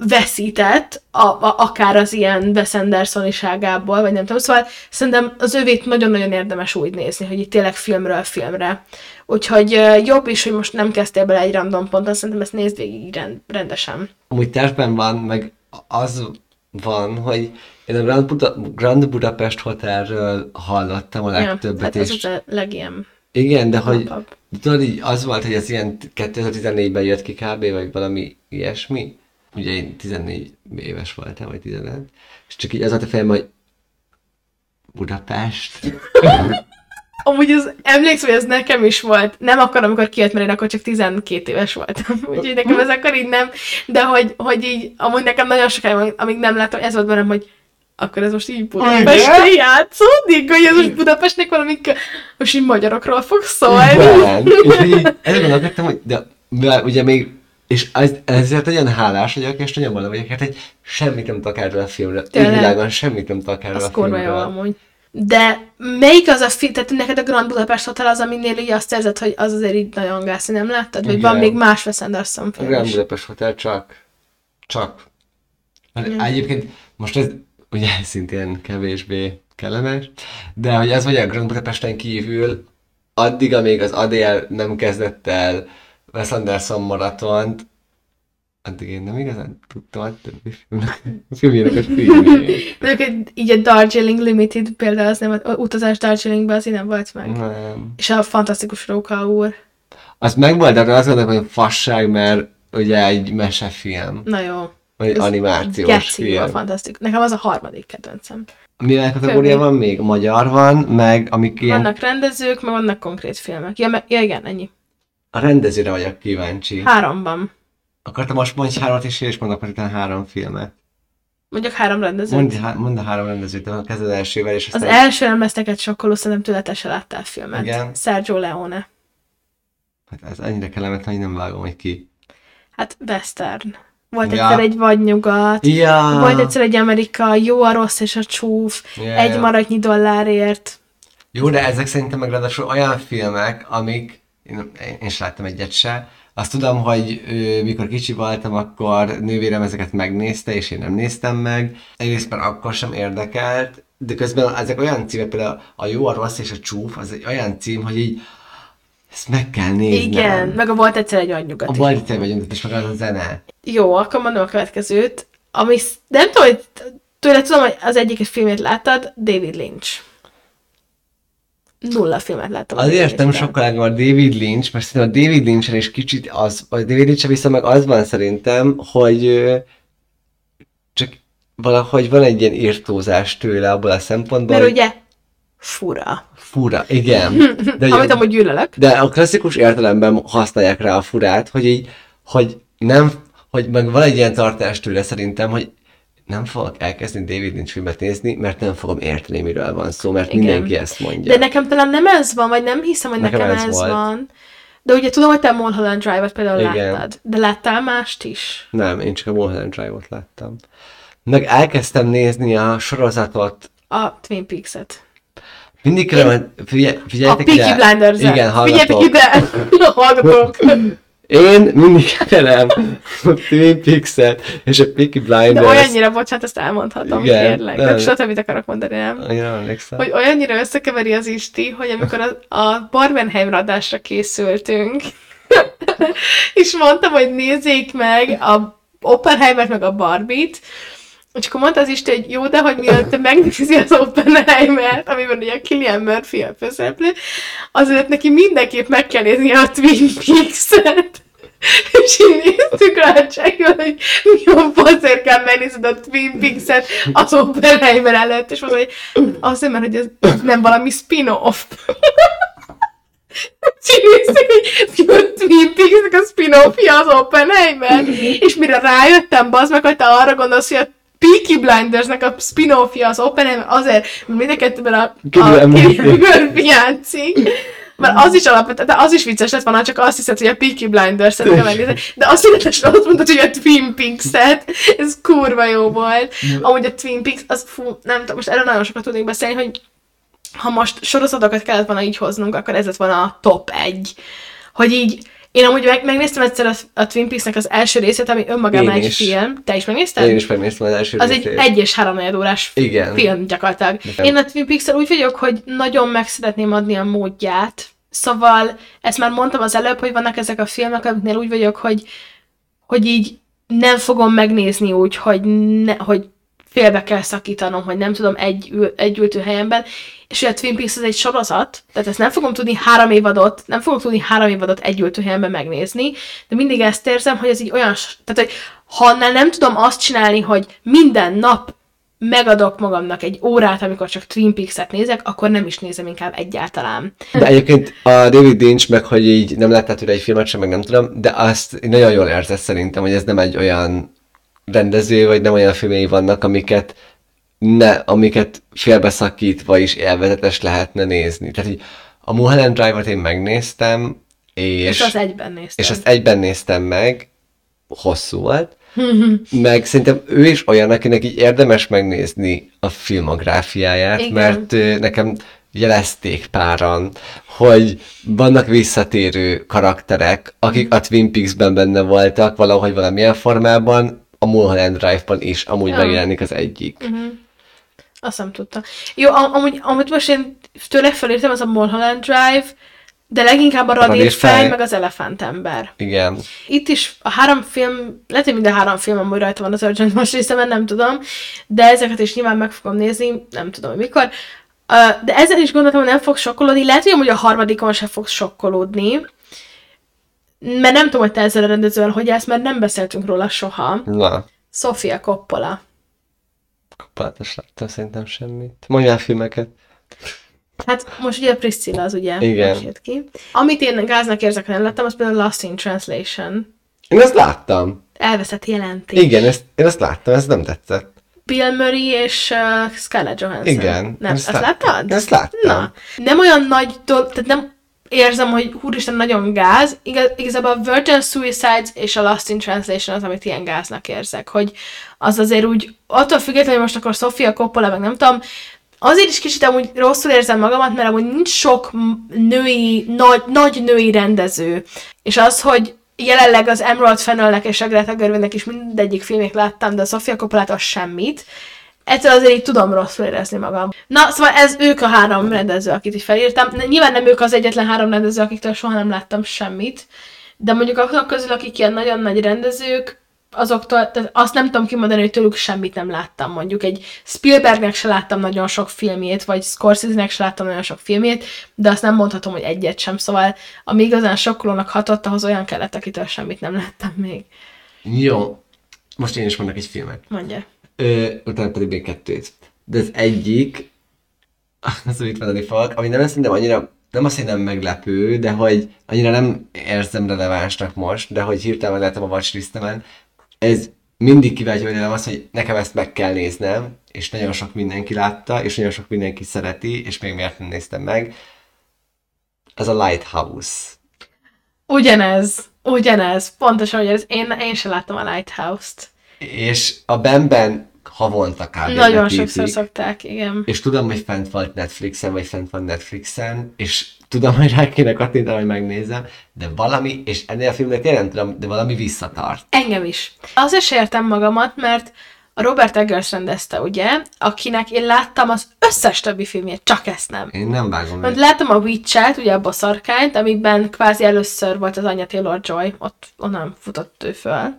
veszített, a, a, akár az ilyen Wes Andersoniságából, vagy nem tudom, szóval szerintem az övét nagyon-nagyon érdemes úgy nézni, hogy itt tényleg filmről filmre. Úgyhogy jobb is, hogy most nem kezdtél bele egy random ponton, szerintem ezt nézd végig rend, rendesen. Amúgy tervben van, meg az van, hogy én a Grand, Buda, Grand Budapest Hotelről hallottam a legtöbbet. Ja, hát ez és... az a legilyen igen, de hogy tudod, így az volt, hogy ez ilyen 2014-ben jött ki kb. vagy valami ilyesmi. Ugye én 14 éves voltam, vagy 15. És csak így az volt a fejem, hogy Budapest. [LAUGHS] Amúgy az, emlékszem, hogy ez nekem is volt. Nem akkor, amikor kijött, mert én akkor csak 12 éves voltam. [LAUGHS] Úgyhogy nekem ez akkor így nem. De hogy, hogy így, amúgy nekem nagyon sokáig, amíg nem láttam, ez volt bennem, hogy akkor ez most így Budapesten játszódik, hogy ez most Budapestnek valami, most így magyarokról fog szólni. Igen. És így [LAUGHS] ezzel gondolkodtam, hogy de, de ugye még és ez, ezért nagyon hálás vagyok, és nagyon boldog vagyok, hát egy semmit nem tudok erről a filmről. Tényleg? Világon semmit nem tudok erről a filmről. amúgy. De melyik az a film, tehát neked a Grand Budapest Hotel az, aminél így azt érzed, hogy az azért így nagyon hogy nem láttad? Vagy van még más Wes Anderson A film Grand is? Budapest Hotel csak. Csak. Hát Egyébként most ez ugye szintén kevésbé kellemes, de hogy ez vagy a Grand Budapesten kívül, addig, amíg az Adél nem kezdett el Wes Anderson maratont, addig én nem igazán tudtam a többi filmnek, [LAUGHS] filmjének a filmjét. Egyébként így a Darjeeling Limited például az nem, a utazás Darjeelingbe az így nem volt meg. Nem. És a fantasztikus Róka úr. Az megvolt, de azt gondolom, hogy fasság, mert ugye egy mesefilm, Na jó. vagy Ez animációs Geci film. a fantasztikus. Nekem az a harmadik kedvencem. Milyen kategória van még? Magyar van, meg amik ilyen... Vannak rendezők, meg vannak konkrét filmek. Ja, me- ja igen, ennyi. A rendezőre vagyok kíváncsi. Háromban. Akartam most mondj hármat és én is mondok utána három filmet. Mondjuk három rendezőt. Mondd, há- mondd a három rendezőt, a kezded elsővel, és Az aztán... első nem lesz neked sokkoló, szerintem tőle te se láttál filmet. Igen. Sergio Leone. Hát ez ennyire kellemetlen, hogy nem vágom, hogy ki. Hát western. Volt Ja. egyszer egy vadnyugat, Ja! volt egyszer egy Amerika, jó a rossz és a csúf, Ja, egy ja. maradnyi dollárért. Jó, de ezek szerintem meg ráadásul olyan filmek, amik... Én, én sem láttam egyet se. Azt tudom, hogy ö, mikor kicsi voltam, akkor nővérem ezeket megnézte, és én nem néztem meg. Egyrészt már akkor sem érdekelt, de közben ezek olyan címek, például a jó, a rossz és a csúf, az egy olyan cím, hogy így ezt meg kell néznem. Igen, meg a volt egyszer egy vadnyugat A is. Balti vagyunk, és meg az a zene. Jó, akkor mondom a következőt. Ami nem tudom, hogy tőle tudom, hogy az egyik filmét láttad, David Lynch. Nulla filmet láttam. a Azért Lynch-tel. sokkal a David Lynch, mert szerintem a David Lynch-en is kicsit az, vagy David lynch viszont meg az van szerintem, hogy csak valahogy van egy ilyen írtózás tőle abból a szempontból, Mert ugye fura. fura, igen. [LAUGHS] De, Amit amúgy gyűlölök. de a klasszikus értelemben használják rá a furát, hogy így, hogy nem, hogy meg van egy ilyen tartás tőle szerintem, hogy nem fogok elkezdeni David Lynch filmet nézni, mert nem fogom érteni, miről van szó, mert Igen. mindenki ezt mondja. De nekem talán nem ez van, vagy nem hiszem, hogy Nekem nekem, ez ez, volt. van. De ugye tudom, hogy te Mulholland Drive-ot például Igen. láttad. De láttál mást is? Nem, én csak a Mulholland Drive-ot láttam. Meg elkezdtem nézni a sorozatot. A Twin Peaks-et. Mindig kellene, figyelj, A figyeljetek Peaky ide. blinders Igen, Figyeljetek [LAUGHS] hallgatok. ide! Hallgatok! Én mindig kelem a Twin Peaks-et és a Peaky Blinders. De olyannyira, bocsánat, ezt elmondhatom, Igen, kérlek. nem. Nem többit akarok mondani, nem? Emlékszem. Hogy olyannyira összekeveri az Isti, hogy amikor a, a Barbenheim adásra készültünk, [LAUGHS] és mondtam, hogy nézzék meg a Oppenheimer meg a Barbie-t, akkor mondta az Isten, hogy jó, de hogy mielőtt megnézi az Oppenheimer-t, amiben ugye Killian Murphy a főszereplő, azért neki mindenképp meg kell nézni a Twin Peaks-et. És így néztük rá csekkül, hogy mi a faszért kell megnézned a Twin Peaks-et az Oppenheimer előtt, és mondta, hogy azért, mert hogy ez, nem valami spin-off. Néztük, hogy a Twin Peaks-nek a spin-offja az Oppenheimer. És mire rájöttem, bazd meg, hogy te arra gondolsz, hogy a Peaky Blindersnek a spin-offja az Oppenheimer, azért, mert mind a kettőben a, a Murphy játszik. Mert az is alapvetően, de az is vicces lett volna, csak azt hiszed, hogy a Peaky Blinders-et kell megnézni. De azt hihetesen azt mondtad, hogy a Twin Peaks-et. Ez kurva jó volt. Amúgy a Twin Peaks, az fú, nem tudom, most erről nagyon sokat tudnék beszélni, hogy ha most sorozatokat kellett volna így hoznunk, akkor ez lett volna a top egy. Hogy így, én amúgy meg, megnéztem egyszer a, a Twin Peaks-nek az első részét, ami önmagában egy film. Te is megnézted? Én is megnéztem az első Az egy részét. egy és három órás Igen. film gyakorlatilag. Nekem- Én a Twin peaks úgy vagyok, hogy nagyon meg szeretném adni a módját. Szóval, ezt már mondtam az előbb, hogy vannak ezek a filmek, amiknél úgy vagyok, hogy, hogy így nem fogom megnézni úgy, hogy, ne, hogy félbe kell szakítanom, hogy nem tudom egy, ül, egy ültő helyemben, és ugye a Twin Peaks az egy sorozat, tehát ezt nem fogom tudni három évadot, nem fogok tudni három évadot egy ültő helyemben megnézni, de mindig ezt érzem, hogy ez így olyan, tehát hogy ha annál nem tudom azt csinálni, hogy minden nap megadok magamnak egy órát, amikor csak Twin Peaks-et nézek, akkor nem is nézem inkább egyáltalán. De egyébként a David Lynch, meg hogy így nem láttál tőle egy filmet sem, meg nem tudom, de azt nagyon jól érzed szerintem, hogy ez nem egy olyan rendező, vagy nem olyan filmei vannak, amiket ne, amiket félbeszakítva is élvezetes lehetne nézni. Tehát így a Mulholland Drive-ot én megnéztem, és, És az egyben néztem. és azt egyben néztem meg, hosszú volt, [LAUGHS] meg szerintem ő is olyan, akinek így érdemes megnézni a filmográfiáját, Igen. mert nekem jelezték páran, hogy vannak visszatérő karakterek, akik a Twin Peaks-ben benne voltak, valahogy valamilyen formában, a Mulholland Drive-ban is amúgy Ja. megjelenik az egyik. Azt nem tudtam. Jó, am- amúgy, amit most én tőle felírtam, az a Mulholland Drive, de leginkább a radírfej. meg az elefántember. Igen. Itt is a három film, lehet, hogy minden három film amúgy rajta van az Urgent most részemben, nem tudom, de ezeket is nyilván meg fogom nézni, nem tudom, hogy mikor. Uh, de ezzel is gondoltam, hogy nem fog sokkolódni. Lehet, hogy amúgy a harmadikon sem fog sokkolódni, mert nem tudom, hogy te ezzel a rendezővel hogy állsz, mert nem beszéltünk róla soha. Na, Sofia Coppola. kapalatos láttam szerintem semmit. Mondjál filmeket. Hát most ugye Priscilla az ugye Igen. most jött ki. Amit én gáznak érzek, nem láttam, az például Lost in Translation. Én ezt láttam. Elveszett jelentés. Igen, ezt, én ezt láttam, ez nem tetszett. Bill Murray és uh, Scarlett Johansson. Igen, Nem, ezt láttam. láttad? Ezt láttam. Na, nem olyan nagy dolog, tehát nem érzem, hogy úristen nagyon gáz. Igaz, igazából a Virgin Suicides és a Lost in Translation az, amit ilyen gáznak érzek, hogy az azért úgy, attól függetlenül, hogy most akkor Sofia Coppola, meg nem tudom, azért is kicsit amúgy rosszul érzem magamat, mert amúgy nincs sok női, nagy, nagy női rendező. És az, hogy jelenleg az Emerald Fennelnek és a Greta Gerwignek is mindegyik filmét láttam, de a Sofia Coppola az semmit. Ettől azért így tudom rosszul érezni magam. Na, szóval ez ők a három rendező, akit így felírtam. Nyilván nem ők az egyetlen három rendező, akiktől soha nem láttam semmit, de mondjuk azok közül, akik ilyen nagyon nagy rendezők, azoktól, tehát azt nem tudom kimondani, hogy tőlük semmit nem láttam. Mondjuk egy Spielbergnek se láttam nagyon sok filmjét, vagy Scorsese-nek se láttam nagyon sok filmjét, de azt nem mondhatom, hogy egyet sem. Szóval ami igazán sokkolónak hatott, ahhoz olyan kellett, akitől semmit nem láttam még. Jó. Most én is mondok egy filmet. Mondja. Ö, utána pedig még kettőt. De az egyik, [LAUGHS] az amit mondani fogok, ami nem szerintem annyira, nem azt, hogy nem meglepő, de hogy annyira nem érzem relevánsnak most, de hogy hirtelen megláttam a watchlistemen, ez mindig kiváltja belőlem azt, hogy nekem ezt meg kell néznem, és nagyon sok mindenki látta, és nagyon sok mindenki szereti, és még miért nem néztem meg. Ez a Lighthouse. Ugyanez, ugyanez, pontosan ugyanez. Én, én sem láttam a Lighthouse-t. És a Benben havonta kb. Nagyon vetítik. sokszor szokták, igen. És tudom, hogy fent volt Netflixen, vagy fent van Netflixen, és tudom, hogy rá kéne kattintani, hogy megnézem, de valami, és ennél a filmnek tényleg nem tudom, de valami visszatart. Engem is. Azért se értem magamat, mert a Robert Eggers rendezte, ugye, akinek én láttam az összes többi filmjét, csak ezt nem. Én nem vágom Mert láttam a Witch-et, ugye a boszorkányt, amiben kvázi először volt az anya Taylor-Joy, ott onnan futott ő föl.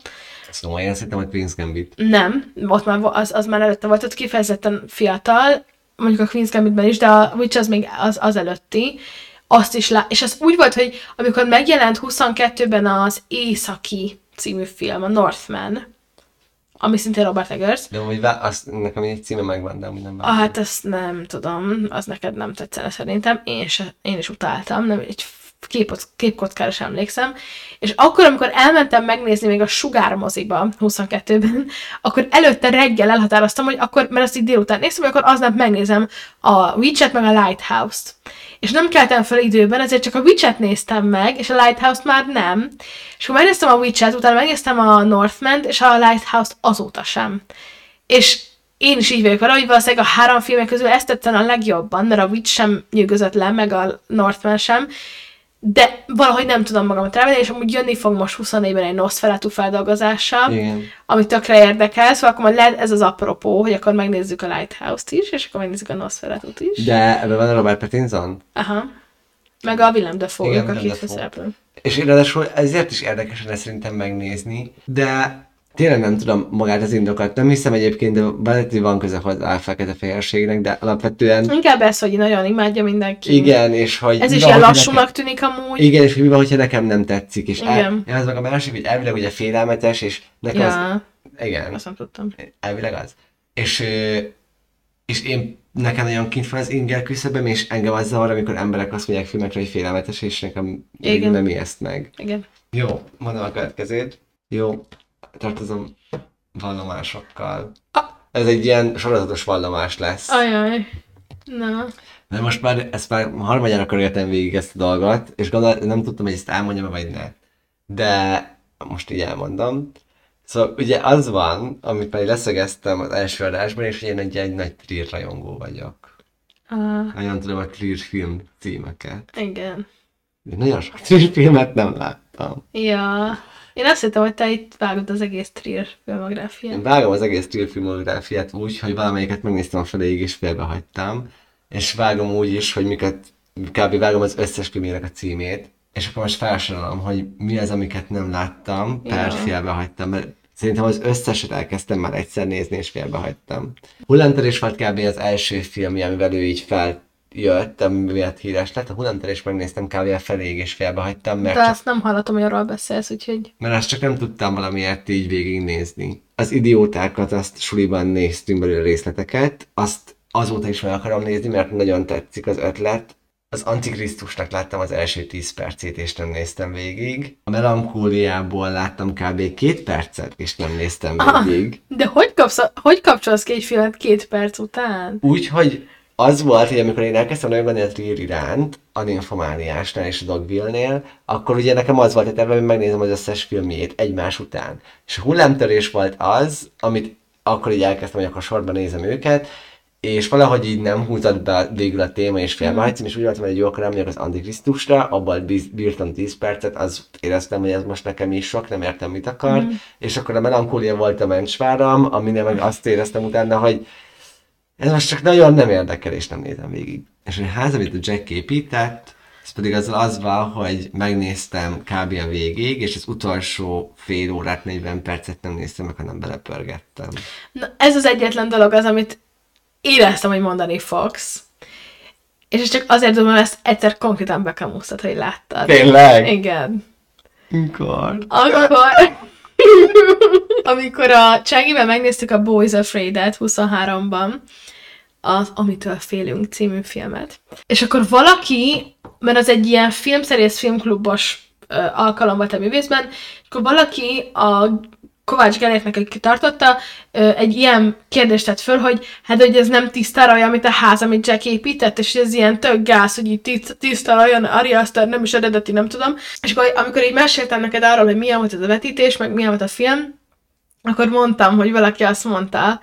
Szóval én szerintem, hogy Queen's Gambit. Nem, ott már, az, az már előtte volt, ott kifejezetten fiatal, mondjuk a Queen's Gambitben is, de a Witch az még az, az előtti. Azt is lá- és az úgy volt, hogy amikor megjelent 22-ben az Északi című film, a Northman, ami szintén Robert Eggers, De hogy azt, nekem egy címe megvan, de amúgy nem Ah, vágom. hát ezt nem tudom, az neked nem tetszene szerintem. Én, se, én is utáltam, nem egy képot, képkockára sem emlékszem. És akkor, amikor elmentem megnézni még a Sugár moziba 22-ben, [LAUGHS] akkor előtte reggel elhatároztam, hogy akkor, mert azt így délután néztem, hogy akkor aznap megnézem a Witch-et meg a Lighthouse-t. És nem keltem fel időben, ezért csak a Witch-et néztem meg, és a Lighthouse-t már nem. És akkor megnéztem a Witch-et, utána megnéztem a Northman-t, és a Lighthouse-t azóta sem. És én is így vagyok vele, hogy valószínűleg a három filmek közül ezt tetszene a legjobban, mert a Witch sem nyűgözött le, meg a Northman sem, de valahogy nem tudom magamat rávenni, és amúgy jönni fog most 24-ben egy Nosferatu feldolgozása, Igen. ami tökre érdekel, szóval akkor majd lehet ez az apropó, hogy akkor megnézzük a Lighthouse-t is, és akkor megnézzük a Nosferatu-t is. De ebben van a Robert Pattinson? Aha. Meg a Willem Dafoe, a két Dafoe. főszereplő. És ráadásul ezért is érdekes lenne szerintem megnézni, de tényleg nem tudom magát az indokat. Nem hiszem egyébként, de hogy van köze hozzá a fekete fehérségnek, de alapvetően Inkább ez, hogy nagyon imádja mindenki. igen, és hogy... Ez is ilyen lassúnak nekem- tűnik amúgy. Igen, és hogy mi van, hogyha nekem nem tetszik, és el, Igen. ez meg a másik, hogy elvileg ugye félelmetes, és nekem az... Ja, Igen, azt nem tudtam. elvileg az. és, és én nekem nagyon kint van az inger küszöböm, és engem az zavar, amikor emberek azt mondják filmekre, hogy félelmetes, és nekem Igen. nem ijeszt meg. Igen. Jó, mondom a következőt. Jó, tartozom vallomásokkal. Ah. Ez egy ilyen sorozatos vallomás lesz. Ajaj. Na. De most már, ezt már harmadjára körültem végig ezt a dolgot, és gondol, nem tudtam, hogy ezt elmondjam vagy ne. De most így elmondom. Szóval ugye az van, amit már leszögeztem az első adásban, és én egy, egy nagy Trier rajongó vagyok. Uh, Nagyon tudom a Trier film címeket. igen. De nagyon sok Trier filmet nem láttam. Ja. Én azt hittem, hogy te itt vágod az egész Trier filmográfiát. Én vágom az egész Trier filmográfiát úgy, hogy valamelyiket megnéztem a feléig és félbehagytam. És vágom úgy is, hogy miket, kb. vágom az összes filmének a címét. És akkor most felsorolom, hogy mi az, amiket nem láttam, per Ja. félbehagytam, mert szerintem az összeset elkezdtem már egyszer nézni, és félbehagytam. Hullámtörés volt kb. az első filmje, amivel ő így feljött, ami miatt híres lett. A hullámtörés megnéztem kb. feléig, és félbehagytam, mert De csak azt nem hallottam, hogy arról beszélsz, úgyhogy... mert azt csak nem tudtam valamiért így végignézni. Az idiótákat, azt suliban néztünk belőle részleteket, azt azóta is meg akarom nézni, mert nagyon tetszik az ötlet. Az Antikrisztusnak láttam az első 10 percét, és nem néztem végig. A melankóliából láttam kb. két percet, és nem néztem Ah. végig. De hogy, kapsz, hogy kapcsolsz ki egy filmet két perc után? Úgyhogy az volt, hogy amikor én elkezdtem nagyon a Trier iránt, a Nymphomaniásnál és a Dogville-nél, akkor ugye nekem az volt a tervem, hogy megnézem az összes filmjét egymás után. És a hullámtörés volt az, amit akkor így elkezdtem, hogy akkor sorban nézem őket, és valahogy így nem húzott be végül a téma, és félbehagytam, és úgy voltam, hogy jó, akkor nem az Antikrisztusra, abban bírtam 10 percet, az éreztem, hogy ez most nekem is sok, nem értem, mit akar, és akkor a melankólia volt a mencsváram, aminél meg azt éreztem utána, hogy ez most csak nagyon nem érdekel, és nem nézem végig. És a ház, amit a Jack épített, ez pedig azzal az van, hogy megnéztem kb. a végig, és az utolsó fél órát, 40 percet nem néztem meg, hanem belepörgettem. Na, ez az egyetlen dolog az, amit éreztem, hogy mondani fogsz. És ez csak azért tudom, mert ezt egyszer konkrétan bekamusztad, hogy láttad. Tényleg? Igen. Mikor? Akkor, [LAUGHS] amikor a Cságivel megnéztük a Boys Afraid-et 23-ban, az Amitől félünk című filmet. És akkor valaki, mert az egy ilyen filmszerész filmklubos alkalom volt a művészben, és akkor valaki a Kovács Gelétnek, aki tartotta, egy ilyen kérdést tett föl, hogy hát, hogy ez nem tiszta raj, amit a ház, amit Jack épített, és ez ilyen tök gáz, hogy itt tiszta rajon, Ari Aster nem is eredeti, nem tudom. És akkor, amikor így meséltem neked arról, hogy milyen volt ez a vetítés, meg milyen volt a film, akkor mondtam, hogy valaki azt mondta,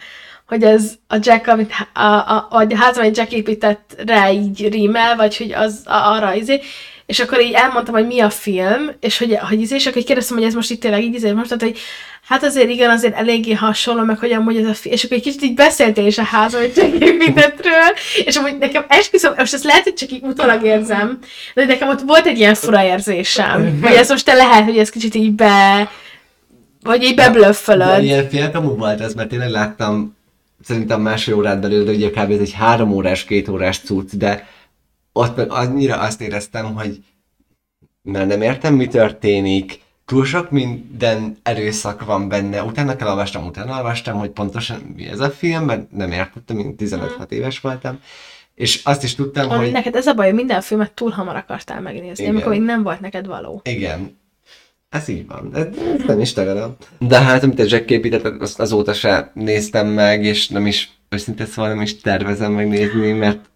hogy ez a Jack, amit a, a, vagy a ház, amit Jack épített rá így rímel, vagy hogy az a, arra izé, és akkor így elmondtam, hogy mi a film, és hogy, hogy izé, és akkor így kérdeztem, hogy ez most itt tényleg így izé, most, tehát, hogy hát azért igen, azért eléggé hasonló, meg hogy amúgy ez a film, és akkor egy kicsit így beszéltél is a ház, amit Jack építettről, és amúgy nekem esküszöm, most ezt lehet, hogy csak így utólag érzem, de nekem ott volt egy ilyen fura érzésem, hogy ez most te lehet, hogy ez kicsit így be, vagy így beblöffölöd. ilyen félkamú volt ez, mert tényleg láttam szerintem másfél órát belőle, de ugye kb. ez egy három órás, két órás cucc, de ott meg annyira azt éreztem, hogy mert nem értem, mi történik, túl sok minden erőszak van benne, utána kell olvastam, utána olvastam, hogy pontosan mi ez a film, mert nem értettem, mint 15 éves voltam, és azt is tudtam, Hogy... hogy Neked ez a baj, hogy minden filmet túl hamar akartál megnézni, Igen. amikor még nem volt neked való. Igen. Ez így van. Ez nem is tagadom. De hát, amit a Jack épített, azt azóta se néztem meg, és nem is, őszintén szóval nem is tervezem megnézni, mert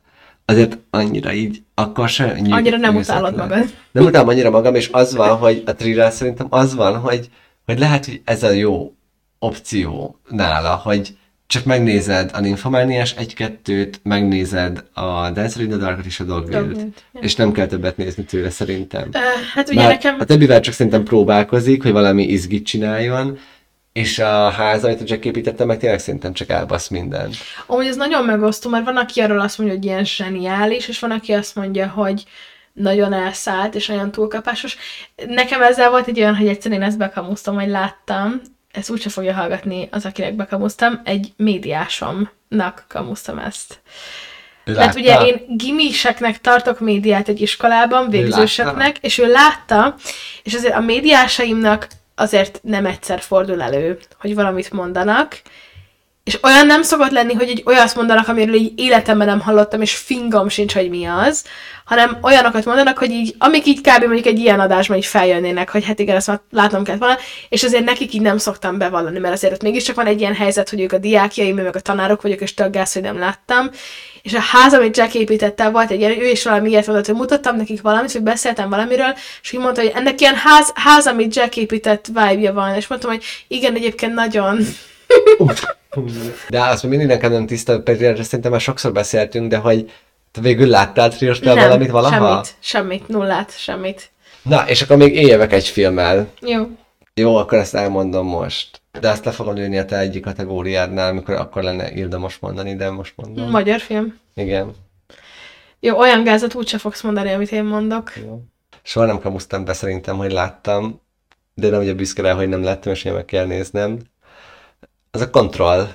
azért annyira így, akkor se nyű- Annyira nem utálod magad. Nem utálom annyira magam, és az van, hogy a thriller szerintem az van, hogy, hogy lehet, hogy ez a jó opció nála, hogy csak megnézed a Nymphomaniás egy-kettőt, megnézed a Dancer in the Dark-ot és a Dogville-t, és nem kell többet nézni tőle szerintem. Ö, hát ugye Már nekem... a többivel csak szerintem próbálkozik, hogy valami izgit csináljon, és a ház, amit a Jack építette, meg tényleg szerintem csak elbasz mindent. Amúgy ez nagyon megosztó, mert van, aki arról azt mondja, hogy ilyen zseniális, és van, aki azt mondja, hogy nagyon elszállt, és olyan túlkapásos. Nekem ezzel volt egy olyan, hogy egyszer én ezt bekamusztam, hogy láttam, ezt úgyse fogja hallgatni az, akinek bekamusztam, egy médiásomnak kamusztam ezt. Látta? ugye én gimiseknek tartok médiát egy iskolában, végzőseknek, és ő látta, és azért a médiásaimnak azért nem egyszer fordul elő, hogy valamit mondanak, És olyan nem szokott lenni, hogy egy olyat mondanak, amiről így életemben nem hallottam, és fingom sincs, hogy mi az, hanem olyanokat mondanak, hogy így, amik így kb. mondjuk egy ilyen adásban így feljönnének, hogy hát igen, ezt már látnom kellett volna, és azért nekik így nem szoktam bevallani, mert azért ott mégiscsak van egy ilyen helyzet, hogy ők a diákjaim, meg a tanárok vagyok, és töggász, hogy nem láttam. És a ház, amit Jack építette, volt egy ilyen, ő is valami ilyet mondott, hogy mutattam nekik valamit, hogy beszéltem valamiről, és így mondta, hogy ennek ilyen ház, ház amit Jack épített vibe van, és mondtam, hogy igen, egyébként nagyon. De azt még mindig nekem nem tiszta, pedig szerintem már sokszor beszéltünk, de hogy te végül láttál Trierstől valamit valaha? semmit, semmit, nullát, semmit. Na, és akkor még éljövök egy filmmel. Jó. Jó, akkor ezt elmondom most. De azt le fogom lőni a te egyik kategóriádnál, amikor akkor lenne érdemes mondani, de most mondom. Magyar film. Igen. Jó, olyan gázat úgyse fogsz mondani, amit én mondok. Jó. Soha nem kamusztam be szerintem, hogy láttam, de nem ugye büszke rá, hogy nem láttam, és én meg kell néznem. Az a Control.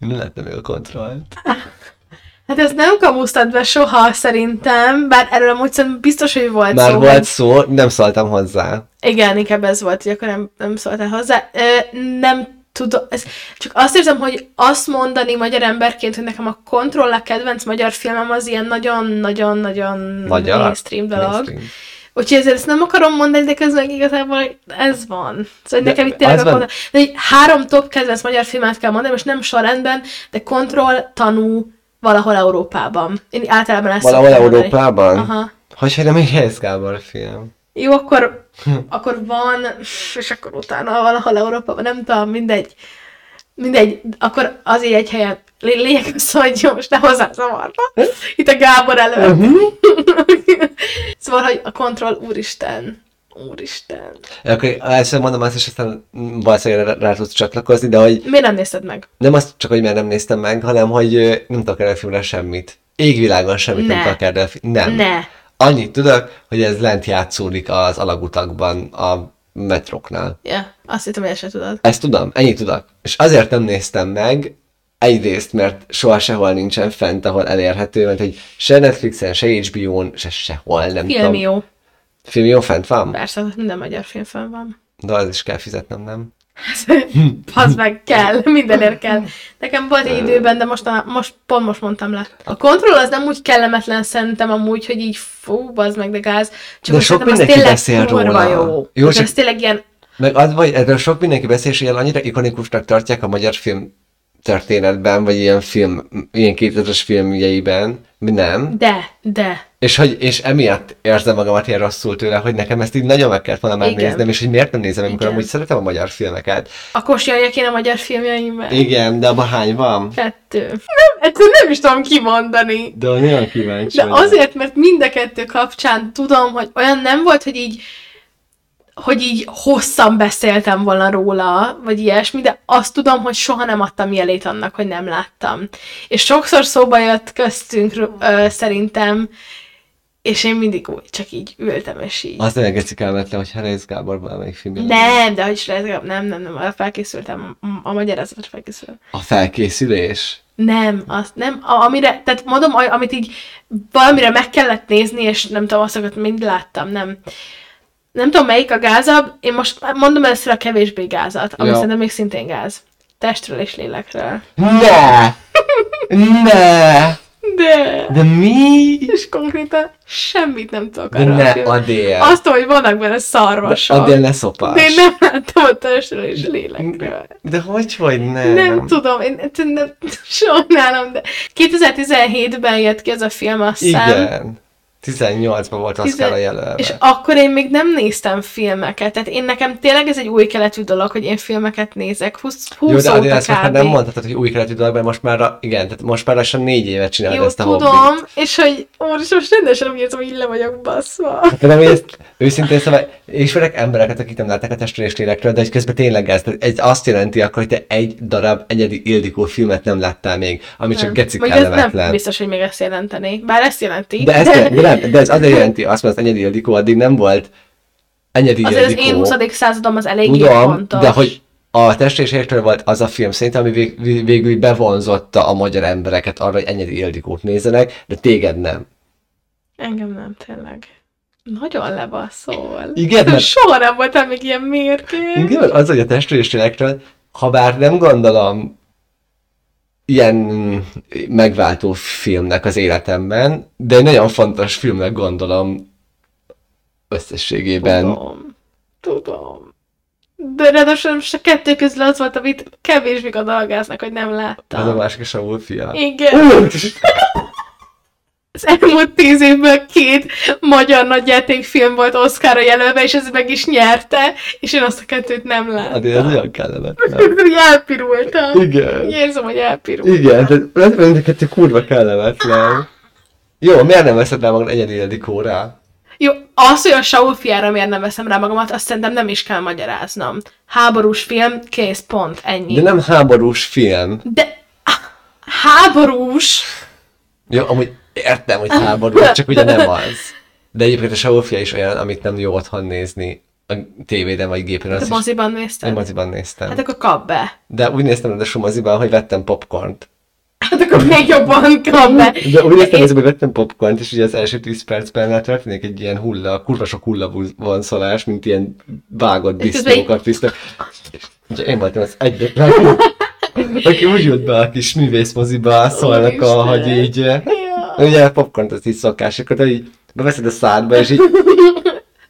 Én nem láttam még a Controlt. Hát ezt nem kamusztad be soha, szerintem, bár erről amúgy szerintem biztos, hogy volt Már szó. volt hogy- szó, nem szóltam hozzá. Igen, inkább ez volt, hogy akkor nem, nem szóltál hozzá. Ö, nem tudom, ez, csak azt érzem, hogy azt mondani magyar emberként, hogy nekem a Control a kedvenc magyar filmem az ilyen nagyon-nagyon-nagyon mainstream dolog. Mainstream. Úgyhogy ezért ezt nem akarom mondani, de közben igazából ez van. Szóval De nekem itt tényleg az a van- Control, de egy három top kedvenc magyar filmet kell mondani, most nem sorrendben, de Control, tanú, valahol Európában. Én általában ezt Valahol szoktam mondani. Európában? Aha. Hogy nem egy Helysz Gábor film. Jó, akkor, akkor van, és akkor utána valahol Európában, nem tudom, mindegy. Mindegy, akkor az így egy helyen. Lé- Lényeg az, hogy most ne hozzá zavarba. Itt a Gábor előtt. [LAUGHS] szóval, hogy a kontroll, úristen. Úristen. Akkor először mondom azt, és aztán valószínűleg rá, rá tudsz csatlakozni, de hogy Miért nem nézted meg? nem azt csak, hogy már nem néztem meg, hanem hogy nem tudok erre a filmre semmit. Égvilágon semmit nem Ne. tudok erre a fi- Nem. Ne. Annyit tudok, hogy ez lent játszódik az alagutakban, a metroknál. Ja, azt hittem, hogy se tudod. Ezt tudom, ennyit tudok. És azért nem néztem meg, egyrészt, mert soha sehol nincsen fent, ahol elérhető, mert hogy se Netflixen, se HBO-n, se sehol, nem Film tudom. jó. Filmió fent van? Persze, minden magyar film fenn van. De az is kell fizetnem, nem? Az meg kell, mindenért kell. Nekem volt egy időben, de most, most pont most mondtam le. A kontroll az nem úgy kellemetlen szerintem amúgy, hogy így fú, bazd meg, de gáz. Csak De sok mindenki tényleg beszél róla. Jó. Jó, jó csak- ez tényleg ilyen, Meg az, vagy erről sok mindenki beszél, és ilyen annyira ikonikusnak tartják a magyar film történetben, vagy ilyen film, ilyen 2000-es filmjeiben, nem. de, de. És, hogy, és emiatt érzem magamat ilyen rosszul tőle, hogy nekem ezt így nagyon meg kellett volna már Igen. néznem, és hogy miért nem nézem, amikor Igen. amúgy szeretem a magyar filmeket. Akkor jöjjek én a magyar filmjeimben. Igen, de abban hány van? Kettő. Nem, egyszerűen nem is tudom kimondani. De nagyon kíváncsi De azért, mert mind a kettő kapcsán tudom, hogy olyan nem volt, hogy így hogy így hosszan beszéltem volna róla, vagy ilyesmi, de azt tudom, hogy soha nem adtam jelét annak, hogy nem láttam. És sokszor szóba jött köztünk ö, szerintem, és én mindig úgy csak így ültem, és így. Azt nagyon geci kellemetlen, hogy Herész Gábor valamelyik filmje. Nem, de hogy is lehet, nem, nem, nem, felkészültem, a, magyarázatra felkészültem. A felkészülés. Nem, azt nem, a, amire, tehát mondom, amit így valamire meg kellett nézni, és nem tudom, azokat mind láttam, nem. Nem tudom, melyik a gázabb, én most mondom először a kevésbé gázat, ami Jó. szerintem még szintén gáz. Testről és lélekről. Ne! Ne! De, De mi? és konkrétan semmit nem tudok De arról a ne. Adél. Azt hogy vannak benne szarvasok. Adél ne szopás. de én nem láttam a testről és lélekről. De hogy, hogy nem? Nem tudom, én nem, sajnálom, de 2017-ben jött ki ez a film, azt. Igen. 18-ban volt az Tizen- kell a jelölve. És akkor én még nem néztem filmeket, tehát én nekem tényleg ez egy új keletű dolog, hogy én filmeket nézek. 20, 20 Jó, de óta ezt most már nem mondhatod, hogy új keletű dolog, mert most már, a- igen, tehát most már lassan négy évet csinálod Jó, ezt a tudom, hobbit. és hogy úr, most rendesen úgy érzem, hogy így le vagyok baszva. De nem, ezt őszintén szóval ismerek embereket, akik nem látták a testről és lélekről, de hogy közben tényleg ez, ez azt jelenti akkor, hogy te egy darab egyedi Ildikó filmet nem láttál még, ami csak geci Vagy ez nem biztos, hogy még ezt jelenteni. Bár ezt jelenti. De ez, de, [LAUGHS] nem, de ez azért jelenti azt, mert az Enyedi Ildikó addig nem volt Enyedi Azért az Ildikó. én 20. századom az eléggé Tudom, fontos. de hogy a Test és Értől volt az a film szerintem, ami vég, vég- végül bevonzotta a magyar embereket arra, hogy Enyedi Ildikót nézzenek, de téged nem. Engem nem, tényleg. Nagyon lebaszol. Igen, mert- Soha nem voltam még ilyen mérgén. Igen, az, hogy a testvéristelektől, ha bár nem gondolom ilyen megváltó filmnek az életemben, de egy nagyon fontos filmnek gondolom összességében. Tudom. Tudom. De ráadásul a kettő közül az volt, amit kevésbé gondolgáznak, hogy nem Az a láttam. másik a Saul fia. Igen. Az elmúlt tíz évben két magyar nagyjátékfilm volt Oscarra jelölve, és ez meg is nyerte, és én azt a kettőt nem láttam. Azért ez nagyon kellemetlen. [LAUGHS] Elpirultam. Igen. Érzem, hogy elpirultam. Igen, tehát lehet, hogy kettő kurva kellemetlen. Jó, miért nem veszed rá magad egyedi Ildikóra? Jó, az, hogy a Saul fiára miért nem veszem rá magamat, azt szerintem nem is kell magyaráznom. Háborús film, kész, pont, ennyi. De nem háborús film. De háborús? Jó, amúgy értem, hogy háború, csak ugye nem az. De egyébként a Saul fia is olyan, amit nem jó otthon nézni a tévéden vagy gépen. Is, moziban én nézted? moziban néztem. Hát akkor kap be. De úgy néztem a moziban, hogy vettem popcornt. Hát akkor még jobban kap be. De úgy néztem moziban, hogy vettem popcornt, és ugye az első 10 percben már történik egy ilyen hulla, kurva sok hullavonszolás, mint ilyen vágott disznókat tisztek. És ugye én voltam az egyetlen, aki úgy jött be a kis művészmoziba, szólnak, a, hogy így. Ugye popcornt az így szokás, akkor így beveszed a szádba, és így [LAUGHS]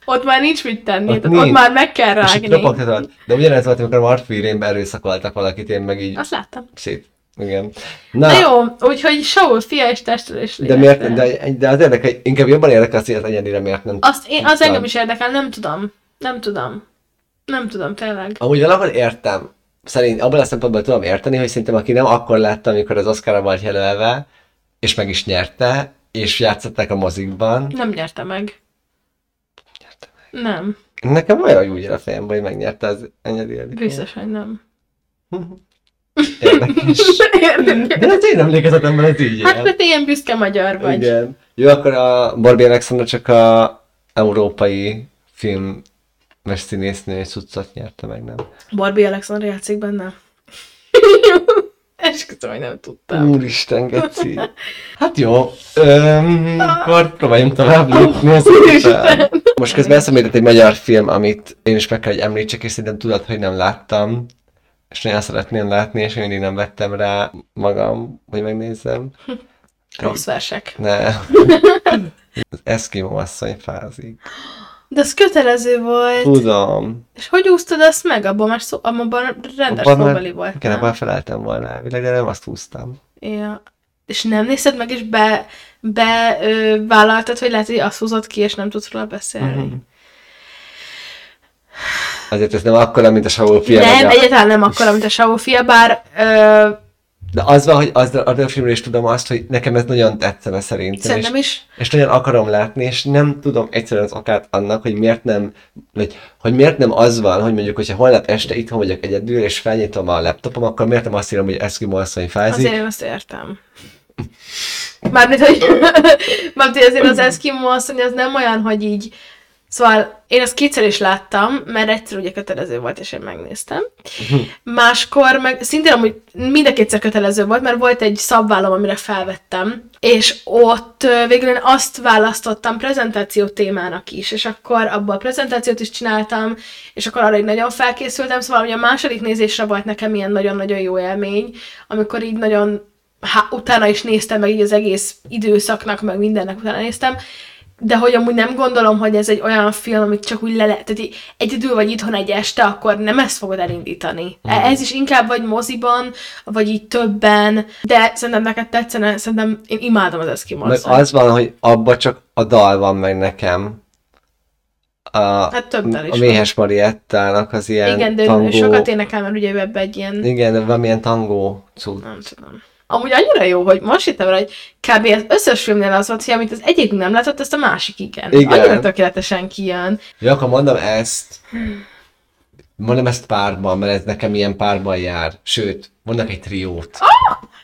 Ott már nincs mit tenni, Ott ott, ott nincs. már meg kell rágni. De ugyanez volt, amikor a Martfűrénbe erőszakoltak valakit, én meg így Azt láttam. szét. Igen. Na, Na jó, úgyhogy Saul fia és testelés de miért, de, de az érdekel, inkább jobban érdekel az, az egyedire miért nem Azt én, az engem is érdekel, nem tudom. Nem tudom. Nem tudom, tényleg. Amúgy valahol értem. Szerint abban a szempontból tudom érteni, hogy szerintem aki nem akkor látta, amikor az Oscarra volt jelölve, és meg is nyerte, és játszották a mozikban. Nem nyerte meg. Nem. Nekem olyan úgy a fejemben, hogy megnyerte az Enyedi. Biztos, hogy nem. Érdekes. [LAUGHS] Érdekes. De hát én emlékezetemben ez így Hát, mert ilyen büszke magyar vagy. Igen. Jó, akkor a Barbie Alexandra csak a európai film színésznő és cuccot nyerte meg, nem? Barbie Alexander játszik benne. [LAUGHS] [LAUGHS] Esküszöm, hogy nem tudtam. Úristen, geci. Hát jó, öm, akkor próbáljunk tovább lépni az után. Most közben eszembe egy magyar film, amit én is meg kell, hogy említsek, és szerintem tudod, hogy nem láttam. És nagyon szeretném látni, és én mindig nem vettem rá magam, hogy megnézzem. Rossz versek. Ne. [LAUGHS] Az Eskimo asszony fázik. De az kötelező volt. Tudom. És hogy úsztad azt meg? Abban már szó, abban rendes Abban szóbeli volt. Igen, abban feleltem volna elvileg, de nem azt húztam. Ja. És nem nézted meg, és be, be ö, vállaltad, hogy lehet, hogy azt húzott ki, és nem tudsz róla beszélni. Mhm. Azért ez nem akkora, mint a Saul fia. nem, a- egyáltalán nem akkor, mint a Saul fia, bár ö, De az van, hogy az, a filmről is tudom azt, hogy nekem ez nagyon tetszene szerintem. És, szerintem is. és nagyon akarom látni, és nem tudom egyszerűen az okát annak, hogy miért nem, vagy hogy miért nem az van, hogy mondjuk, hogyha holnap este itthon vagyok egyedül, és felnyitom a laptopom, akkor miért nem azt írom, hogy Eskimo asszony fázik. Azért azt értem. Mármint, hogy, [LAUGHS] mármint, hogy azért az [CLEARS THROAT] Eskimo asszony az nem olyan, hogy így Szóval én ezt kétszer is láttam, mert egyszer ugye kötelező volt, és én megnéztem. [LAUGHS] Máskor meg szintén amúgy mind a kétszer kötelező volt, mert volt egy szabválom, amire felvettem, és ott végül én azt választottam prezentáció témának is, és akkor abban a prezentációt is csináltam, és akkor arra így nagyon felkészültem, szóval ugye a második nézésre volt nekem ilyen nagyon-nagyon jó élmény, amikor így nagyon há, utána is néztem, meg így az egész időszaknak, meg mindennek utána néztem, de hogy amúgy nem gondolom, hogy ez egy olyan film, amit csak úgy le lehet, tehát egyedül vagy itthon egy este, akkor nem ezt fogod elindítani. Mm. Ez is inkább vagy moziban, vagy így többen, de szerintem neked tetszene, szerintem én imádom az Eskimo Meg az van, hogy abba csak a dal van meg nekem. A, Hát több dal is a van. Méhes Mariettának az ilyen Igen, de tangó... sokat énekel, mert ugye ebbe egy ilyen, Igen, de valamilyen tangó cucc. nem tudom. Amúgy annyira jó, hogy most hittem rá, hogy kb. az összes filmnél az volt, hogy amit az egyik nem látott, ezt a másik igen. Igen. Annyira tökéletesen kijön. Jó, akkor mondom ezt. Mondom ezt párban, mert ez nekem ilyen párban jár. Sőt, mondok egy triót.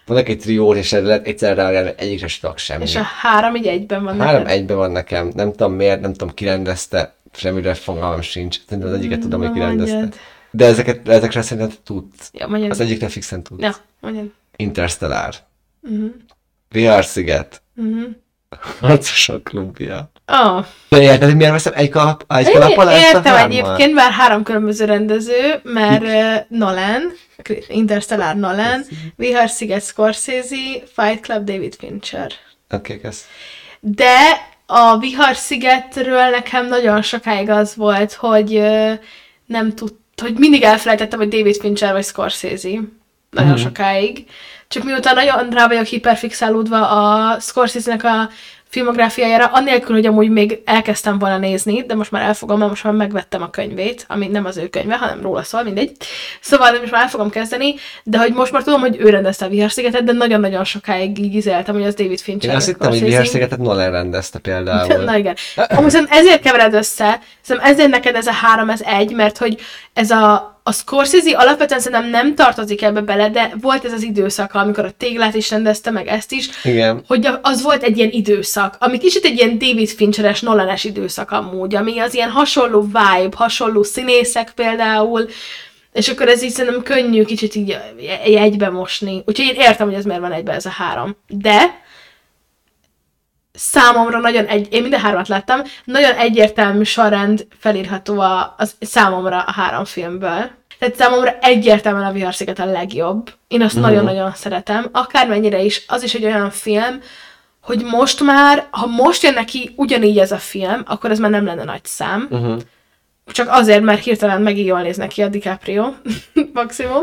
Mondok egy triót, és erre egyszerre reagálni, egyikre sem tudok semmi. És a három így egyben van Három neked. egyben van nekem. Nem tudom miért, nem tudom ki rendezte. Semmiről fogalmam sincs. Szerintem az egyiket tudom, hogy ki rendezte. mondjad. De ezeket, ezekre szerintem tudsz. Ja, mondjad. Az egyikre fixen tudsz. Ja, mondjad. Interstellar. Uh-huh. Vihar sziget. Uh-huh. Harcosok klubja. Oh. De érted, miért veszem egy kalap, egy kalappal ezt a Értem hármat? egyébként, bár három különböző rendező, mert uh, Nolan, Interstellar Nolan, Vihar-sziget Scorsese, Fight Club David Fincher. Oké, okay, kösz. De a Vihar-szigetről nekem nagyon sokáig az volt, hogy uh, nem tud, hogy mindig elfelejtettem, hogy David Fincher vagy Scorsese. Nagyon Mhm. sokáig. Csak miután nagyon rá vagyok hiperfixálódva a Scorsese-nek a filmográfiájára, annélkül, hogy amúgy még elkezdtem volna nézni, de most már elfogom, mert most már megvettem a könyvét, ami nem az ő könyve, hanem róla szól, mindegy. Szóval most már el fogom kezdeni, de hogy most már tudom, hogy ő rendezte a Viharszigetet, de nagyon-nagyon sokáig így hogy az David Fincher. Én azt hittem, hogy. Viharszigetet Nolan rendezte például. [LAUGHS] Na igen. [LAUGHS] Amúgy ezért kevered össze, szerintem ezért neked ez a három, ez egy, mert hogy ez a, a Scorsese alapvetően szerintem nem tartozik ebbe bele, de volt ez az időszak, amikor a téglát is rendezte, meg ezt is, Igen. hogy az volt egy ilyen időszak, ami kicsit egy ilyen David Fincheres, Nolanes időszak amúgy, ami az ilyen hasonló vibe, hasonló színészek például, és akkor ez így szerintem könnyű kicsit így egybe mosni. Úgyhogy én értem, hogy ez miért van egybe ez a három. De számomra nagyon egy, én minden hármat láttam, nagyon egyértelmű sorrend felírható a, az számomra a három filmből. Tehát számomra egyértelműen a Viharsziget a legjobb. Én azt Mhm. nagyon-nagyon szeretem. Akármennyire is, az is egy olyan film, hogy most már, ha most jön neki ugyanígy ez a film, akkor ez már nem lenne nagy szám. Uh-huh. Csak azért, mert hirtelen megint jól néz neki a DiCaprio, [LAUGHS] maximum,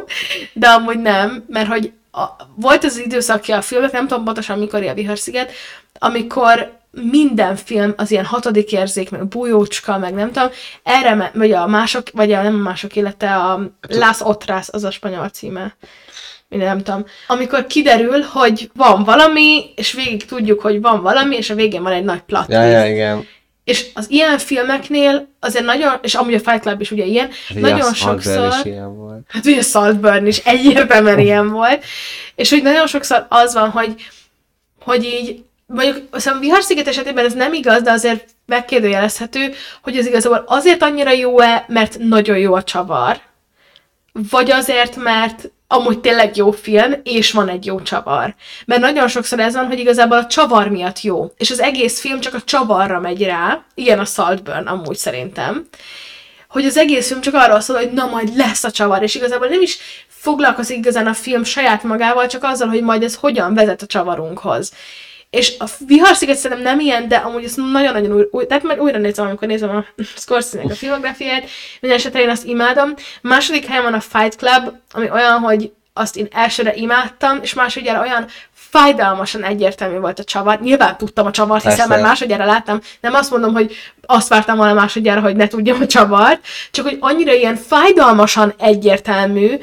de amúgy nem, mert hogy a, volt az időszakja a filmnek, nem tudom pontosan mikor a Viharsziget, amikor minden film az ilyen hatodik érzék, meg bújócska, meg nem tudom, erre, me- vagy a mások, vagy a nem a mások élete, a Las Otras, az a spanyol címe. Minden nem tudom. Amikor kiderül, hogy van valami, és végig tudjuk, hogy van valami, és a végén van egy nagy plot Ja, ja, igen. És az ilyen filmeknél azért nagyon, és amúgy a Fight Club is ugye ilyen, Hát nagyon sokszor, is ilyen volt. hát ugye Saltburn is egyértelműen [LAUGHS] ilyen volt, és hogy nagyon sokszor az van, hogy, hogy így, mondjuk szóval Viharsziget esetében ez nem igaz, de azért megkérdőjelezhető, hogy ez igazából azért annyira jó-e, mert nagyon jó a csavar, vagy azért, mert amúgy tényleg jó film, és van egy jó csavar. Mert nagyon sokszor ez van, hogy igazából a csavar miatt jó. És az egész film csak a csavarra megy rá. Igen, a Saltburn amúgy szerintem. Hogy az egész film csak arról szól, hogy na majd lesz a csavar, és igazából nem is foglalkozik igazán a film saját magával, csak azzal, hogy majd ez hogyan vezet a csavarunkhoz. És a Viharsziget szerintem nem ilyen, de amúgy ezt nagyon-nagyon új, új tehát majd újra nézem, amikor nézem a [LAUGHS] Scorsese-nek a filmográfiát, minden esetre én azt imádom. Második helyen van a Fight Club, ami olyan, hogy azt én elsőre imádtam, és másodjára olyan fájdalmasan egyértelmű volt a csavar. Nyilván tudtam a csavart, hiszen Persze. már másodjára láttam. Nem azt mondom, hogy azt vártam volna másodjára, hogy ne tudjam a csavart, csak hogy annyira ilyen fájdalmasan egyértelmű,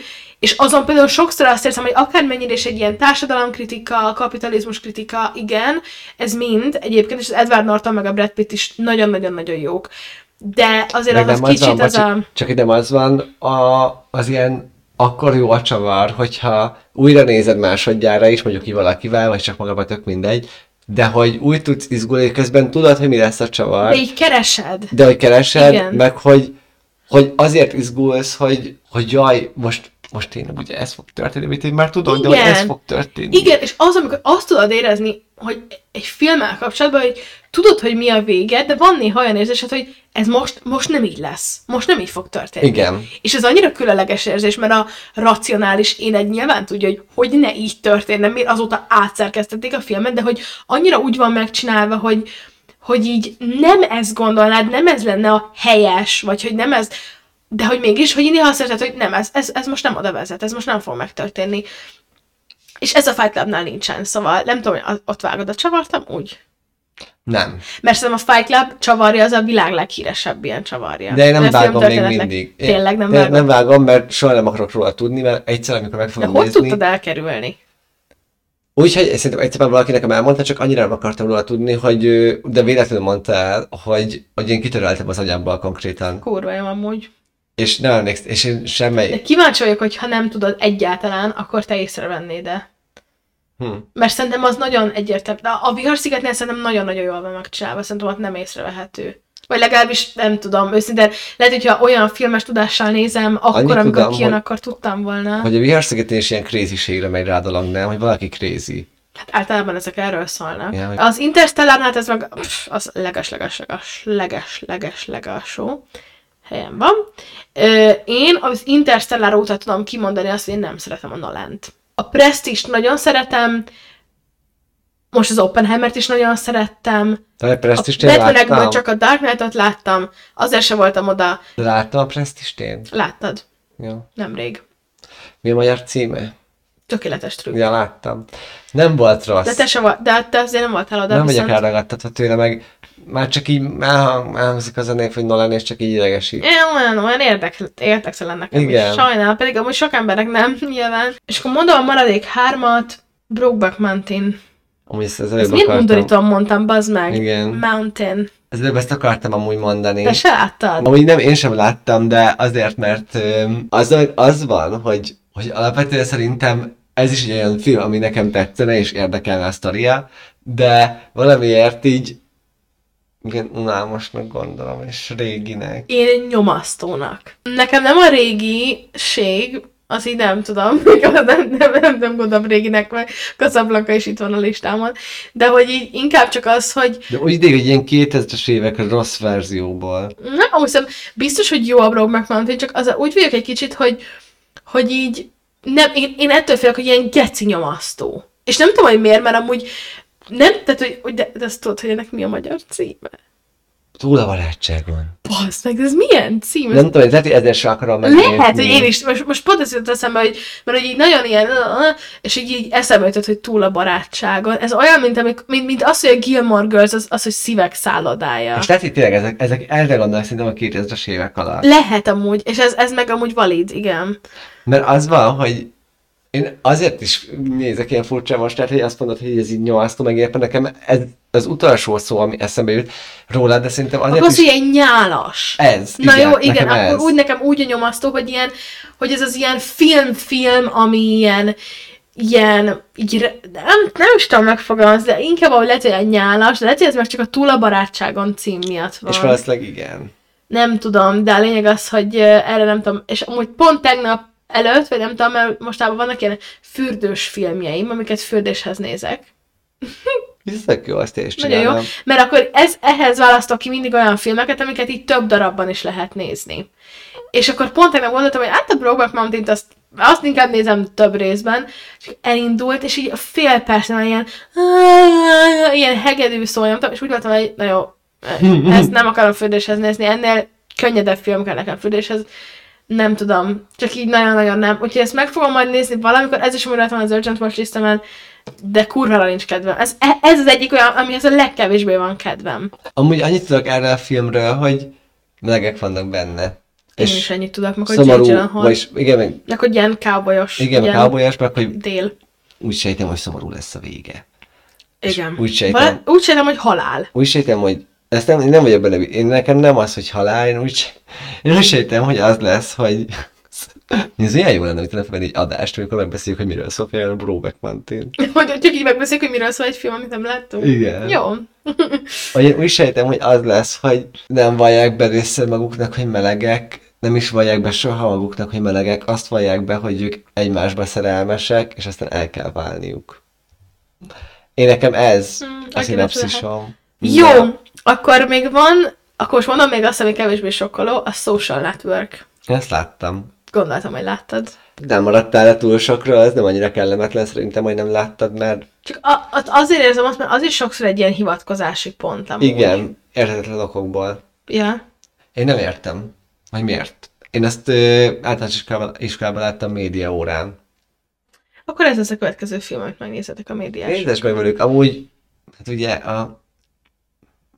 és azon például sokszor azt érzem, hogy akármennyire is egy ilyen társadalomkritika, kapitalizmus kritika, igen, ez mind egyébként, és az Edward Norton meg a Brad Pitt is nagyon-nagyon-nagyon jók. De azért Meg az nem az kicsit van, az a... csak ide az van, a, az ilyen akkor jó a csavar, hogyha újra nézed másodjára is, mondjuk ki valakivel, vagy csak magában tök mindegy, de hogy úgy tudsz izgulni, közben tudod, hogy mi lesz a csavar, De így keresed. de hogy keresed, Igen. meg hogy, hogy azért izgulsz, hogy, hogy jaj, most, most tényleg ugye ez fog történni, amit én már tudok, de hogy Igen. ez fog történni. Igen, és az, amikor azt tudod érezni, hogy egy filmmel kapcsolatban, hogy tudod, hogy mi a vége, de van néha olyan érzésed, hogy ez most, most nem így lesz. Most nem így fog történni. Igen. És ez annyira különleges érzés, mert a racionális éned nyilván tudja, hogy hogy ne így történne, miért azóta átszerkesztették a filmet, de hogy annyira úgy van megcsinálva, hogy, hogy így nem ezt gondolnád, nem ez lenne a helyes, vagy hogy nem ez, de hogy mégis, hogy néha azt érzed, hogy nem, ez, ez, ez most nem oda vezet, ez most nem fog megtörténni. És ez a Fight Clubnál nincsen, szóval nem tudom, hogy ott vágod a csavartam, úgy. Nem. Mert szerintem a Fight Club csavarja az a világ leghíresebb ilyen csavarja. De én nem A vágom még mindig. Én Tényleg nem vágom. nem vágom, mert soha nem akarok róla tudni, mert egyszer, amikor meg De fogom hogy nézni... tudtad elkerülni? Úgyhogy szerintem egyszer már valaki nekem elmondta, csak annyira nem akartam róla tudni, hogy, de véletlenül mondta el, hogy, hogy én kitöröltem az agyamból konkrétan. Kurva jó amúgy. És nem emlékszem, és én De semmely... kíváncsi vagyok, hogy ha nem tudod egyáltalán, akkor te észrevennéd de. Hm. Mert szerintem az nagyon egyértelmű. De a Viharszigetnél szerintem nagyon-nagyon jól van megcsinálva, szerintem ott nem észrevehető. Vagy legalábbis nem tudom, őszintén. Lehet, hogyha olyan filmes tudással nézem, akkor, Annyit amikor tudom, kijön, hogy- akkor tudtam volna. Hogy a viharszigetés ilyen kréziségre megy rá a dolog, nem? Hogy valaki krézi. Hát általában ezek erről szólnak. Ja, hogy- Az Interstellárnál hát ez meg pff, az leges, leges, leges, leges, leges, legalsó helyen van. Ö, én az Interstellár óta tudom kimondani azt, hogy én nem szeretem a Nolent. A Prestige nagyon szeretem, most az Oppenheimert is nagyon szerettem. De a Prestist a én láttam. csak a Dark Knight-ot láttam, azért se voltam oda. Láttam a Prestist én? Láttad? Jó. Nemrég. Mi a magyar címe? Tökéletes trükk. Ja, láttam. Nem volt rossz. De te se volt, de te azért nem voltál oda, nem viszont... vagyok elragadtatva tőle, meg már csak így elhang- elhangzik az a név, hogy Nolan, és csak így idegesít. Én olyan, olyan érdek, érdektelen nekem Igen. is. Sajnál, pedig amúgy sok emberek nem, [LAUGHS] nyilván. És akkor mondom a maradék hármat, Brokeback Mountain. Amúgy ezt az Ezt előbb mind akartam. undorítóan mondtam, bazd meg. Igen. Mountain. Az előbb ezt akartam amúgy mondani. Te se láttad? Amúgy nem, én sem láttam, de azért, mert az, az van, hogy, hogy alapvetően szerintem ez is egy olyan film, ami nekem tetszene és érdekelne a sztoria, de valamiért így igen, unalmasnak gondolom, és réginek. Én nyomasztónak. Nekem nem a régiség, az így nem tudom, [LAUGHS] nem, nem, nem, nem, gondolom réginek, mert Casablanca is itt van a listámon, de hogy így inkább csak az, hogy De úgy idég, hogy ilyen 2000-es évek rossz verzióból. Nem, úgy hiszem, biztos, hogy jó a Brokeback Mountain, csak az, úgy vagyok egy kicsit, hogy, hogy így, nem, én, én ettől félek, hogy ilyen geci nyomasztó. És nem tudom, hogy miért, mert amúgy nem, tehát, hogy, hogy de, de azt tudod, hogy ennek mi a magyar címe? Túl a barátságon. Basz meg, ez milyen cím? Ez Nem tudom, lehet, hogy ezért sem akarom megnézni. lehet, hogy én is, most, most pont ez jutott eszembe, hogy, mert hogy így nagyon ilyen, és így, így eszembe jutott, hogy túl a barátságon. Ez olyan, mint, amik, mint, mint az, hogy a Gilmore Girls, az, az hogy szívek szállodája. És lehet, hogy tényleg ezek, ezek erre gondolnak szerintem a 2000-es évek alatt. Lehet amúgy, és ez, ez meg amúgy valid, igen. Mert az van, hogy én azért is nézek ilyen furcsa most, tehát hogy azt mondod, hogy ez így nyomasztó, meg éppen nekem ez az utolsó szó, ami eszembe jut róla, de szerintem azért Akkor az is ilyen nyálas. ez. Na igen, jó, igen, akkor ez. úgy nekem úgy nyomasztó, hogy ilyen, hogy ez az ilyen film-film, ami ilyen, ilyen, így, nem, nem is tudom megfogalmazni, de inkább ahogy lehet, hogy ilyen nyálas, de lehet, hogy ez meg csak a túl a barátságon cím miatt van. És valószínűleg igen. Nem tudom, de a lényeg az, hogy erre nem tudom, és amúgy pont tegnap előtt, vagy nem tudom, mert mostában vannak ilyen fürdős filmjeim, amiket fürdéshez nézek. Ez tök jó, azt én is Nagyon jó, mert akkor ez, ehhez választok ki mindig olyan filmeket, amiket így több darabban is lehet nézni. És akkor pont tegnap gondoltam, hogy hát a Brokeback Mountain-t azt, azt inkább nézem több részben, és elindult, és így fél percen ilyen, ilyen hegedű szó, nem tudom, és úgy voltam, hogy na jó, [LAUGHS] ezt nem akarom fürdéshez nézni, ennél könnyedebb film kell nekem fürdéshez, nem tudom, csak így nagyon-nagyon nem. Úgyhogy ezt meg fogom majd nézni valamikor, ez is amúgy van az Urgent Watch listemen, de kurvára nincs kedvem. Ez, ez az egyik olyan, amihez a legkevésbé van kedvem. Amúgy annyit tudok erről a filmről, hogy melegek vannak benne. Én És is ennyit tudok, meg hogy szomorú, vagyis igen, meg, Meg hogy ilyen cowboyos. igen, ilyen cowboyos, meg hogy Dél. úgy sejtem, hogy szomorú lesz a vége. Igen. úgy sejtem. Val- úgy sejtem, hogy halál. Úgy sejtem, hogy ezt nem, én nem vagyok benne, én nekem nem az, hogy halál, én úgy, én úgy sejtem, hogy az lesz, hogy [LAUGHS] ez ilyen jó lenne, hogy tényleg egy adást, amikor megbeszéljük, hogy miről szól például a Brokeback Mountain. Hogy csak így megbeszéljük, hogy miről szól egy film, amit nem láttunk. Igen. Jó. Vagy én úgy sejtem, hogy az lesz, hogy nem vallják be először maguknak, hogy melegek, nem is vallják be soha maguknak, hogy melegek, azt vallják be, hogy ők egymásba szerelmesek, és aztán el kell válniuk. Én nekem ez Hmm, a szinapszisom. Jó, akkor még van, akkor most mondom még azt, ami kevésbé sokkoló, a Social Network. Ezt láttam. Gondoltam, hogy láttad. Nem maradtál le túl sokra, ez nem annyira kellemetlen, szerintem, hogy nem láttad, mert Csak a, az- azért érzem azt, mert az is sokszor egy ilyen hivatkozási pont. Amúgy. igen, érthetetlen okokból. Ja. Én nem értem, hogy miért. Én ezt ö, általános iskolában, iskolában láttam média órán. Akkor ez lesz a következő film, amit megnézhetek a médiás. Nézdes meg velük, amúgy, hát ugye a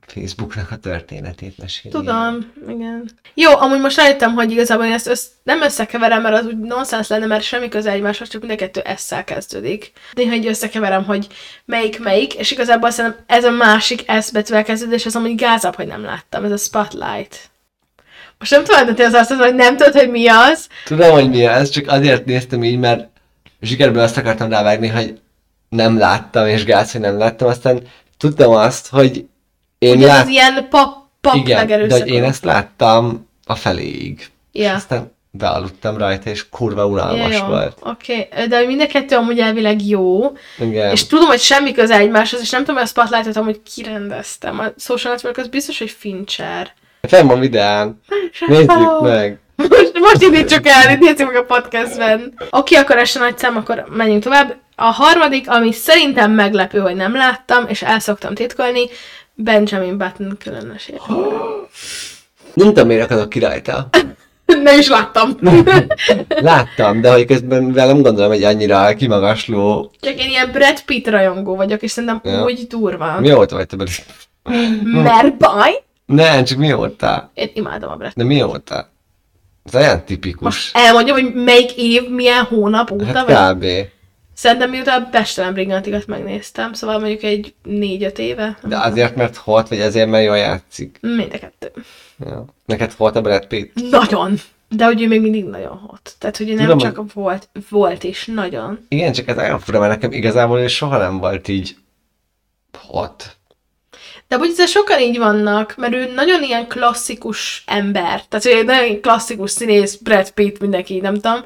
Facebooknak a történetét meséli. Tudom, igen. Jó, amúgy most rájöttem, hogy igazából én ezt össz, nem összekeverem, mert az úgy nonsens lenne, mert semmi köze egymáshoz, csak mind a kettő esszel kezdődik. Néha így összekeverem, hogy melyik melyik, és igazából szerintem ez a másik S betűvel kezdődik, és az amúgy gázabb, hogy nem láttam, ez a Spotlight. Most nem tudom, hogy az azt mondom, hogy nem tudod, hogy mi az. Tudom, hogy mi ez, csak azért néztem így, mert zsikerből azt akartam rávágni, hogy nem láttam, és gáz, hogy nem láttam, aztán tudtam azt, hogy én Ugye lát... az ilyen pap, pap Igen, de hogy én ezt láttam a feléig. És Ja. aztán bealudtam rajta, és kurva unalmas Jó, volt. Oké, okay. de mind a kettő amúgy elvileg jó, Igen. és tudom, hogy semmi köze egymáshoz, és nem tudom, hogy a Spotlight-ot amúgy kirendeztem. A Social Network az biztos, hogy Fincher. Fenn van videán. Nézzük meg. Most, most indítsuk el, nézzük meg a podcastben. Oké, akkor ez a nagy szám, akkor menjünk tovább. A harmadik, ami szerintem meglepő, hogy nem láttam, és el szoktam titkolni, Benjamin Button különös. Nem tudom, miért akadok ki rajta. Nem is láttam. [LAUGHS] Láttam, de hogy közben mivel nem gondolom, hogy annyira kimagasló. Csak én ilyen Brad Pitt rajongó vagyok, és szerintem Ja. úgy durva. Mióta vagy te belül? Mert baj? Nem, csak mióta? Én imádom a Brad De mióta? Ez olyan tipikus. Most elmondjam, hogy melyik év, milyen hónap óta, hát vagy? Szerintem mióta a Bestelem Brigantikat megnéztem, szóval mondjuk egy négy-öt éve. De azért, mert hot, vagy azért, mert jól játszik. Mind a kettő. Ja. Neked hot a Brad Pitt? Nagyon. De hogy ő még mindig nagyon hot. Tehát, hogy ő nem Tudom, csak volt, volt is, nagyon. Igen, csak ez olyan fura, mert nekem igazából ő soha nem volt így hot. De hogy ezzel sokan így vannak, mert ő nagyon ilyen klasszikus ember. Tehát, hogy egy nagyon klasszikus színész, Brad Pitt, mindenki, nem tudom.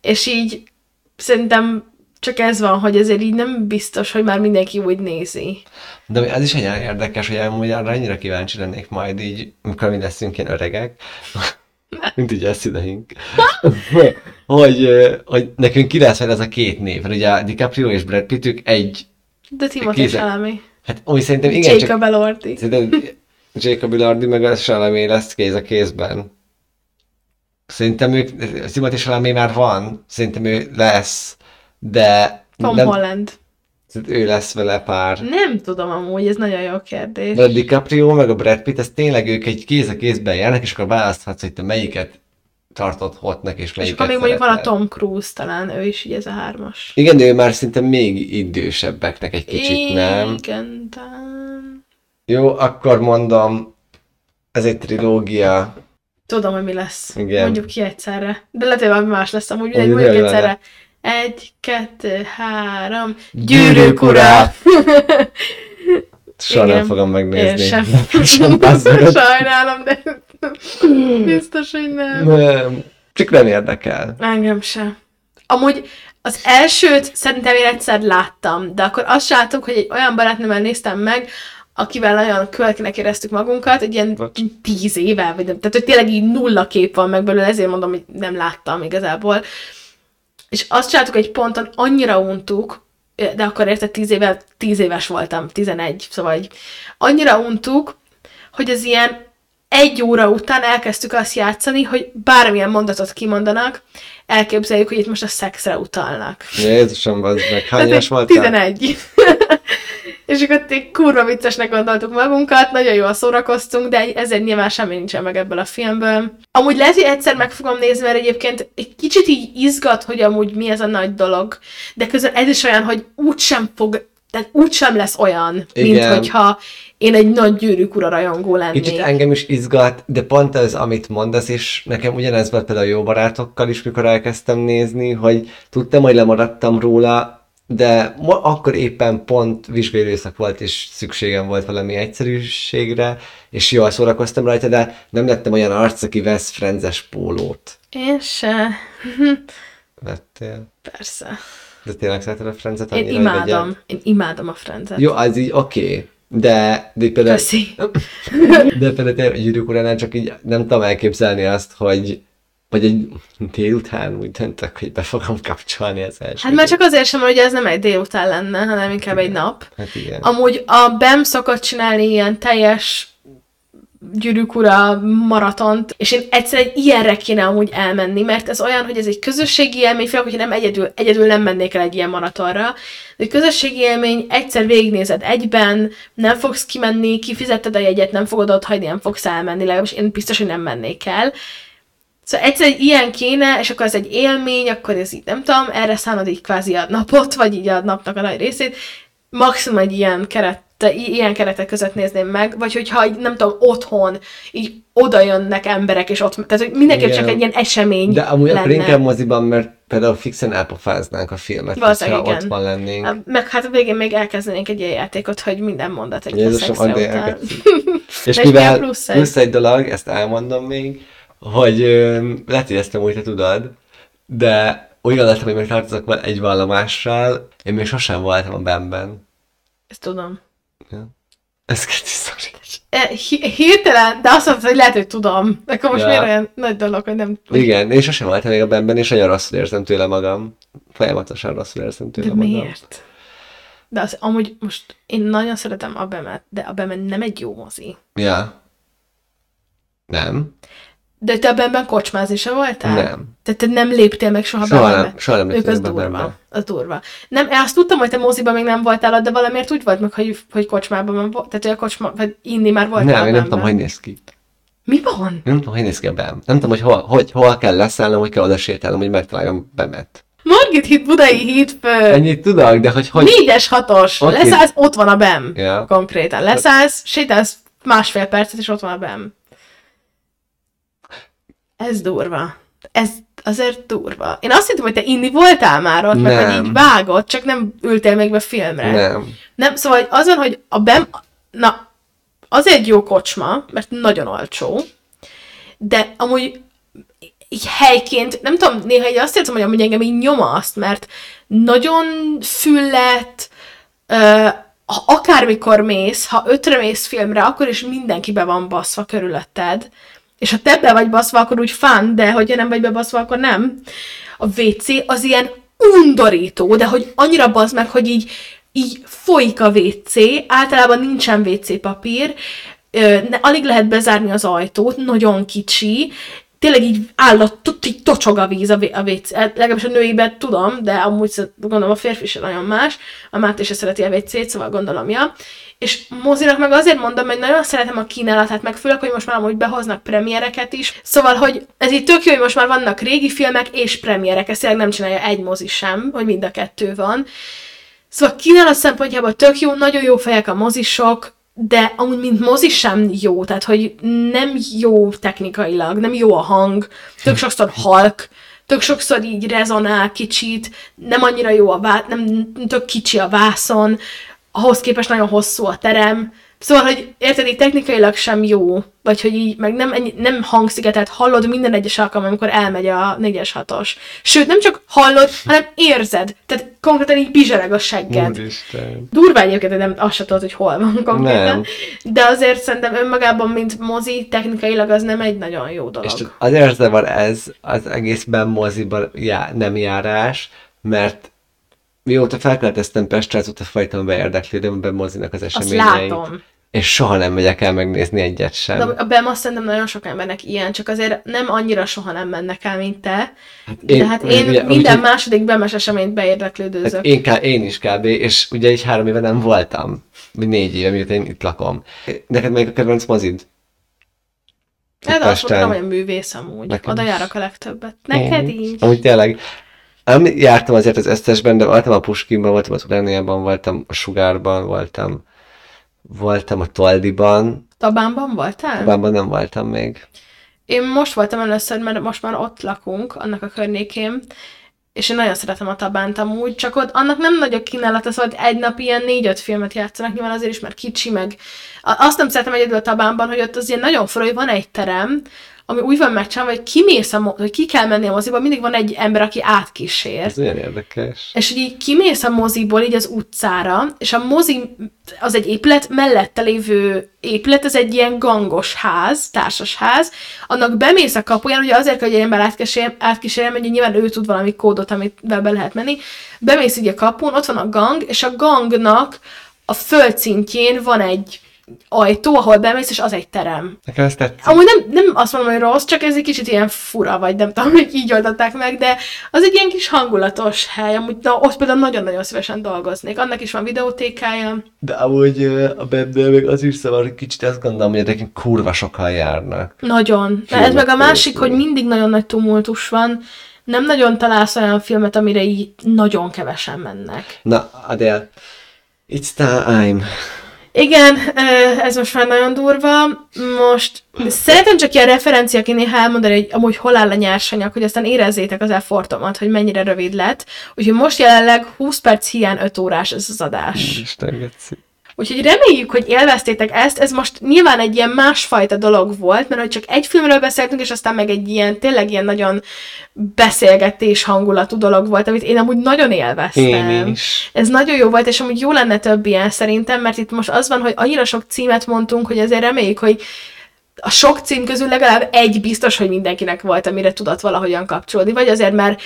És így szerintem csak ez van, hogy ezért így nem biztos, hogy már mindenki úgy nézi. De az is egy olyan érdekes, hogy amúgy arra annyira kíváncsi lennék majd így, amikor mi leszünk ilyen öregek, [LAUGHS] mint így eszüleink, [LAUGHS] hogy, hogy nekünk ki lesz fel ez a két név, ugye a DiCaprio és Brad Pitt ők egy, De Timothy Chalamet. hát úgy szerintem igen, csak Jacob Elordi. szerintem Jacob Elordi meg a Chalamet lesz kéz a kézben. Szerintem ők, Timothy Chalamet már van, szerintem ő lesz, de Tom nem, Holland. ő lesz vele pár. Nem tudom amúgy, ez nagyon jó kérdés. De a DiCaprio meg a Brad Pitt, ez tényleg ők egy kéz a kézben járnak, és akkor választhatsz, hogy te melyiket tartod hotnak, és És melyiket akkor még mondjuk van a. Tom Cruise talán, ő is így ez a hármas. Igen, de ő már szinte még idősebbeknek egy kicsit, nem? Igen, talán. Jó, akkor mondom, ez egy trilógia. Tudom, hogy mi lesz. Igen. Mondjuk ki egyszerre. De lehet, hogy más lesz amúgy. Úgy Mindegy, mondjuk egyszerre. Egy, kettő, három. Gyűrűk ura! Soha nem fogom megnézni. Én sem. [LAUGHS] sem. Sajnálom, de biztos, hogy nem. Nem. Csak nem érdekel. Engem sem. Amúgy az elsőt szerintem én egyszer láttam, de akkor azt láttuk, hogy egy olyan barátnőmmel néztem meg, akivel nagyon kölkinek éreztük magunkat, egy ilyen Bocs. tíz éve, vagy nem, tehát hogy tényleg így nulla kép van meg belőle, ezért mondom, hogy nem láttam igazából. És azt csináltuk egy ponton, annyira untuk, de akkor érted, tíz, éve, tíz éves voltam, tizenegy, szóval így, annyira untuk, hogy az ilyen egy óra után elkezdtük azt játszani, hogy bármilyen mondatot kimondanak, elképzeljük, hogy itt most a szexre utalnak. Jézusom, bazd meg. Hány éves voltál? 11. [LAUGHS] és akkor így kurva viccesnek gondoltuk magunkat, nagyon jól szórakoztunk, de ezért nyilván semmi nincsen meg ebből a filmből. Amúgy lehet, hogy egyszer meg fogom nézni, mert egyébként egy kicsit így izgat, hogy amúgy mi ez a nagy dolog, de közben ez is olyan, hogy úgysem fog, tehát úgysem lesz olyan, mint Igen. hogyha én egy nagy gyűrűk ura rajongó lennék. Kicsit engem is izgat, de pont az, amit mondasz, és nekem ugyanez volt például a jó barátokkal is, mikor elkezdtem nézni, hogy tudtam, hogy lemaradtam róla, de ma, akkor éppen pont vizsgai időszak volt, és szükségem volt valami egyszerűségre, és jól szórakoztam rajta, de nem lettem olyan arc, aki vesz frenzes pólót. Én se. [LAUGHS] Vettél? Persze. De tényleg szereted a frenzet Én imádom. legyen? Én imádom a frenzet. Jó, az így oké. Okay. De, de például, Köszi. [LAUGHS] de például tényleg a gyűrűk uránál csak így nem tudom elképzelni azt, hogy vagy egy délután úgy döntök, hogy be fogom kapcsolni az első. Hát már csak azért sem, hogy ez nem egy délután lenne, hanem inkább egy nap. Hát igen. Amúgy a BEM szokott csinálni ilyen teljes gyűrűk ura maratont, és én egyszer egy ilyenre kéne amúgy elmenni, mert ez olyan, hogy ez egy közösségi élmény, főleg, hogyha nem egyedül, egyedül nem mennék el egy ilyen maratonra, de egy közösségi élmény, egyszer végignézed egyben, nem fogsz kimenni, kifizetted a jegyet, nem fogod ott hagyni, nem fogsz elmenni, legalábbis én biztos, hogy nem mennék el. Szóval egyszer egy ilyen kéne, és akkor ez egy élmény, akkor ez így nem tudom, erre szánod így kvázi a napot, vagy így a napnak a nagy részét. Maximum egy ilyen keret, i- ilyen keretek között nézném meg, vagy hogyha így, nem tudom, otthon így oda jönnek emberek, és ott, tehát hogy mindenképp Igen. csak egy ilyen esemény De amúgy lenne. akkor inkább moziban, mert például fixen elpofáznánk a filmet, Valószínűleg ha ott igen. van lennénk. Meg hát a végén még elkezdenénk egy ilyen játékot, hogy minden mondat egy Jézusom, elkezdtük. [LAUGHS] És És mivel plusz egy? plusz egy dolog, ezt elmondom még, hogy ö, lehet, hogy ezt nem úgy te tudod, de úgy gondoltam, hogy még tartozok egy vallomással, én még sosem voltam a Bemben. Ezt tudom. Ja. Ez kicsi sztori. E, hi- hirtelen, de azt mondtad, hogy lehet, hogy tudom. De akkor most Ja. miért olyan nagy dolog, hogy nem Igen, én sosem voltam még a Bemben, és nagyon rosszul érzem tőle magam. Folyamatosan rosszul érzem tőle De magam. miért? De az, amúgy most én nagyon szeretem a Bemet, de a Bemet nem egy jó mozi. Ja. Nem? De te a Bemben kocsmázni se voltál? Nem. Tehát te nem léptél meg soha Soha Bembe? nem, soha nem Ők léptem az durva. Bembe. Az durva. Nem, azt tudtam, hogy te moziban még nem voltál de valamiért úgy volt meg, hogy, hogy kocsmában volt. Tehát, hogy a kocsma, vagy inni már voltál Nem, én nem tudom, hogy néz ki. Mi van? Nem tudom, hogy néz ki a Bem. Nem tudom, hogy hol, hogy, hol kell leszállnom, hogy kell oda sétálnom, hogy megtaláljam Bemet. Margit híd, Budai híd, fő. Ennyit tudok, de hogy hogy... Négyes, hatos. Oké. Leszállsz, ott van a BEM. Ja. Konkrétan. Leszállsz, sétálsz másfél percet, és ott van a BEM. Ez durva. Ez azért durva. Én azt hittem, hogy te inni voltál már ott, meg hogy így vágott, csak nem ültél még be filmre. Nem. Nem, szóval hogy az van, hogy a BEM, na, az egy jó kocsma, mert nagyon olcsó, de amúgy így helyként, nem tudom, néha így azt érzem, hogy amúgy engem így nyoma azt, mert nagyon füllet, ö, ha akármikor mész, ha ötre mész filmre, akkor is mindenki be van baszva körülötted, és ha te be vagy baszva, akkor úgy fán, de hogyha nem vagy bebaszva, akkor nem. A WC az ilyen undorító, de hogy annyira bazd meg, hogy így, így folyik a WC, általában nincsen WC papír, ne, alig lehet bezárni az ajtót, nagyon kicsi, tényleg így állat, így tocsog a víz a, a WC, hát legalábbis a nőiben tudom, de amúgy gondolom a férfi se nagyon más, a Máté se szereti a WC-t, szóval gondolom, ja. És mozinak meg azért mondom, hogy nagyon szeretem a kínálatát, meg főleg, hogy most már amúgy behoznak premiereket is. Szóval, hogy ez így tök jó, hogy most már vannak régi filmek és premierek, ezt nem csinálja egy mozi sem, hogy mind a kettő van. Szóval kínálat szempontjából tök jó, nagyon jó fejek a mozisok, de amúgy mint mozi sem jó, tehát hogy nem jó technikailag, nem jó a hang, tök sokszor halk, tök sokszor így rezonál kicsit, nem annyira jó a vá- nem tök kicsi a vászon, ahhoz képest nagyon hosszú a terem, Szóval, hogy érted, így technikailag sem jó, vagy hogy így, meg nem, nem hangszigetet hallod minden egyes alkalom, amikor elmegy a 4-es 6-os. Sőt, nem csak hallod, hanem érzed. Tehát konkrétan így bizsereg a segged. Úristen. Durva egyébként, hogy nem azt se tudod, hogy hol van konkrétan. Nem. De azért szerintem önmagában, mint mozi, technikailag az nem egy nagyon jó dolog. És azért zavar ez az egészben moziban já, nem járás, mert mióta felkelteztem Pestre, azóta folyton beérdeklődöm mozinak az Azt eseményeit. látom. És soha nem megyek el megnézni egyet sem. De a BEM azt szerintem nagyon sok embernek ilyen, csak azért nem annyira soha nem mennek el, mint te. én- de hát én ugye, minden úgyhogy- második BEM-es eseményt beérdeklődőzök. Hát én, ká- én is kb. És ugye egy három éve nem voltam. Vagy négy éve, mióta én itt lakom. Neked melyik a kedvenc mozid? Hát azt Pesten. mondtam, hogy a művész amúgy. Nekem Oda is. járok a legtöbbet. Neked Mhm. így. Amúgy tényleg. Nem jártam azért az összesben, de voltam a Puskinban, voltam az Urániában, voltam a Sugárban, voltam, voltam a Toldiban, Tabánban voltál? Tabánban nem voltam még. Én most voltam először, mert most már ott lakunk, annak a környékén, és én nagyon szeretem a Tabánt amúgy, csak ott annak nem nagy a kínálata, szóval egy nap ilyen négy-öt filmet játszanak, nyilván azért is, mert kicsi, meg a- azt nem szeretem egyedül a Tabánban, hogy ott az ilyen nagyon forró, hogy van egy terem, ami úgy van megcsinálva, hogy kimész a mo- hogy ki kell menni a moziba, mindig van egy ember, aki átkísér. Ez nagyon érdekes. És hogy így kimész a moziból így az utcára, és a mozi az egy épület, mellette lévő épület, ez egy ilyen gangos ház, társas ház, annak bemész a kapuján, ugye azért, hogy egy ember átkísérjem, átkísérjem, hogy nyilván ő tud valami kódot, amit be lehet menni, bemész így a kapun, ott van a gang, és a gangnak a földszintjén van egy ajtó, ahol bemész, és az egy terem. Nekem ezt tetszik. Amúgy nem, nem azt mondom, hogy rossz, csak ez egy kicsit ilyen fura, vagy nem tudom, hogy így oldották meg, de az egy ilyen kis hangulatos hely, amúgy na, ott például nagyon-nagyon szívesen dolgoznék. Annak is van videótékája. De amúgy a Bebnél még az is zavar, hogy kicsit azt gondolom, hogy egyébként kurva sokan járnak. Nagyon. De ez meg a másik, hogy mindig nagyon nagy tumultus van. Nem nagyon találsz olyan filmet, amire így nagyon kevesen mennek. Na, Adél, it's time. Igen, ez most már nagyon durva. Most szeretem csak ilyen referenciaként néha elmondani, hogy amúgy hol áll a nyersanyag, hogy aztán érezzétek az effortomat, hogy mennyire rövid lett. Úgyhogy most jelenleg 20 perc hiány 5 órás ez az adás. Isten, geci. Úgyhogy reméljük, hogy élveztétek ezt, ez most nyilván egy ilyen másfajta dolog volt, mert hogy csak egy filmről beszéltünk, és aztán meg egy ilyen, tényleg ilyen nagyon beszélgetés hangulatú dolog volt, amit én amúgy nagyon élveztem. Én is. Ez nagyon jó volt, és amúgy jó lenne több ilyen szerintem, mert itt most az van, hogy annyira sok címet mondtunk, hogy azért reméljük, hogy a sok cím közül legalább egy biztos, hogy mindenkinek volt, amire tudott valahogyan kapcsolódni, vagy azért, mert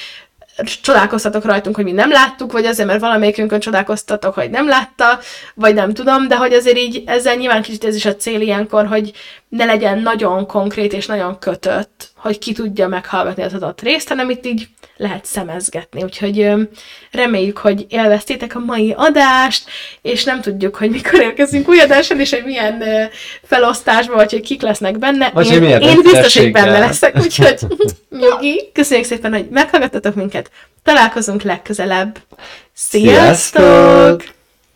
csodálkoztatok rajtunk, hogy mi nem láttuk, vagy azért, mert valamelyikünkön csodálkoztatok, hogy nem látta, vagy nem tudom, de hogy azért így ezzel nyilván kicsit ez is a cél ilyenkor, hogy ne legyen nagyon konkrét és nagyon kötött, hogy ki tudja meghallgatni az adott részt, hanem itt így lehet szemezgetni. Úgyhogy reméljük, hogy élveztétek a mai adást, és nem tudjuk, hogy mikor érkezünk új adáson, és hogy milyen felosztásban, vagy hogy kik lesznek benne. Vagy én, én biztos, hogy benne leszek, úgyhogy [LAUGHS] nyugi. Köszönjük szépen, hogy meghallgattatok minket. Találkozunk legközelebb. Sziasztok! Sziasztok!